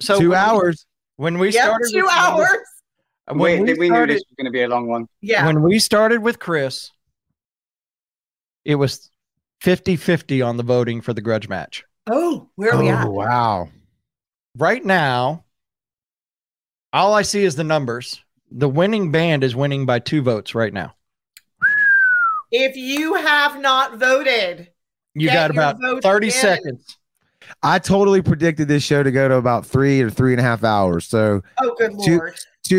so Two when we- hours. when we Yep, started, two with- hours. When we, we, we knew this was going to be a long one. Yeah. when we started with Chris, it was 50-50 on the voting for the grudge match. Oh, where are we at? Oh, wow. Right now, all I see is the numbers. The winning band is winning by two votes right now. If you have not voted, You got about 30 in. seconds. I totally predicted this show to go to about three or three and a half hours. So oh good lord. two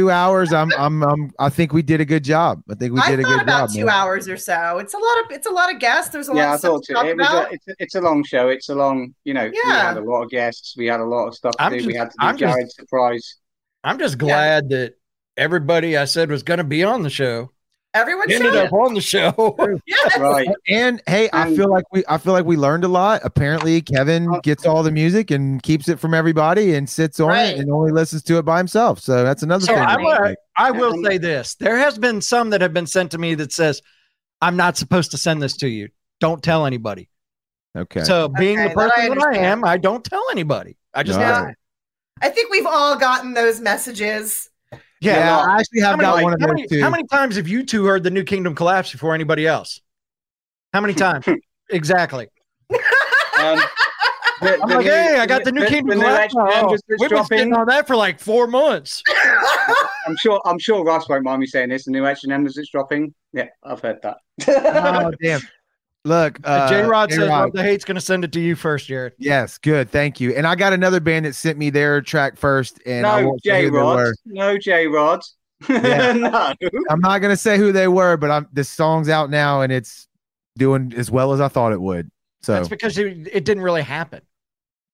hours. I'm, I'm, I'm. I think we did a good job. I think we I did a thought good about job. two man. hours or so. It's a lot of it's a lot of guests. There's a lot Yeah, I of stuff thought to it. talk It was about. a, it's, a, it's a long show. It's a long, you know, Yeah. we had a lot of guests. We had a lot of stuff to I'm do. we had to do I'm just- Jared's surprise. I'm just glad that everybody I said was going to be on the show Everyone ended up on the show. Yes. Right. And hey, I feel like we, I feel like we learned a lot. Apparently, Kevin gets all the music and keeps it from everybody and sits on Right. it and only listens to it by himself. So that's another So thing. I, will- like. I will say this: there has been some that have been sent to me that says, "I'm not supposed to send this to you. Don't tell anybody." Okay. So, being Okay, the that I person that I am, I don't tell anybody. I just All I think we've all gotten those messages. Yeah. yeah, well, I actually how have many, got one of those many- too. how many times have you two heard the New Kingdom collapse before anybody else? How many times? exactly. Um, the, I'm the like, new- hey, I got the New Kingdom new collapse. Edge Oh, Enders that's we've been sitting on that for like four months. I'm sure. I'm sure Ross won't mind me saying this. The new H and M that's dropping. Yeah, I've heard that. oh damn! Look, uh, J Rod says J-Rod, the hate's going to send it to you first, Jared. Yes, good. Thank you. And I got another band that sent me their track first, and I no won't say J who they Rod. were. No J Rod. Yeah. no. I'm not gonna say who they were, but I'm the song's out now, and it's doing as well as I thought it would. So That's because it, it didn't really happen.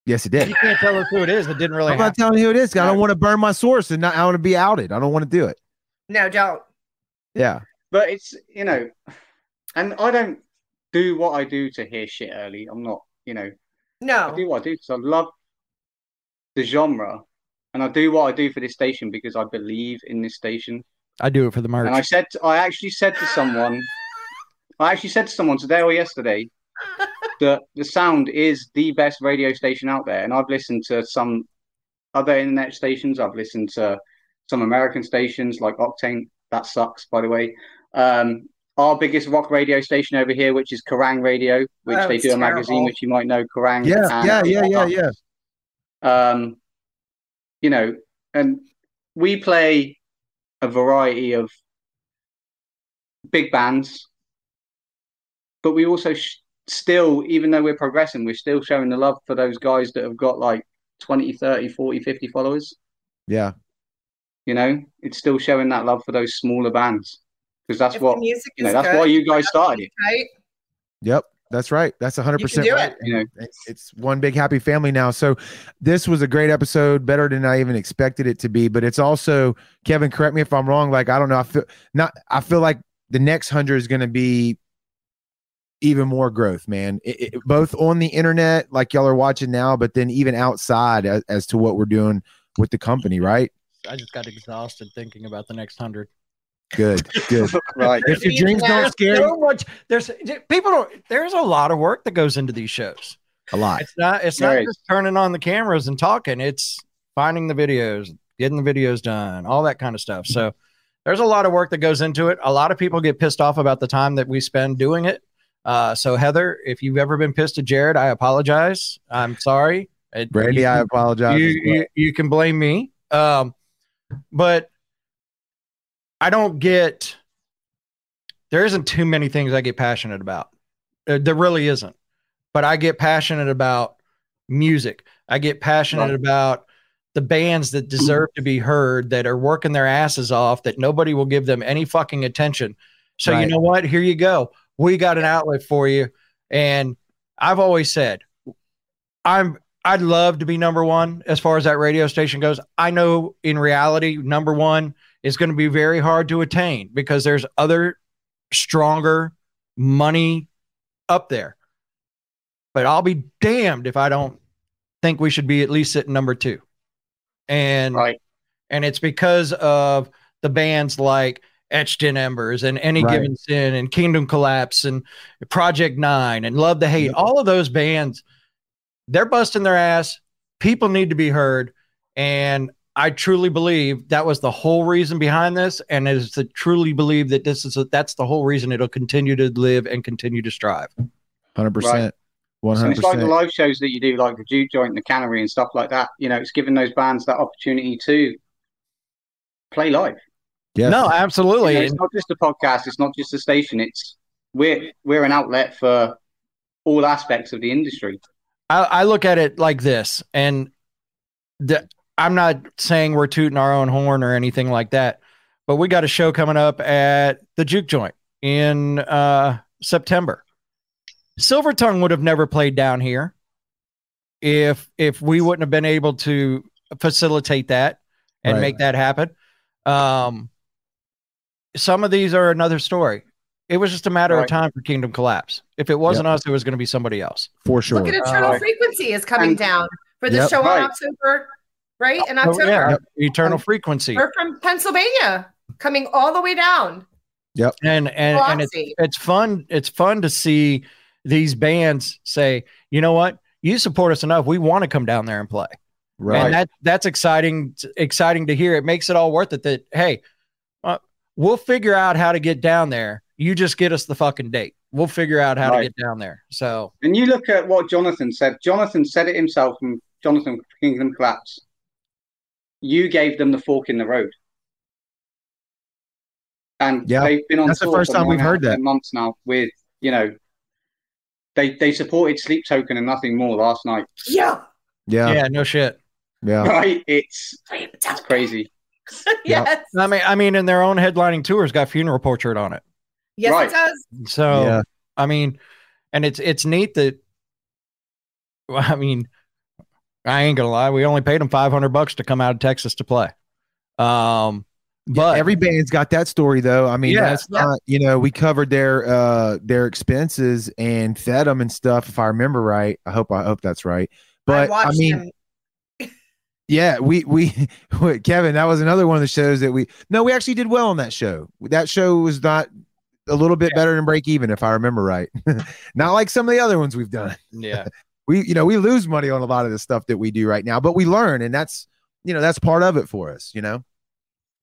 yes, it did. you can't tell us who it is, it didn't really I'm not telling you who it is. I don't want to burn my source, and not, I want to be outed. I don't want to do it. No, don't. Yeah. But it's you know, and I don't do what I do to hear shit early. I'm not. You know, no. I do what I do because I love the genre, and I do what I do for this station because I believe in this station. I do it for the merch. And I said, I actually said to someone, I actually said to someone today or yesterday that the sound is the best radio station out there. And I've listened to some other internet stations. I've listened to some American stations like Octane. That sucks, by the way. Um, our biggest rock radio station over here, which is Kerrang Radio, which Oh, they do a magazine, which you might know, Kerrang. Yeah, and yeah, yeah, yeah, yeah. um, you know, and we play a variety of big bands, but we also sh- still, even though we're progressing, we're still showing the love for those guys that have got like 20, 30, 40, 50 followers. Yeah. You know, it's still showing that love for those smaller bands because that's If the what, music you know, is that's good, why you guys started it. Right? Yep, that's right. That's 100% You can do right. it. You know, It's, it's one big happy family now. So this was a great episode, better than I even expected it to be. But it's also Kevin. Correct me if I'm wrong. Like I don't know. I feel not. I feel like the next hundred is going to be even more growth, man. It, it- both on the internet, like y'all are watching now, but then even outside as, as to what we're doing with the company, right? I just got exhausted thinking about the next hundred. Good, good. right. If your dreams don't scare so you, much. There's people don't. There's a lot of work that goes into these shows. a lot. It's not. It's There not is. just turning on the cameras and talking. It's finding the videos, getting the videos done, all that kind of stuff. So there's a lot of work that goes into it. A lot of people get pissed off about the time that we spend doing it. Uh, so Heather, if you've ever been pissed at Jared, I apologize. I'm sorry. It- Brandy, you I apologize. You, well. you, you can blame me. Um, but I don't get. There isn't too many things I get passionate about. Uh, there really isn't. But I get passionate about music. I get passionate Right. about the bands that deserve to be heard that are working their asses off that nobody will give them any fucking attention. So you know what? Here you go. We got an outlet for you. And I've always said I'm I'd love to be number one as far as that radio station goes. I know in reality, number one is going to be very hard to attain because there's other stronger money up there. But I'll be damned if I don't think we should be at least at number two. And Right. and it's because of the bands like Etched in Embers and Any Right. Given Sin and Kingdom Collapse and Project Nine and Love the Hate. All of those bands, they're busting their ass. People need to be heard. And I truly believe that was the whole reason behind this. And is to truly believe that this is that's the whole reason it'll continue to live and continue to strive. Hundred percent, one So hundred it's like the live shows that you do, like the Juke Joint, and the Cannery, and stuff like that. You know, it's giving those bands that opportunity to play live. Yes. No, You absolutely. know, it's not just a podcast. It's not just a station. It's we're we're an outlet for all aspects of the industry. I, I look at it like this, and the, I'm not saying we're tooting our own horn or anything like that, but we got a show coming up at the Juke Joint in uh, September. Silver Tongue would have never played down here if if we wouldn't have been able to facilitate that and Right. make that happen. Um, some of these are another story. It was just a matter of time for Kingdom Collapse. If it wasn't us, it was going to be somebody else. For sure. Look at Eternal Right. Frequency is coming And- down for the Yep. show Right. on October, right? In Oh, October. yeah, Eternal Frequency. We're from Pennsylvania, coming all the way down. Yep. and and and it's it's fun it's fun to see these bands say you know what you support us enough we want to come down there and play Right. and that that's exciting exciting to hear it makes it all worth it that hey uh, we'll figure out how to get down there you just get us the fucking date we'll figure out how Right. to get down there so And you look at what Jonathan said. Jonathan said it himself, and Jonathan Kingdom Collapse. You gave them the fork in the road, and Yeah, they've been on. that's the first for time we've heard that. months now. With you know, they they supported Sleep Token and nothing more last night. Yeah. Yeah. yeah no shit Yeah. Right? It's it's crazy. yes. i mean i mean in their own headlining tours got funeral portrait on it Yes, Right. it does. So Yeah. I mean, and it's it's neat that well, I mean, I ain't gonna lie, we only paid them five hundred bucks to come out of Texas to play. Um, but Every band's got that story though. I mean, Yeah. that's not, you know, we covered their uh their expenses and fed them and stuff, if I remember right. I hope I hope that's right. But I, watched mean, him. yeah, we we wait, Kevin, that was another one of the shows that we no, we actually did well on that show. That show was not a little bit better than break even, if I remember right. not like some of the other ones we've done. yeah, We you know, we lose money on a lot of the stuff that we do right now, but we learn and that's you know, that's part of it for us, you know.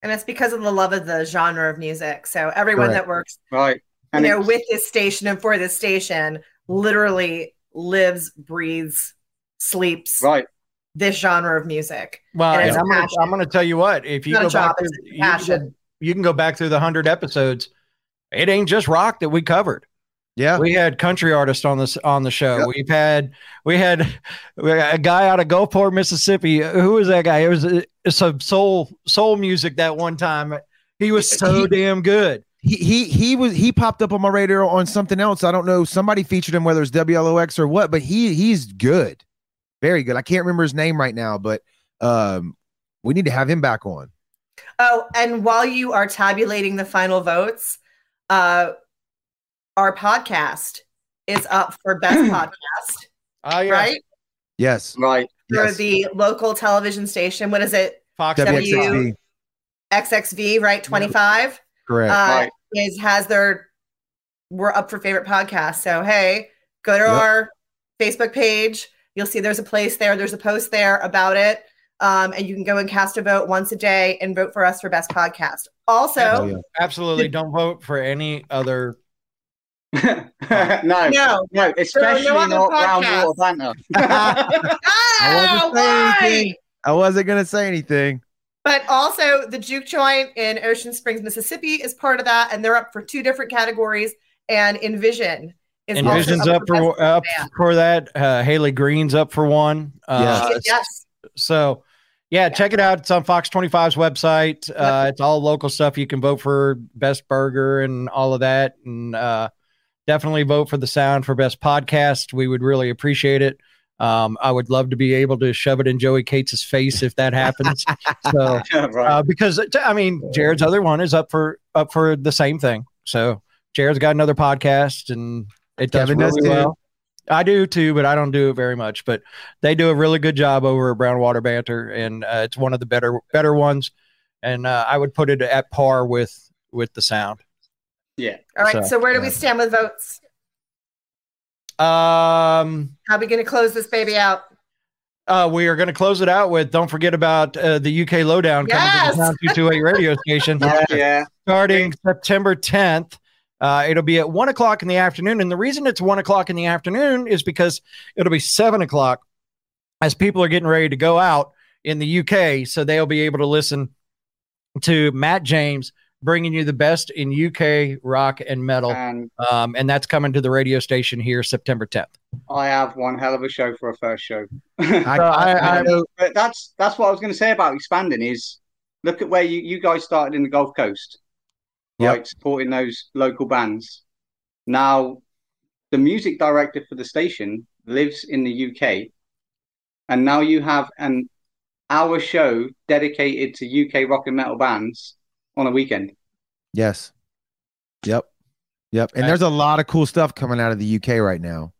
And it's because of the love of the genre of music. So everyone Correct. that works, Right. you know, with this station and for this station literally lives, breathes, sleeps right. this genre of music. well, And and it's a I'm gonna. I'm gonna tell you what, if you Not a go back through, you, passion. you can go back through the hundred episodes. It ain't just rock that we covered. Yeah. We had country artists on this on the show. We've had we had we had a guy out of Gulfport, Mississippi. Who was that guy? It was uh, some soul soul music that one time. He was so He- damn good. he he he was he popped up on my radar on something else. I don't know. Somebody featured him, whether it's WLOX or what, but he he's good, very good. I can't remember his name right now, but um, we need to have him back on. Oh, and while you are tabulating the final votes, uh, our podcast is up for best podcast, Oh, yeah. right? Yes. Right. For Yes. the local television station. What is it? Fox WXXV. XXV, right? 25 Correct. uh, Right. is has their we're up for favorite podcast. So hey, go to Yep. our Facebook page. You'll see there's a place there. There's a post there about it. Um, and you can go and cast a vote once a day and vote for us for best podcast. Also, Oh, yeah. Absolutely. Don't vote for any other. no, No. no, especially other not brown podcast. water banter. I Ah, wasn't saying. I wasn't gonna say anything. But also, the Juke Joint in Ocean Springs, Mississippi, is part of that, and they're up for two different categories. And Envision is also Envision's up Best for up Band. for that. Uh, Hailey Green's up for one. Uh, yes. So, yeah, check it out. It's on Fox 25's website. Uh, it's all local stuff. You can vote for best burger and all of that, and uh, definitely vote for the sound for best podcast. We would really appreciate it. Um, I would love to be able to shove it in Joey Cates' face if that happens. so, right. uh, because I mean, Jared's other one is up for up for the same thing. So, Jared's got another podcast, and it does Kevin really too. well. I do too, but I don't do it very much. But they do a really good job over at Brown Water Banter, and uh, it's one of the better better ones. And uh, I would put it at par with with the sound. Yeah. All right. So, So, where do we stand with votes? Um, How are we going to close this baby out? uh, we are going to close it out with. Don't forget about uh, the UK lowdown coming to the Sound Two Two Eight radio station. yeah. starting September 10th. Uh, it'll be at one o'clock in the afternoon. And the reason it's one o'clock in the afternoon is because it'll be seven o'clock as people are getting ready to go out in the UK. So they'll be able to listen to Matt James bringing you the best in UK rock and metal. And Um, and that's coming to the radio station here September 10th. I have one hell of a show for a first show. I, I- I, I- know. But that's that's what I was going to say about expanding is look at where you, you guys started in the Gulf Coast, Yep. right? Supporting those local bands. Now, the music director for the station lives in the UK, and now you have an hour show dedicated to UK rock and metal bands on a weekend. Yes. Yep. Yep. And there's a lot of cool stuff coming out of the UK right now.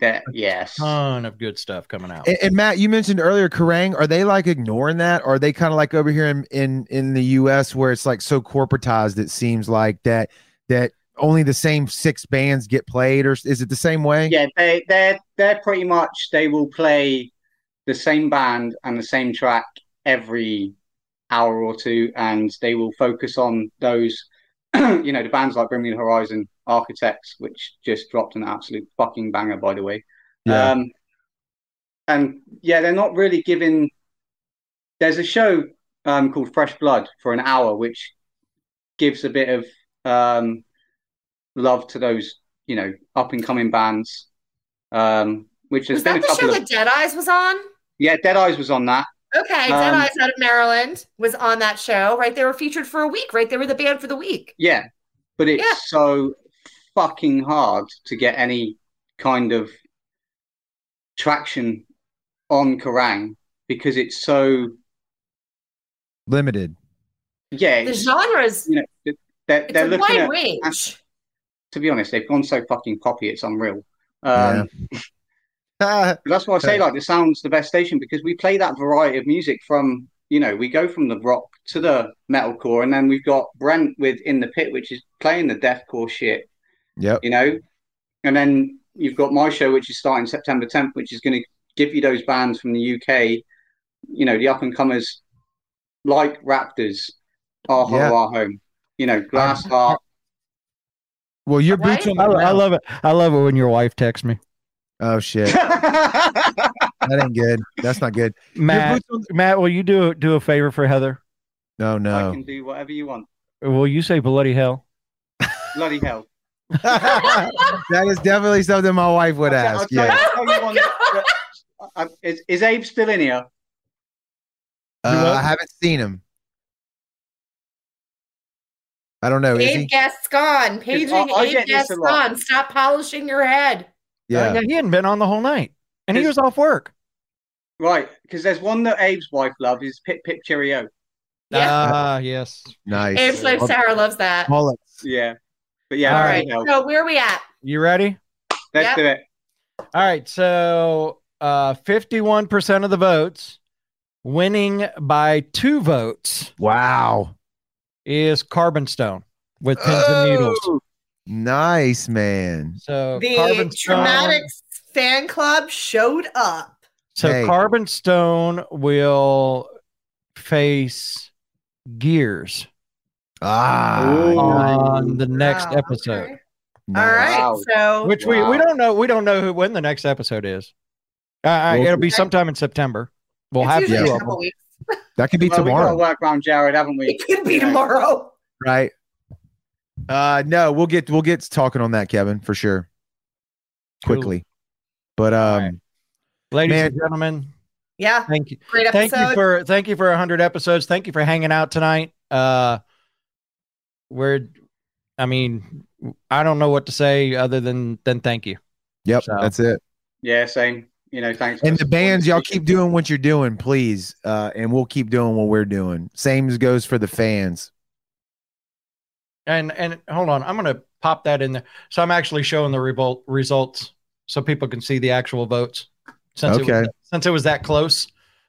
That yes, Ton of good stuff coming out. And, and Matt, you mentioned earlier Kerrang. Are they like ignoring that? Or are they kind of like over here in, in in the US where it's like so corporatized it seems like that that only the same six bands get played, or is it the same way? yeah, they they're they're pretty much they will play the same band and the same track every hour or two, and they will focus on those. you know, the bands like Bring Me the Horizon, Architects, which just dropped an absolute fucking banger, by the way. Yeah. Um, and yeah, they're not really giving. There's a show um, called Fresh Blood for an hour, which gives a bit of um, love to those, you know, up and coming bands. Um, which has Was been that a the show of that Dead Eyes was on? yeah, Dead Eyes was on that. Okay, Dead Um, Eyes out of Maryland was on that show, right? They were featured for a week, right? They were the band for the week. Yeah, but it's Yeah. so fucking hard to get any kind of traction on Kerrang because it's so Limited. yeah. The genres, you know, they're, it's they're a looking wide at. range. To be honest, they've gone so fucking poppy, it's unreal. Um, Yeah. That's why I say like the sound's the best station because we play that variety of music from you know we go from the rock to the metalcore and then we've got Brent with In the Pit which is playing the deathcore shit Yeah, you know and then you've got my show which is starting September 10th which is going to give you those bands from the UK you know the up and comers like Raptors ah Our Hollow Yeah. Our Home you know Glass um, Heart Well, your boots on I, the I ground. love it. I love it when your wife texts me. Oh shit. that ain't good. That's not good. Matt, on- Matt, will you do do a favor for Heather? No, no. I can do whatever you want Will you say bloody hell? bloody hell that is definitely something my wife would I'll ask. tell- Yeah. I'll tell you that- uh, is, is Abe still in here? Uh, I haven't seen him. I don't know. Abe Eight he? guests gone. Paging I- I eight get this guests a lot. gone. Stop polishing your head. Yeah. Uh, he hadn't been on the whole night, and he was off work. Right, because there's one that Abe's wife loves is Pip Pip Cheerio. Yeah. Ah, yes. Nice. Abe's wife Sarah loves that. Mullets. Yeah, But yeah, All that right. would help. So where are we at? You ready? let's Yep. do it. All right. So uh, 51% of the votes, winning by two votes, Wow. is Carbon Stone with pins and needles. Nice, man. So The Carbon Stone. Dramatics fan club showed up. So Hey. Carbon Stone will face Gears Ah. on the next Wow, episode. okay. All right. Wow. So Which we, we don't know. We don't know who when the next episode is. Uh, uh, Well- it'll be sometime in September. We'll have usually two a of couple them. weeks. That could be Well, we've got to work around Jared, haven't we? It could be tomorrow. right? Uh no, we'll get we'll get talking on that, Kevin, for sure. Cool. Quickly. But um right. Ladies Man. and gentlemen, Yeah. thank you. Great episode. Thank you for thank you for 100 episodes. Thank you for hanging out tonight. Uh we're I mean, I don't know what to say other than than thank you. yep, So- that's it. Yeah, same. You know, thanks. And the bands, y'all keep doing what you're doing, please. Uh and we'll keep doing what we're doing. Same as goes for the fans. And and hold on, I'm gonna pop that in there. So I'm actually showing the revolt results so people can see the actual votes. Since it Okay. was, since it was that close,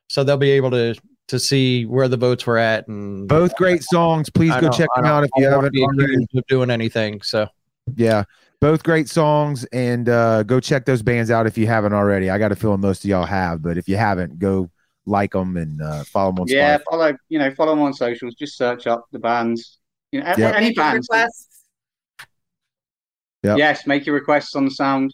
so they'll be able to to see where the votes were at and Both great songs. Please I go don't- check I them out if I you haven't be already. of doing anything. So Yeah. Both great songs and uh go check those bands out if you haven't already. I got a feeling most of y'all have, but if you haven't, go like them and uh, follow them on Yeah, Spotify. follow. You know, follow them on socials. Just search up the bands. You know, Yep. any Make bands. requests. Yep. Yes, make your requests on the sound.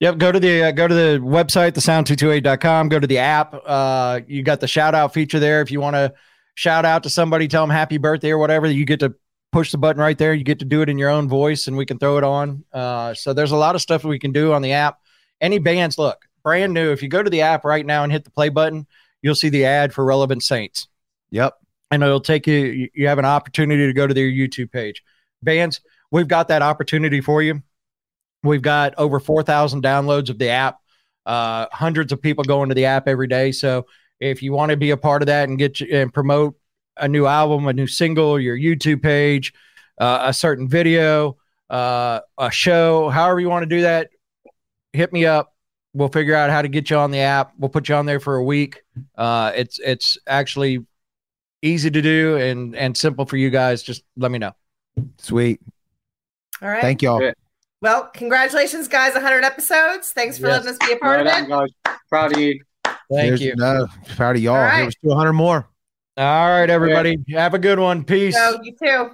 Yep, go to the uh, go to the website, thesound228.com, go to the app. Uh you got the shout out feature there. If you want to shout out to somebody, tell them happy birthday or whatever, you get to push the button right there. You get to do it in your own voice and we can throw it on. Uh so there's a lot of stuff we can do on the app. Any bands, look, brand new. If you go to the app right now and hit the play button, you'll see the ad for Relevant Saints. Yep. And it'll take you you- have an opportunity to go to their youtube page. Bands we've got that opportunity for you. We've got over 4000 downloads of the app uh, hundreds of people going to the app every day. So if you want to be a part of that and get you, and promote a new album a new single your youtube page uh, a certain video uh, a show however you want to do that hit me up. We'll figure out how to get you on the app. We'll put you on there for a week. Uh, it's it's actually easy to do and and simple for you guys just let me know Sweet. All right. Thank y'all. Well, congratulations, guys. 100 episodes. Thanks for Yes. letting us be a part of Well it. guys. Uh, proud of you. thank There's- you No, proud of y'all. All right. There was 200 more. all right everybody have a good one peace So, you too.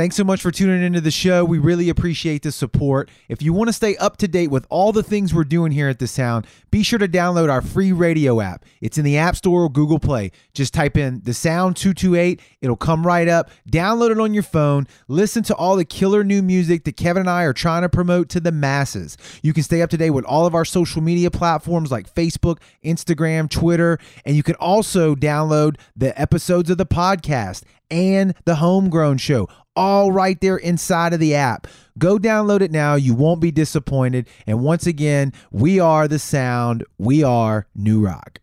Thanks so much for tuning into the show. We really appreciate the support. If you want to stay up to date with all the things we're doing here at The Sound, be sure to download our free radio app. It's in the App Store or Google Play. Just type in The Sound 228, it'll come right up. Download it on your phone. Listen to all the killer new music that Kevin and I are trying to promote to the masses. You can stay up to date with all of our social media platforms like Facebook, Instagram, Twitter, and you can also download the episodes of the podcast and the Homegrown Show, all right there inside of the app. Go download it now. You won't be disappointed. And once again, we are the sound. We are New Rock.